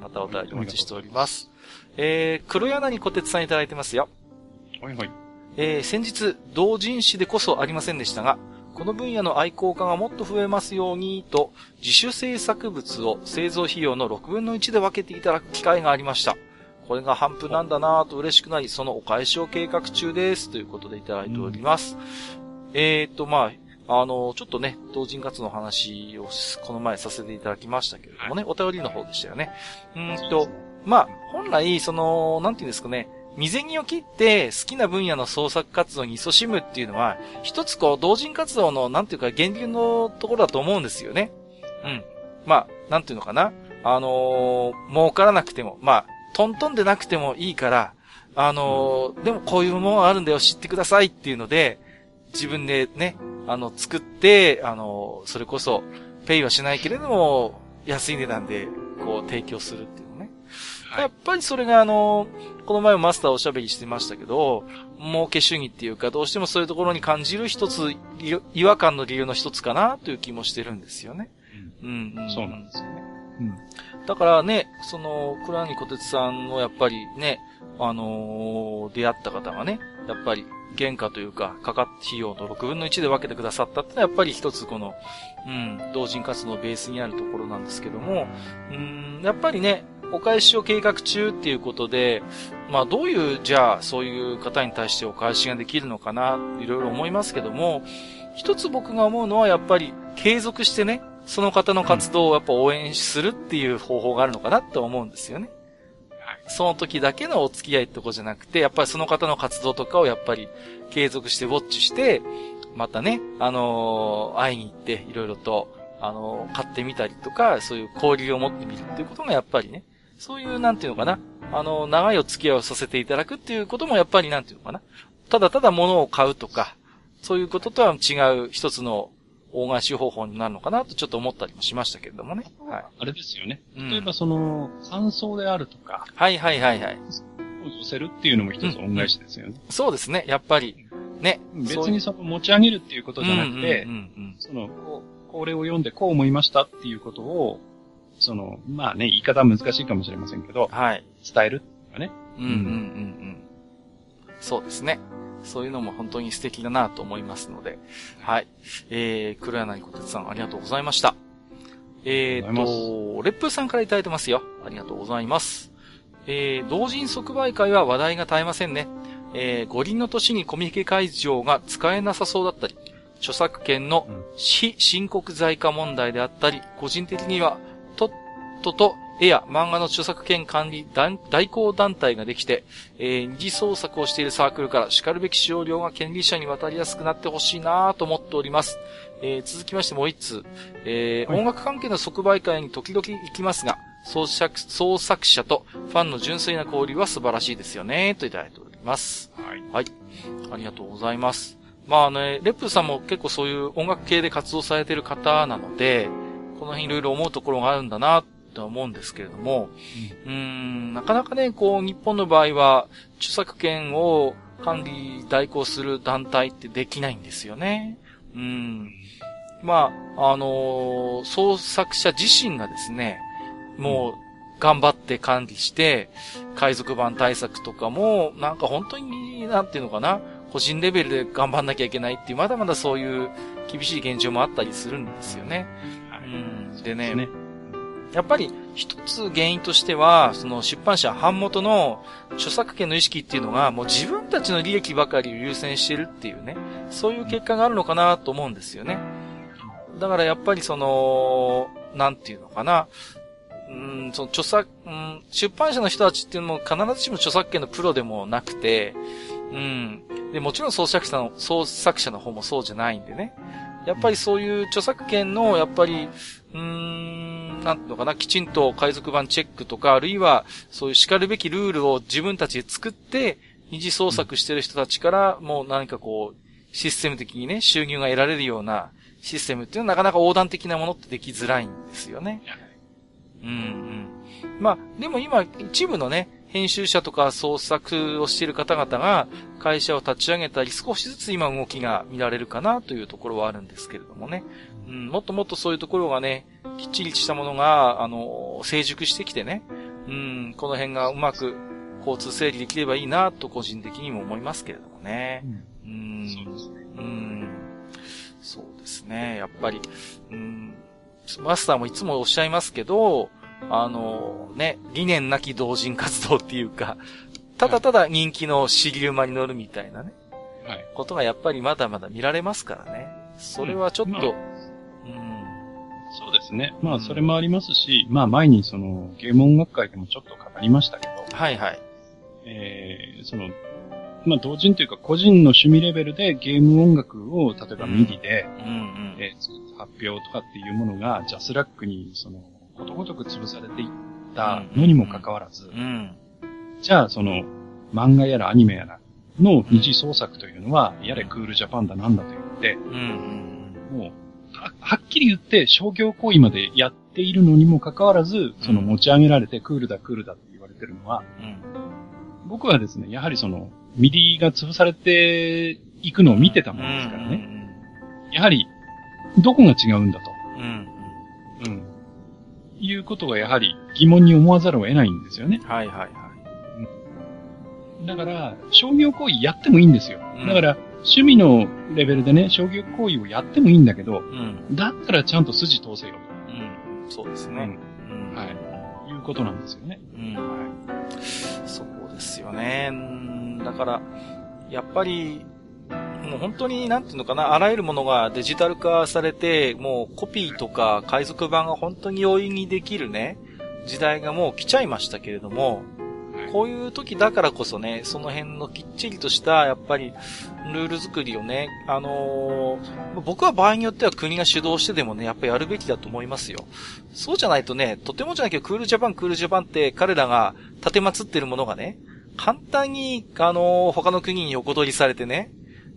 またお便りお待ちしております。えー、黒柳小鉄さんいただいてますよ。はいはい。えー、先日、同人誌でこそありませんでしたが、この分野の愛好家がもっと増えますようにと、自主制作物を製造費用の6分の1で分けていただく機会がありました。これが半分なんだなぁと嬉しくなり、そのお返しを計画中です。ということでいただいております。うん、えー、っと、まあ、あの、ちょっとね、同人活の話をこの前させていただきましたけれどもね、はい、お便りの方でしたよね。うんと、まあ、本来、その、なんていうんですかね、未然を切って好きな分野の創作活動に勤しむっていうのは、一つこう、同人活動の、なんていうか、源流のところだと思うんですよね。うん。まあ、なんていうのかな。あのー、儲からなくても、まあ、トントンでなくてもいいから、あのー、でもこういうものがあるんだよ、知ってくださいっていうので、自分でね、あの、作って、あのー、それこそ、ペイはしないけれども、安い値段で、こう、提供するっていうやっぱりそれがあの、この前もマスターおしゃべりしてましたけど、儲け主義っていうか、どうしてもそういうところに感じる一つ、違和感の理由の一つかなという気もしてるんですよね。うん。うん、そうなんですよね。うん。だからね、その、倉木小鉄さんのやっぱりね、あのー、出会った方がね、やっぱり原価というか、かかっ費用の6分の1で分けてくださったってのはやっぱり一つこの、うん、同人活動のベースにあるところなんですけども、うん、やっぱりね、お返しを計画中っていうことで、まあどういう、じゃあそういう方に対してお返しができるのかな、いろいろ思いますけども、一つ僕が思うのはやっぱり継続してね、その方の活動をやっぱ応援するっていう方法があるのかなって思うんですよね。その時だけのお付き合いってことじゃなくて、やっぱりその方の活動とかをやっぱり継続してウォッチして、またね、あのー、会いに行って、いろいろと、あのー、買ってみたりとか、そういう交流を持ってみるっていうことがやっぱりね、そういう、なんていうのかな。あの、長いお付き合いをさせていただくっていうこともやっぱりなんていうのかな。ただただ物を買うとか、そういうこととは違う一つの大返し方法になるのかなとちょっと思ったりもしましたけれどもね。はい。あれですよね。例えばその、感想であるとか。はいはいはいはい。寄せるっていうのも一つ恩返しですよね、うんうん。そうですね。やっぱり。ね。別にその持ち上げるっていうことじゃなくて、その、これを読んでこう思いましたっていうことを、その、まあね、言い方は難しいかもしれませんけど、はい。伝えるっていうかね。うんうんうんうん。そうですね。そういうのも本当に素敵だなと思いますので。はい。えー、黒柳小鉄さんありがとうございました。えーと、レップーさんからいただいてますよ。ありがとうございます。えー、同人即売会は話題が絶えませんね。えー、五輪の年にコミケ会場が使えなさそうだったり、著作権の非申告在家問題であったり、個人的にはトットと絵や漫画の著作権管理代行団体ができて、えー、二次創作をしているサークルから叱るべき使用料が権利者に渡りやすくなってほしいなと思っております。えー、続きましてもう一通、えー、音楽関係の即売会に時々行きますが、創作創作者とファンの純粋な交流は素晴らしいですよね、といただいております。はい。はい。ありがとうございます。まあね、レップさんも結構そういう音楽系で活動されている方なので、この辺いろいろ思うところがあるんだな、と思うんですけれども、うん、ん、なかなかね、こう、日本の場合は、著作権を管理代行する団体ってできないんですよね。うん。まあ、あのー、創作者自身がですね、もう、頑張って管理して、海賊版対策とかも、なんか本当に、なんていうのかな、個人レベルで頑張んなきゃいけないっていう、まだまだそういう厳しい現状もあったりするんですよね。はい、うん。でね、ねやっぱり一つ原因としては、その出版社版元の著作権の意識っていうのが、もう自分たちの利益ばかりを優先してるっていうね、そういう結果があるのかなと思うんですよね。だからやっぱりその、なんていうのかな、うん、その著作、うん、出版社の人たちっていうのも必ずしも著作権のプロでもなくて、うん。で、もちろん創作者の、創作者の方もそうじゃないんでね。やっぱりそういう著作権の、やっぱり、うーん、なんていうのかな、きちんと海賊版チェックとか、あるいは、そういう叱るべきルールを自分たちで作って、二次創作してる人たちから、もう何かこう、システム的にね、収入が得られるようなシステムっていうのはなかなか横断的なものってできづらいんですよね。うんうん。まあ、でも今、一部のね、編集者とか創作をしている方々が会社を立ち上げたり少しずつ今動きが見られるかなというところはあるんですけれどもね。うん、もっともっとそういうところがね、きっちりしたものが、あの、成熟してきてね、うん、この辺がうまく交通整理できればいいなと個人的にも思いますけれどもね。うん、そうですね。うん、そうですね。やっぱり、うん、マスターもいつもおっしゃいますけど、あの、ね、理念なき同人活動っていうか、ただただ人気の尻馬に乗るみたいなね。はい。ことがやっぱりまだまだ見られますからね。それはちょっと、うん、まあ、うん。そうですね。まあ、それもありますし、うん、まあ、前にその、ゲーム音楽会でもちょっと語りましたけど。はいはい。えー、その、まあ、同人というか個人の趣味レベルでゲーム音楽を、例えば MIDI で、うんうんうん、えー、発表とかっていうものが、ジャスラックに、その、ことごとく潰されていったのにもかかわらず、うん、じゃあその漫画やらアニメやらの二次創作というのは、やれクールジャパンだなんだと言って、もうは、はっきり言って商業行為までやっているのにもかかわらず、その持ち上げられてクールだクールだって言われてるのは、僕はですね、やはりその、 MIDI が潰されていくのを見てたもんですからね。やはり、どこが違うんだと。うん。うん。いうことがやはり疑問に思わざるを得ないんですよね。はいはいはい。だから、商業行為やってもいいんですよ。うん、だから、趣味のレベルでね、商業行為をやってもいいんだけど、うん、だったらちゃんと筋通せよと。うん、そうですね。うん、はい。いうことなんですよね。うん。はい。そうですよね。だから、やっぱり、もう本当に、なんていうのかな、あらゆるものがデジタル化されて、もうコピーとか海賊版が本当に容易にできるね、時代がもう来ちゃいましたけれども、こういう時だからこそね、その辺のきっちりとした、やっぱり、ルール作りをね、あのー、僕は場合によっては国が主導してでもね、やっぱりやるべきだと思いますよ。そうじゃないとね、とてもじゃないけど、クールジャパン、クールジャパンって彼らが立てまつってるものがね、簡単に、あのー、他の国に横取りされてね、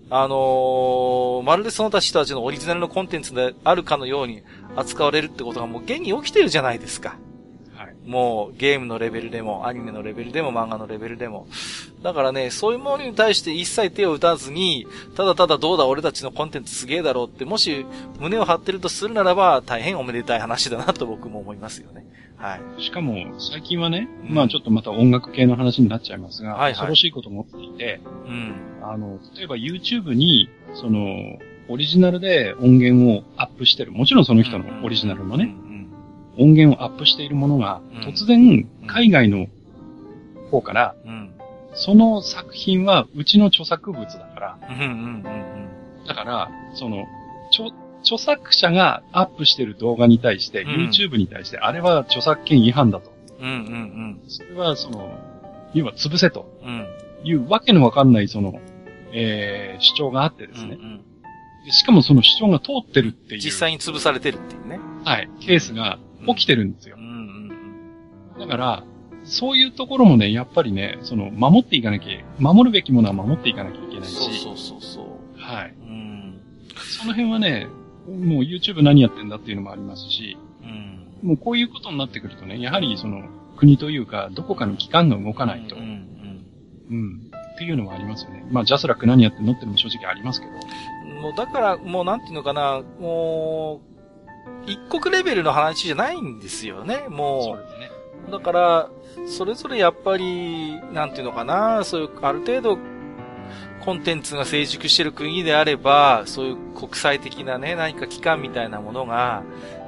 あのー、まるでその他人たちのオリジナルのコンテンツであるかのように扱われるってことがもう現に起きてるじゃないですか。はい。もうゲームのレベルでも、アニメのレベルでも、漫画のレベルでも。だからね、そういうものに対して一切手を打たずに、ただただどうだ俺たちのコンテンツすげえだろうって、もし胸を張ってるとするならば、大変おめでたい話だなと僕も思いますよね。はい。しかも、最近はね、うん、まあちょっとまた音楽系の話になっちゃいますが、はいはい、恐ろしいことも起きていて、うん。あの、例えば YouTube に、その、オリジナルで音源をアップしてる。もちろんその人のオリジナルのね、音源をアップしているものが、突然、海外の方から、その作品はうちの著作物だから、だから、その、著作者がアップしてる動画に対して、うん、YouTube に対して、あれは著作権違反だと。それは、その、要は潰せと。うん。いうわけのわかんない、その、えー、主張があってですね。しかもその主張が通ってるっていう。実際に潰されてるっていうね。はい。ケースが起きてるんですよ。だから、そういうところもね、やっぱりね、その、守っていかなきゃ、守るべきものは守っていかなきゃいけないし。そうそうそうそう。はい。うん。その辺はね、もう YouTube 何やってんだっていうのもありますし、うん、もうこういうことになってくるとね、やはりその国というか、どこかの機関が動かないと、うん、うんうん、っていうのはありますよね。まあ、ジャスラック何やってんのってのも正直ありますけど。もうだから、もうなんていうのかな、もう、一国レベルの話じゃないんですよね、もう。そうね。だから、それぞれやっぱり、なんていうのかな、そういう、ある程度、コンテンツが成熟してる国であれば、そういう国際的なね、何か機関みたいなものが、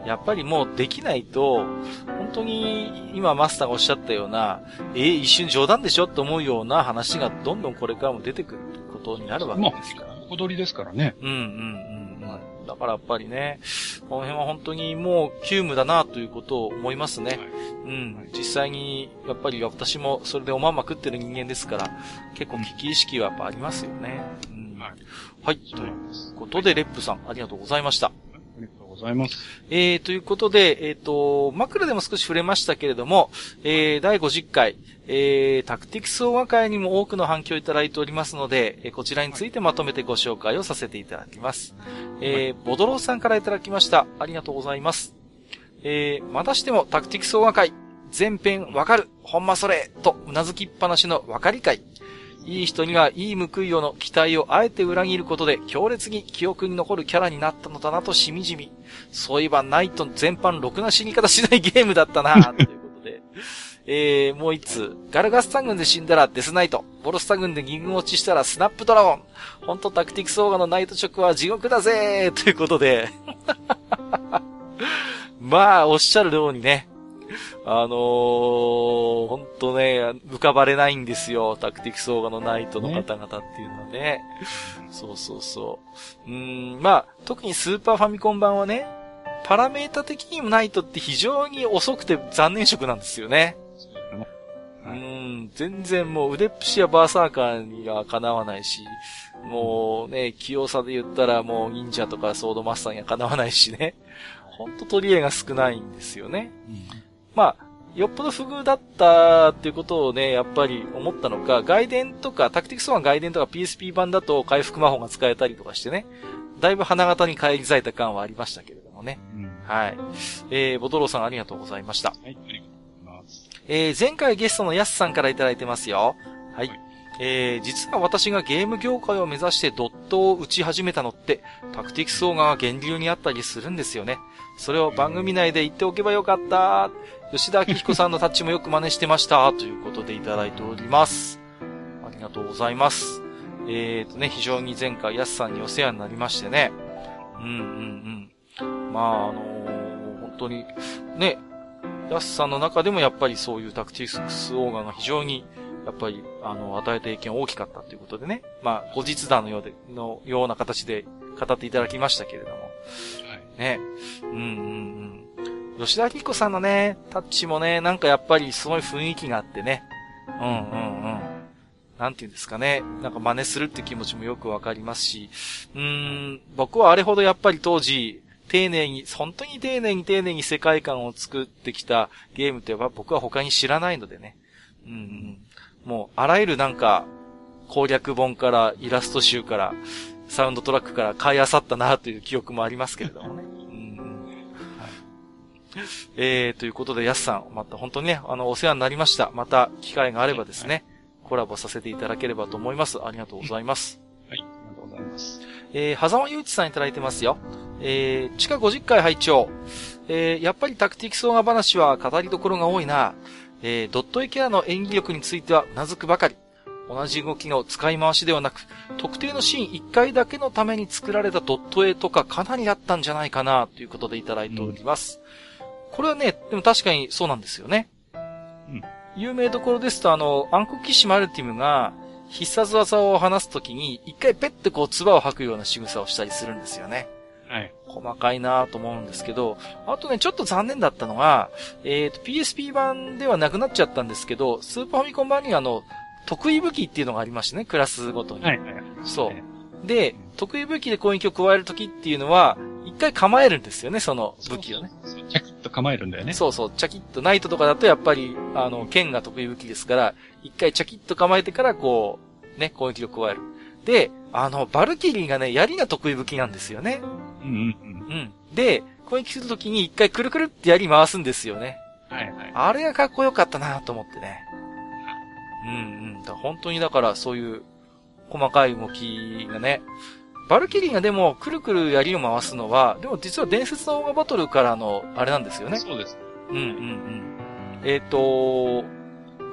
やっぱりもうできないと、本当に今マスターがおっしゃったような、えー、一瞬冗談でしょって思うような話がどんどんこれからも出てくることになるわけですから。まあ、踊りですからね。うんうんうん。だからやっぱりね、この辺は本当にもう急務だなということを思いますね。はい、うん。実際に、やっぱり私もそれでおまんま食ってる人間ですから、結構危機意識はやっぱありますよね。うん。はい。はい。ということで、レップさん、ありがとうございました。ございます。えー、ということで、えっ、ー、と、枕でも少し触れましたけれども、えー、第50回、えー、タクティクス大和会にも多くの反響いただいておりますので、えー、こちらについてまとめてご紹介をさせていただきます。えー、ボドローさんからいただきました。ありがとうございます。えー、またしてもタクティクス大和会、全編わかる、ほんまそれ、とうなずきっぱなしのわかり会。いい人にはいい報いをの期待をあえて裏切ることで強烈に記憶に残るキャラになったのだなとしみじみ。そういえばナイト全般ろくな死に方しないゲームだったな ということで。えー、もう一つ。ガルガスタ軍で死んだらデスナイト。ボロスタ軍で二軍落ちしたらスナップドラゴン。ほんとタクティクスオーガのナイト直は地獄だぜということで。まあ、おっしゃるようにね。あのー、ほんとね、浮かばれないんですよ。タクティクスオーガのナイトの方々っていうのはね。ねそうそうそう。うん、まあ、特にスーパーファミコン版はね、パラメータ的にもナイトって非常に遅くて残念色なんですよね。うん、全然もう腕っぷしやバーサーカーにはかなわないし、もうね、器用さで言ったらもう忍者とかソードマスターにはかなわないしね。ほんと取り柄が少ないんですよね。うんまあ、よっぽど不遇だったっていうことをね、やっぱり思ったのか、外伝とか、タクティクスワン外伝とか PSP 版だと回復魔法が使えたりとかしてね、だいぶ花形に返り咲いた感はありましたけれどもね。うん、はい。えー、ボトローさんありがとうございました。はい、ありがとうございます。えー、前回ゲストのヤスさんからいただいてますよ。はい。はい、えー、実は私がゲーム業界を目指してドットを打ち始めたのって、タクティクスオーガが源流にあったりするんですよね。それを番組内で言っておけばよかった。吉田明彦さんのタッチもよく真似してました。ということでいただいております。ありがとうございます。えーとね、非常に前回、ヤスさんにお世話になりましてね。うんうんうん。まあ、あのー、本当に、ね、ヤスさんの中でもやっぱりそういうタクティクスオーガが非常に、やっぱり、あの、与えた影響大きかったということでね。まあ、後日談のようで、のような形で語っていただきましたけれども。ね。うんうんうん。吉田明子さんのね、タッチもね、なんかやっぱりすごい雰囲気があってね。うんうんうん。なんて言うんですかね。なんか真似するって気持ちもよくわかりますし。うーん、僕はあれほどやっぱり当時、丁寧に、本当に丁寧に丁寧に世界観を作ってきたゲームって僕は他に知らないのでね。うん、うん。もう、あらゆるなんか、攻略本からイラスト集から、サウンドトラックから買い漁ったなという記憶もありますけれどもね。えー、ということで、やすさん、また本当にね、あの、お世話になりました。また、機会があればですね、はい、コラボさせていただければと思います。ありがとうございます。はい、ありがとうございます。えー、はざまゆうちさんいただいてますよ。えー、地下50回拝聴えー、やっぱりタクティクスオーガ話は語りどころが多いな。えー、ドットエキャラの演技力についてはうなずくばかり。同じ動きの使い回しではなく、特定のシーン1回だけのために作られたドット絵とかかなりあったんじゃないかな、ということでいただいております。うん、これはね、でも確かにそうなんですよね。うん。有名どころですと、あの、暗黒騎士マルティムが、必殺技を話すときに、一回ペッてこう、唾を吐くような仕草をしたりするんですよね。はい。細かいなと思うんですけど、あとね、ちょっと残念だったのが、えっ、ー、と、PSP 版ではなくなっちゃったんですけど、スーパーファミコン版にあの、得意武器っていうのがありましてね、クラスごとに。はい、はい。そう。で、得意武器で攻撃を加えるときっていうのは、一回構えるんですよね、その武器をね。そうチャキッと構えるんだよね。そうそう、チャキッと、ナイトとかだとやっぱり、あの、剣が得意武器ですから、一回チャキッと構えてからこう、ね、攻撃を加える。で、あの、バルキリーがね、槍が得意武器なんですよね。うんうんうん。うん。で、攻撃するときに一回くるくるって槍回すんですよね。はいはい。あれがかっこよかったなと思ってね。うんうん。だ本当にだからそういう細かい動きがね。バルキリーがでもくるくる槍を回すのは、でも実は伝説のオーガバトルからのあれなんですよね。そうです。うんうんうん。えっ、ー、と、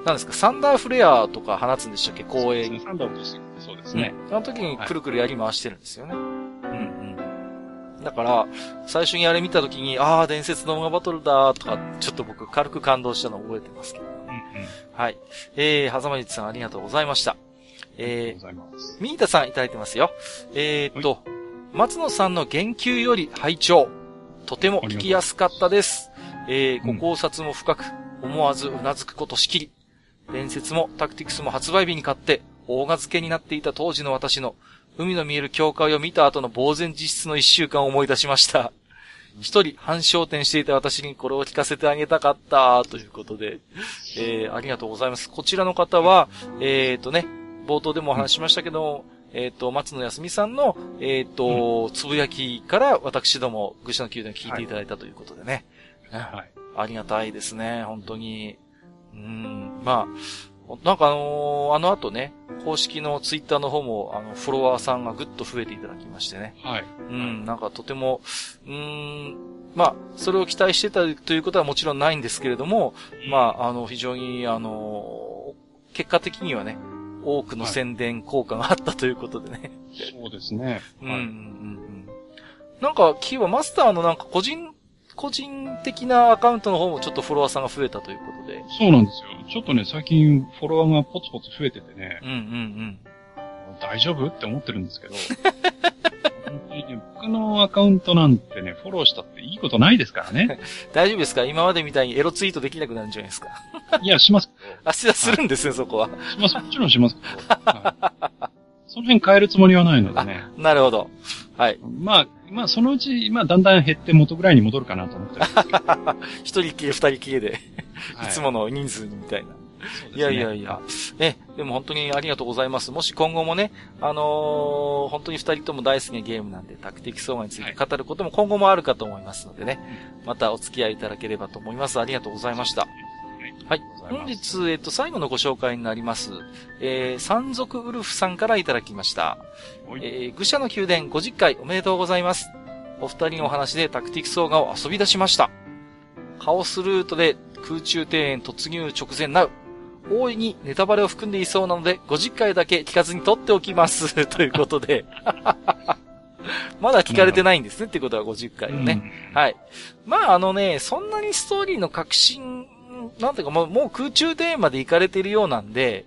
なんですか、サンダーフレアとか放つんでしたっけ？公園に。サンダーを落とす。そうですね。その時にくるくるやり回してるんですよね。うんうん。だから、最初にあれ見た時に、ああ、伝説の音楽バトルだとか、ちょっと僕軽く感動したのを覚えてますけど。うんうん。はい。えー、はざまじさんありがとうございました。えー、ミータさんいただいてますよ。えー、っと、松野さんの言及より拝聴。とても聞きやすかったです。えー、ご考察も深く、思わずうなずくことしきり。伝説もタクティクスも発売日に買って、大賀付けになっていた当時の私の、海の見える教会を見た後の呆然自失の一週間を思い出しました。一人半焦点していた私にこれを聞かせてあげたかった、ということで、えー、ありがとうございます。こちらの方は、えっ、ー、とね、冒頭でもお話しましたけど、えっ、ー、と、松野康美さんの、えっ、ー、と、うん、つぶやきから私ども、愚者の宮殿聞いていただいたということでね。はい。ありがたいですね、本当に。うん、まあ、なんかあのー、あの後ね、公式のツイッターの方も、あの、フォロワーさんがぐっと増えていただきましてね。はい。うん、なんかとても、うん、まあ、それを期待してたということはもちろんないんですけれども、まあ、あの、非常に、あの、結果的にはね、多くの宣伝効果があったということでね。そうですね。うん、うん、うん。なんか、キーはマスターのなんか個人、個人的なアカウントの方もちょっとフォロワーさんが増えたということで。そうなんですよ。ちょっとね、最近フォロワーがポツポツ増えててね。うんうんうん。大丈夫？って思ってるんですけど。僕のアカウントなんてね、フォローしたっていいことないですからね。大丈夫ですか？今までみたいにエロツイートできなくなるんじゃないですか？いや、します。あ、しするんですね、そこは。します。もちろんします。はい、その辺変えるつもりはないのでね。なるほど。はい。まあ、まあ、そのうち、まあ、だんだん減って元ぐらいに戻るかなと思ってる一人きり、二人きりでいつもの人数みたいな。いやいやいや。え、でも本当にありがとうございます。もし今後もね、あのー、本当に二人とも大好きなゲームなんで、タクティクス相馬について語ることも今後もあるかと思いますのでね、またお付き合いいただければと思います。ありがとうございました。はい。本日、えっと、最後のご紹介になります。えー、山賊ウルフさんからいただきました。えー、愚者の宮殿50回おめでとうございます。お二人のお話でタクティクス動画を遊び出しました。カオスルートで空中庭園突入直前なう。大いにネタバレを含んでいそうなので、50回だけ聞かずに撮っておきます。ということで。まだ聞かれてないんですねってことは50回ね。はい。まああのね、そんなにストーリーの革新、なんていうかもうもう空中庭園まで行かれているようなんで、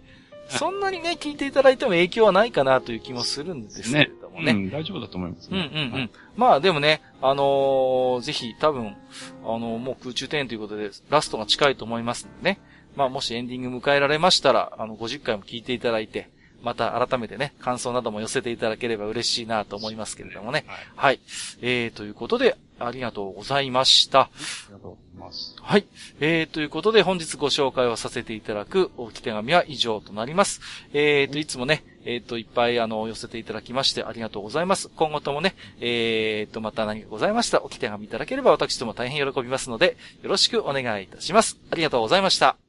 そんなにね、聞いていただいても影響はないかなという気もするんですけれどもね。ねうん、大丈夫だと思います、ね、うんうんうん。はい、まあでもね、あのー、ぜひ多分、あのー、もう空中庭園ということで、ラストが近いと思いますんでね。まあ、もしエンディング迎えられましたら、あの、50回も聞いていただいて、また改めてね、感想なども寄せていただければ嬉しいなと思いますけれどもね。はい。はい、えー、ということで、ありがとうございました。ありがとうございます。はい。えー、ということで、本日ご紹介をさせていただく置き手紙は以上となります。えーと、いつもね、えーと、いっぱいあの、寄せていただきましてありがとうございます。今後ともね、えーと、また何かございました置き手紙いただければ私とも大変喜びますので、よろしくお願いいたします。ありがとうございました。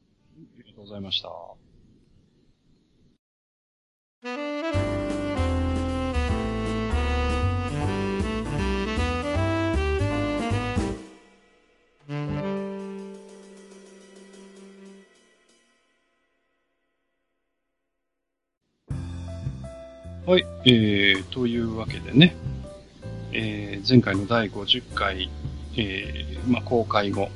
ございました。はい、えー、というわけでね、えー、前回の第50回、えー、まあ、公開後、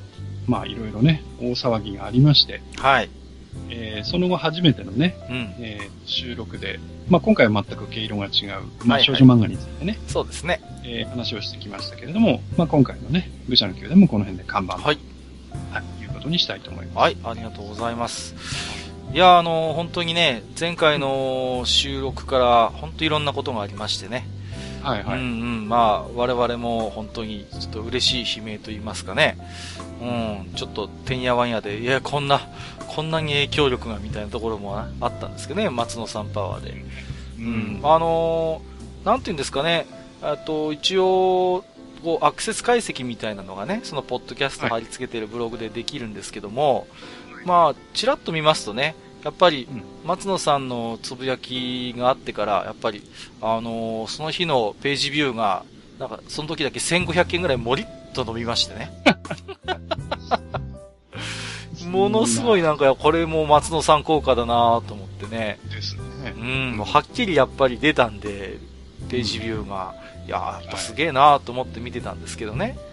まあ、いろいろね、大騒ぎがありまして、はい。えー、その後初めてのね、うん、えー、収録で、まあ、今回は全く毛色が違う、まあ、少女漫画についてね、はいはい、そうですね、えー、話をしてきましたけれども、まあ、今回のね、愚者の宮でもこの辺で看板と、はい、はい、いうことにしたいと思います。はい、ありがとうございます。いや、あの、本当にね、前回の収録から本当いろんなことがありましてね、はいはい。うんうん、まあ、我々も本当にちょっと嬉しい悲鳴と言いますかね、うん、ちょっとてんやわんやで、いや、こんな、こんなに影響力がみたいなところもあったんですけどね、松野さんパワーで。うん、あのー、なんて言うんですかね、あと、一応、こう、アクセス解析みたいなのがね、そのポッドキャスト貼り付けてるブログでできるんですけども、はい、まあ、ちらっと見ますとね、やっぱり、松野さんのつぶやきがあってから、やっぱり、あのー、その日のページビューが、なんか、その時だけ1500件ぐらいもりっと伸びましてね。ものすごいなんか、これも松野さん効果だなと思ってね。ですね。うん、もうはっきりやっぱり出たんで、ページビューが、いややっぱすげえなと思って見てたんですけどね。はい。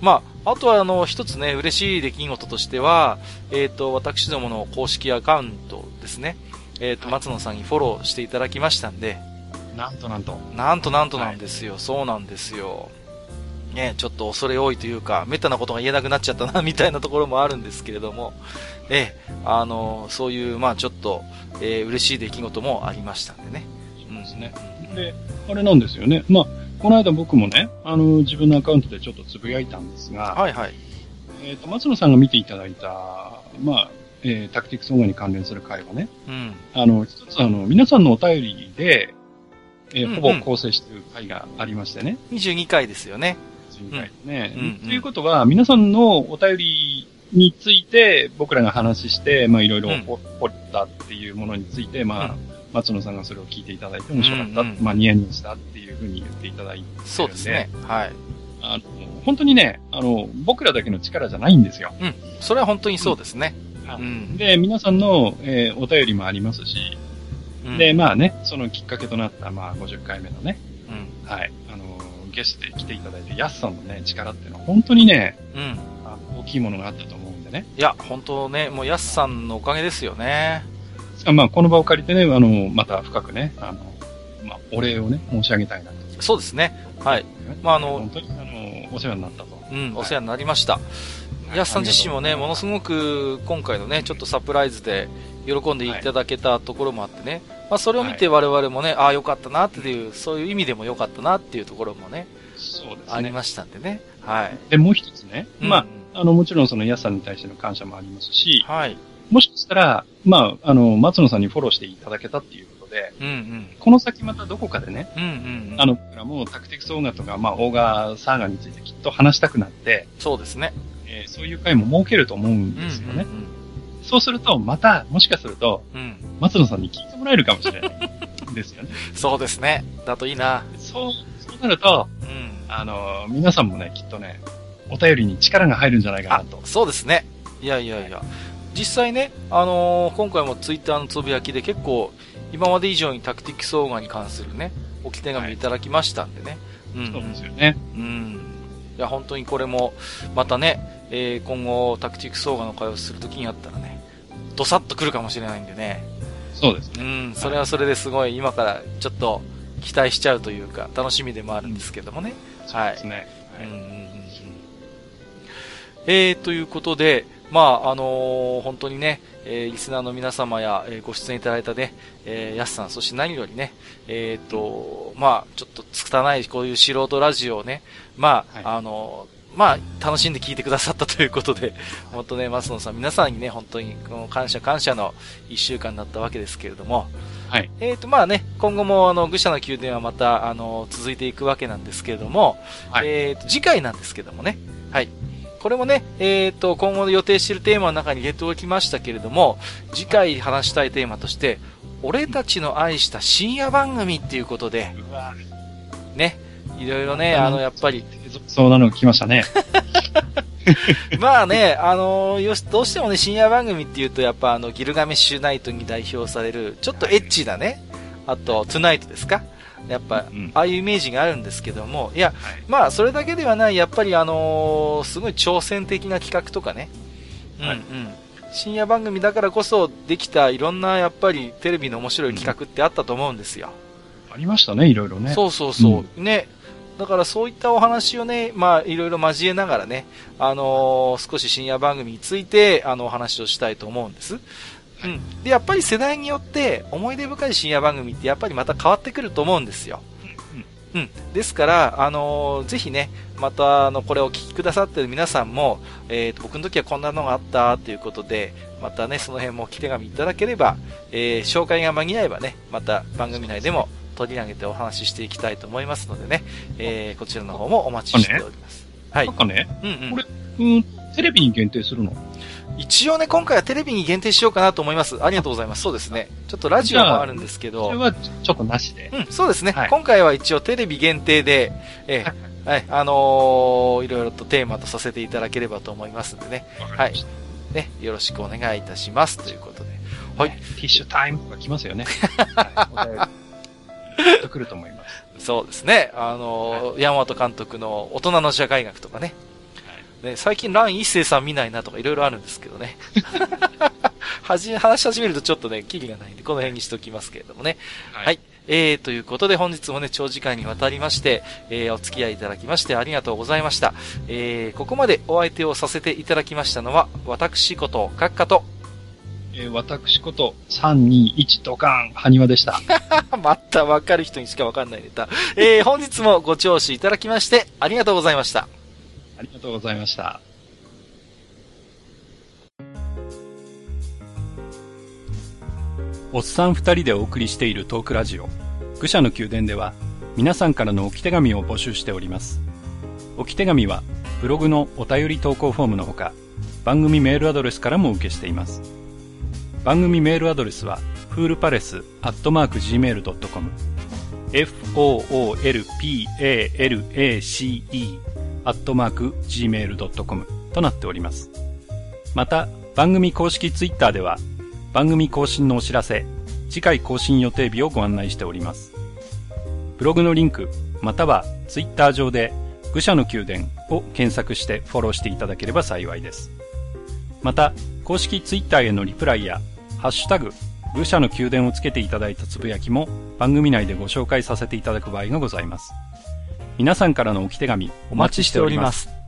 まあ、あとはあの、一つね、嬉しい出来事としては、えっ、ー、と、私どもの公式アカウントですね。えっ、ー、と、松野さんにフォローしていただきましたんで。なんとなんと。なんとなんとなんですよ。はい、そうなんですよ。ね、ちょっと恐れ多いというか、めったなことが言えなくなっちゃったな、みたいなところもあるんですけれども、えあの、そういう、まあちょっと、えー、嬉しい出来事もありましたんでね。そうですね。で、あれなんですよね。まあ、この間僕もね、あの、自分のアカウントでちょっとつぶやいたんですが、はいはい。えっ、ー、と、松野さんが見ていただいた、まあ、えー、タクティクス音楽に関連する会はね、うん。あの、一つあの、皆さんのお便りで、えー、ほぼ構成している会がありましてね。22回ですよね。22回ね。うん、ということは、皆さんのお便りについて僕らが話して、まあいろいろ掘ったっていうものについて、まあ、松野さんがそれを聞いていただいて面白かった、うんうん、まあニヤニヤしたっていうふうに言っていただいてそうですね。はい。あの、本当にね、あの、僕らだけの力じゃないんですよ。うん。それは本当にそうですね。うん、で、皆さんの、えー、お便りもありますし、うん、で、まあね、そのきっかけとなった、まあ、50回目のね、うん、はい、あのー、ゲストで来ていただいて、ヤスさんのね、力っていうのは本当にね、うん、あ大きいものがあったと思うんでね。いや、本当ね、もうヤスさんのおかげですよね。まあ、この場を借りてね、あの、また深くね、あの、まあ、お礼をね、申し上げたいなと。そうですね。はい。まあ、あの、本当に、あの、お世話になったと。うん、お世話になりました。ヤスさん自身もね、ものすごく今回のね、ちょっとサプライズで喜んでいただけたところもあってね、まあ、それを見て我々もね、ああ、よかったなっていう、そういう意味でもよかったなっていうところもね、そうですね。ありましたんでね。はい。で、もう一つね、まあ、あの、もちろんそのヤスさんに対しての感謝もありますし、はい。もしかしたら、まあ、あの、松野さんにフォローしていただけたっていうで、うんうん、この先またどこかでね、うんうんうん、あの、僕らもタクティクスオーガとか、まあ、オーガーサーガについてきっと話したくなって、そうですね。えー、そういう回も設けると思うんですよね。うんうんうん、そうすると、また、もしかすると、うん、松野さんに聞いてもらえるかもしれない。ですよね。そうですね。だといいな。そう、そうなると、うん、あの、皆さんもね、きっとね、お便りに力が入るんじゃないかなと。そうですね。いやいやいや。実際ね、あのー、今回もツイッターのつぶやきで結構、今まで以上にタクティクスオーガに関するね、置き手紙いただきましたんでね。はい、うん。そうですよね。うん。いや、本当にこれも、またね、えー、今後、タクティクスオーガの会をするときにあったらね、どさっと来るかもしれないんでね。そうですね。うん、それはそれですごい、今からちょっと期待しちゃうというか、楽しみでもあるんですけどもね。うん、はい。そうですね。はい、うんうんうん。えー、ということで、まあ、あのー、本当にね、えー、リスナーの皆様や、えー、ご出演いただいたね、えー、やすさん、そして何よりね、えっ、ー、と、まあ、ちょっと拙いこういう素人ラジオをね、まあ、はい、あのまあ、楽しんで聞いてくださったということで、本当ね、松野さん、皆さんにね、本当に、この感謝感謝の一週間だったわけですけれども、はい。えっ、と、まあね、今後も、あの、愚者の宮殿はまた、あの、続いていくわけなんですけれども、はい、えっ、と、次回なんですけどもね、はい。これもね、えっ、ー、と、今後予定しているテーマの中に入れておきましたけれども、次回話したいテーマとして、俺たちの愛した深夜番組っていうことで、ね、いろいろね、あの、やっぱり。そうなの来ましたね。まあね、あのよし、どうしてもね、深夜番組っていうと、やっぱあの、ギルガメッシュナイトに代表される、ちょっとエッチなね、あと、トゥナイトですか？やっぱ、うん、ああいうイメージがあるんですけども、いや、はい、まあ、それだけではない、やっぱりあのー、すごい挑戦的な企画とかね、はい、うんうん。深夜番組だからこそできたいろんなやっぱりテレビの面白い企画ってあったと思うんですよ。うん、ありましたね、いろいろね。そうそうそう。うん、ね。だからそういったお話をね、まあいろいろ交えながらね、あのー、少し深夜番組について、あの、お話をしたいと思うんです。うん。で、やっぱり世代によって思い出深い深夜番組ってやっぱりまた変わってくると思うんですよ。うん。ですから、あのー、ぜひね、また、あの、これをお聞きくださってる皆さんも、えっ、ー、と、僕の時はこんなのがあったということで、またね、その辺も来手紙いただければ、えー、紹介が間に合えばね、また番組内でも取り上げてお話ししていきたいと思いますのでね、えー、こちらの方もお待ちしております。はい。なんかね、うんうん、これ、うん、テレビに限定するの？一応ね、今回はテレビに限定しようかなと思います。ありがとうございます。そうですね。ちょっとラジオもあるんですけど。それはちょっとなしで。うん、そうですね。はい、今回は一応テレビ限定で、えー、はい、あのー、いろいろとテーマとさせていただければと思いますんでね。はい。ね、よろしくお願いいたします。ということで。はい。ティッシュタイムとか来ますよね。はい、来ると思います。そうですね。あの、はい、山本監督の大人の社会学とかね。ね、最近ラン一世さん見ないなとかいろいろあるんですけどね。はじ、話し始めるとちょっとね、キリがないんで、この辺にしておきますけれどもね。はい、はい。えー、ということで本日もね、長時間にわたりまして、えー、お付き合いいただきましてありがとうございました。えー、ここまでお相手をさせていただきましたのは、私こと、閣下と、えー、私こと、321ドカン、埴輪でした。またわかる人にしかわかんないネタ。えー、本日もご聴取いただきまして、ありがとうございました。ありがとうございました。おっさん二人でお送りしているトークラジオ、愚者の宮殿では、皆さんからの置き手紙を募集しております。置き手紙は、ブログのお便り投稿フォームのほか、番組メールアドレスからも受けしています。番組メールアドレスは、フールパレスアットマーク Gmail.com foolpalace アットマーク gmail.com となっております。また、番組公式ツイッターでは、番組更新のお知らせ、次回更新予定日をご案内しております。ブログのリンク、またはツイッター上で、愚者の宮殿を検索してフォローしていただければ幸いです。また、公式ツイッターへのリプライや、ハッシュタグ、愚者の宮殿をつけていただいたつぶやきも番組内でご紹介させていただく場合がございます。皆さんからの置き手紙お待ちしております。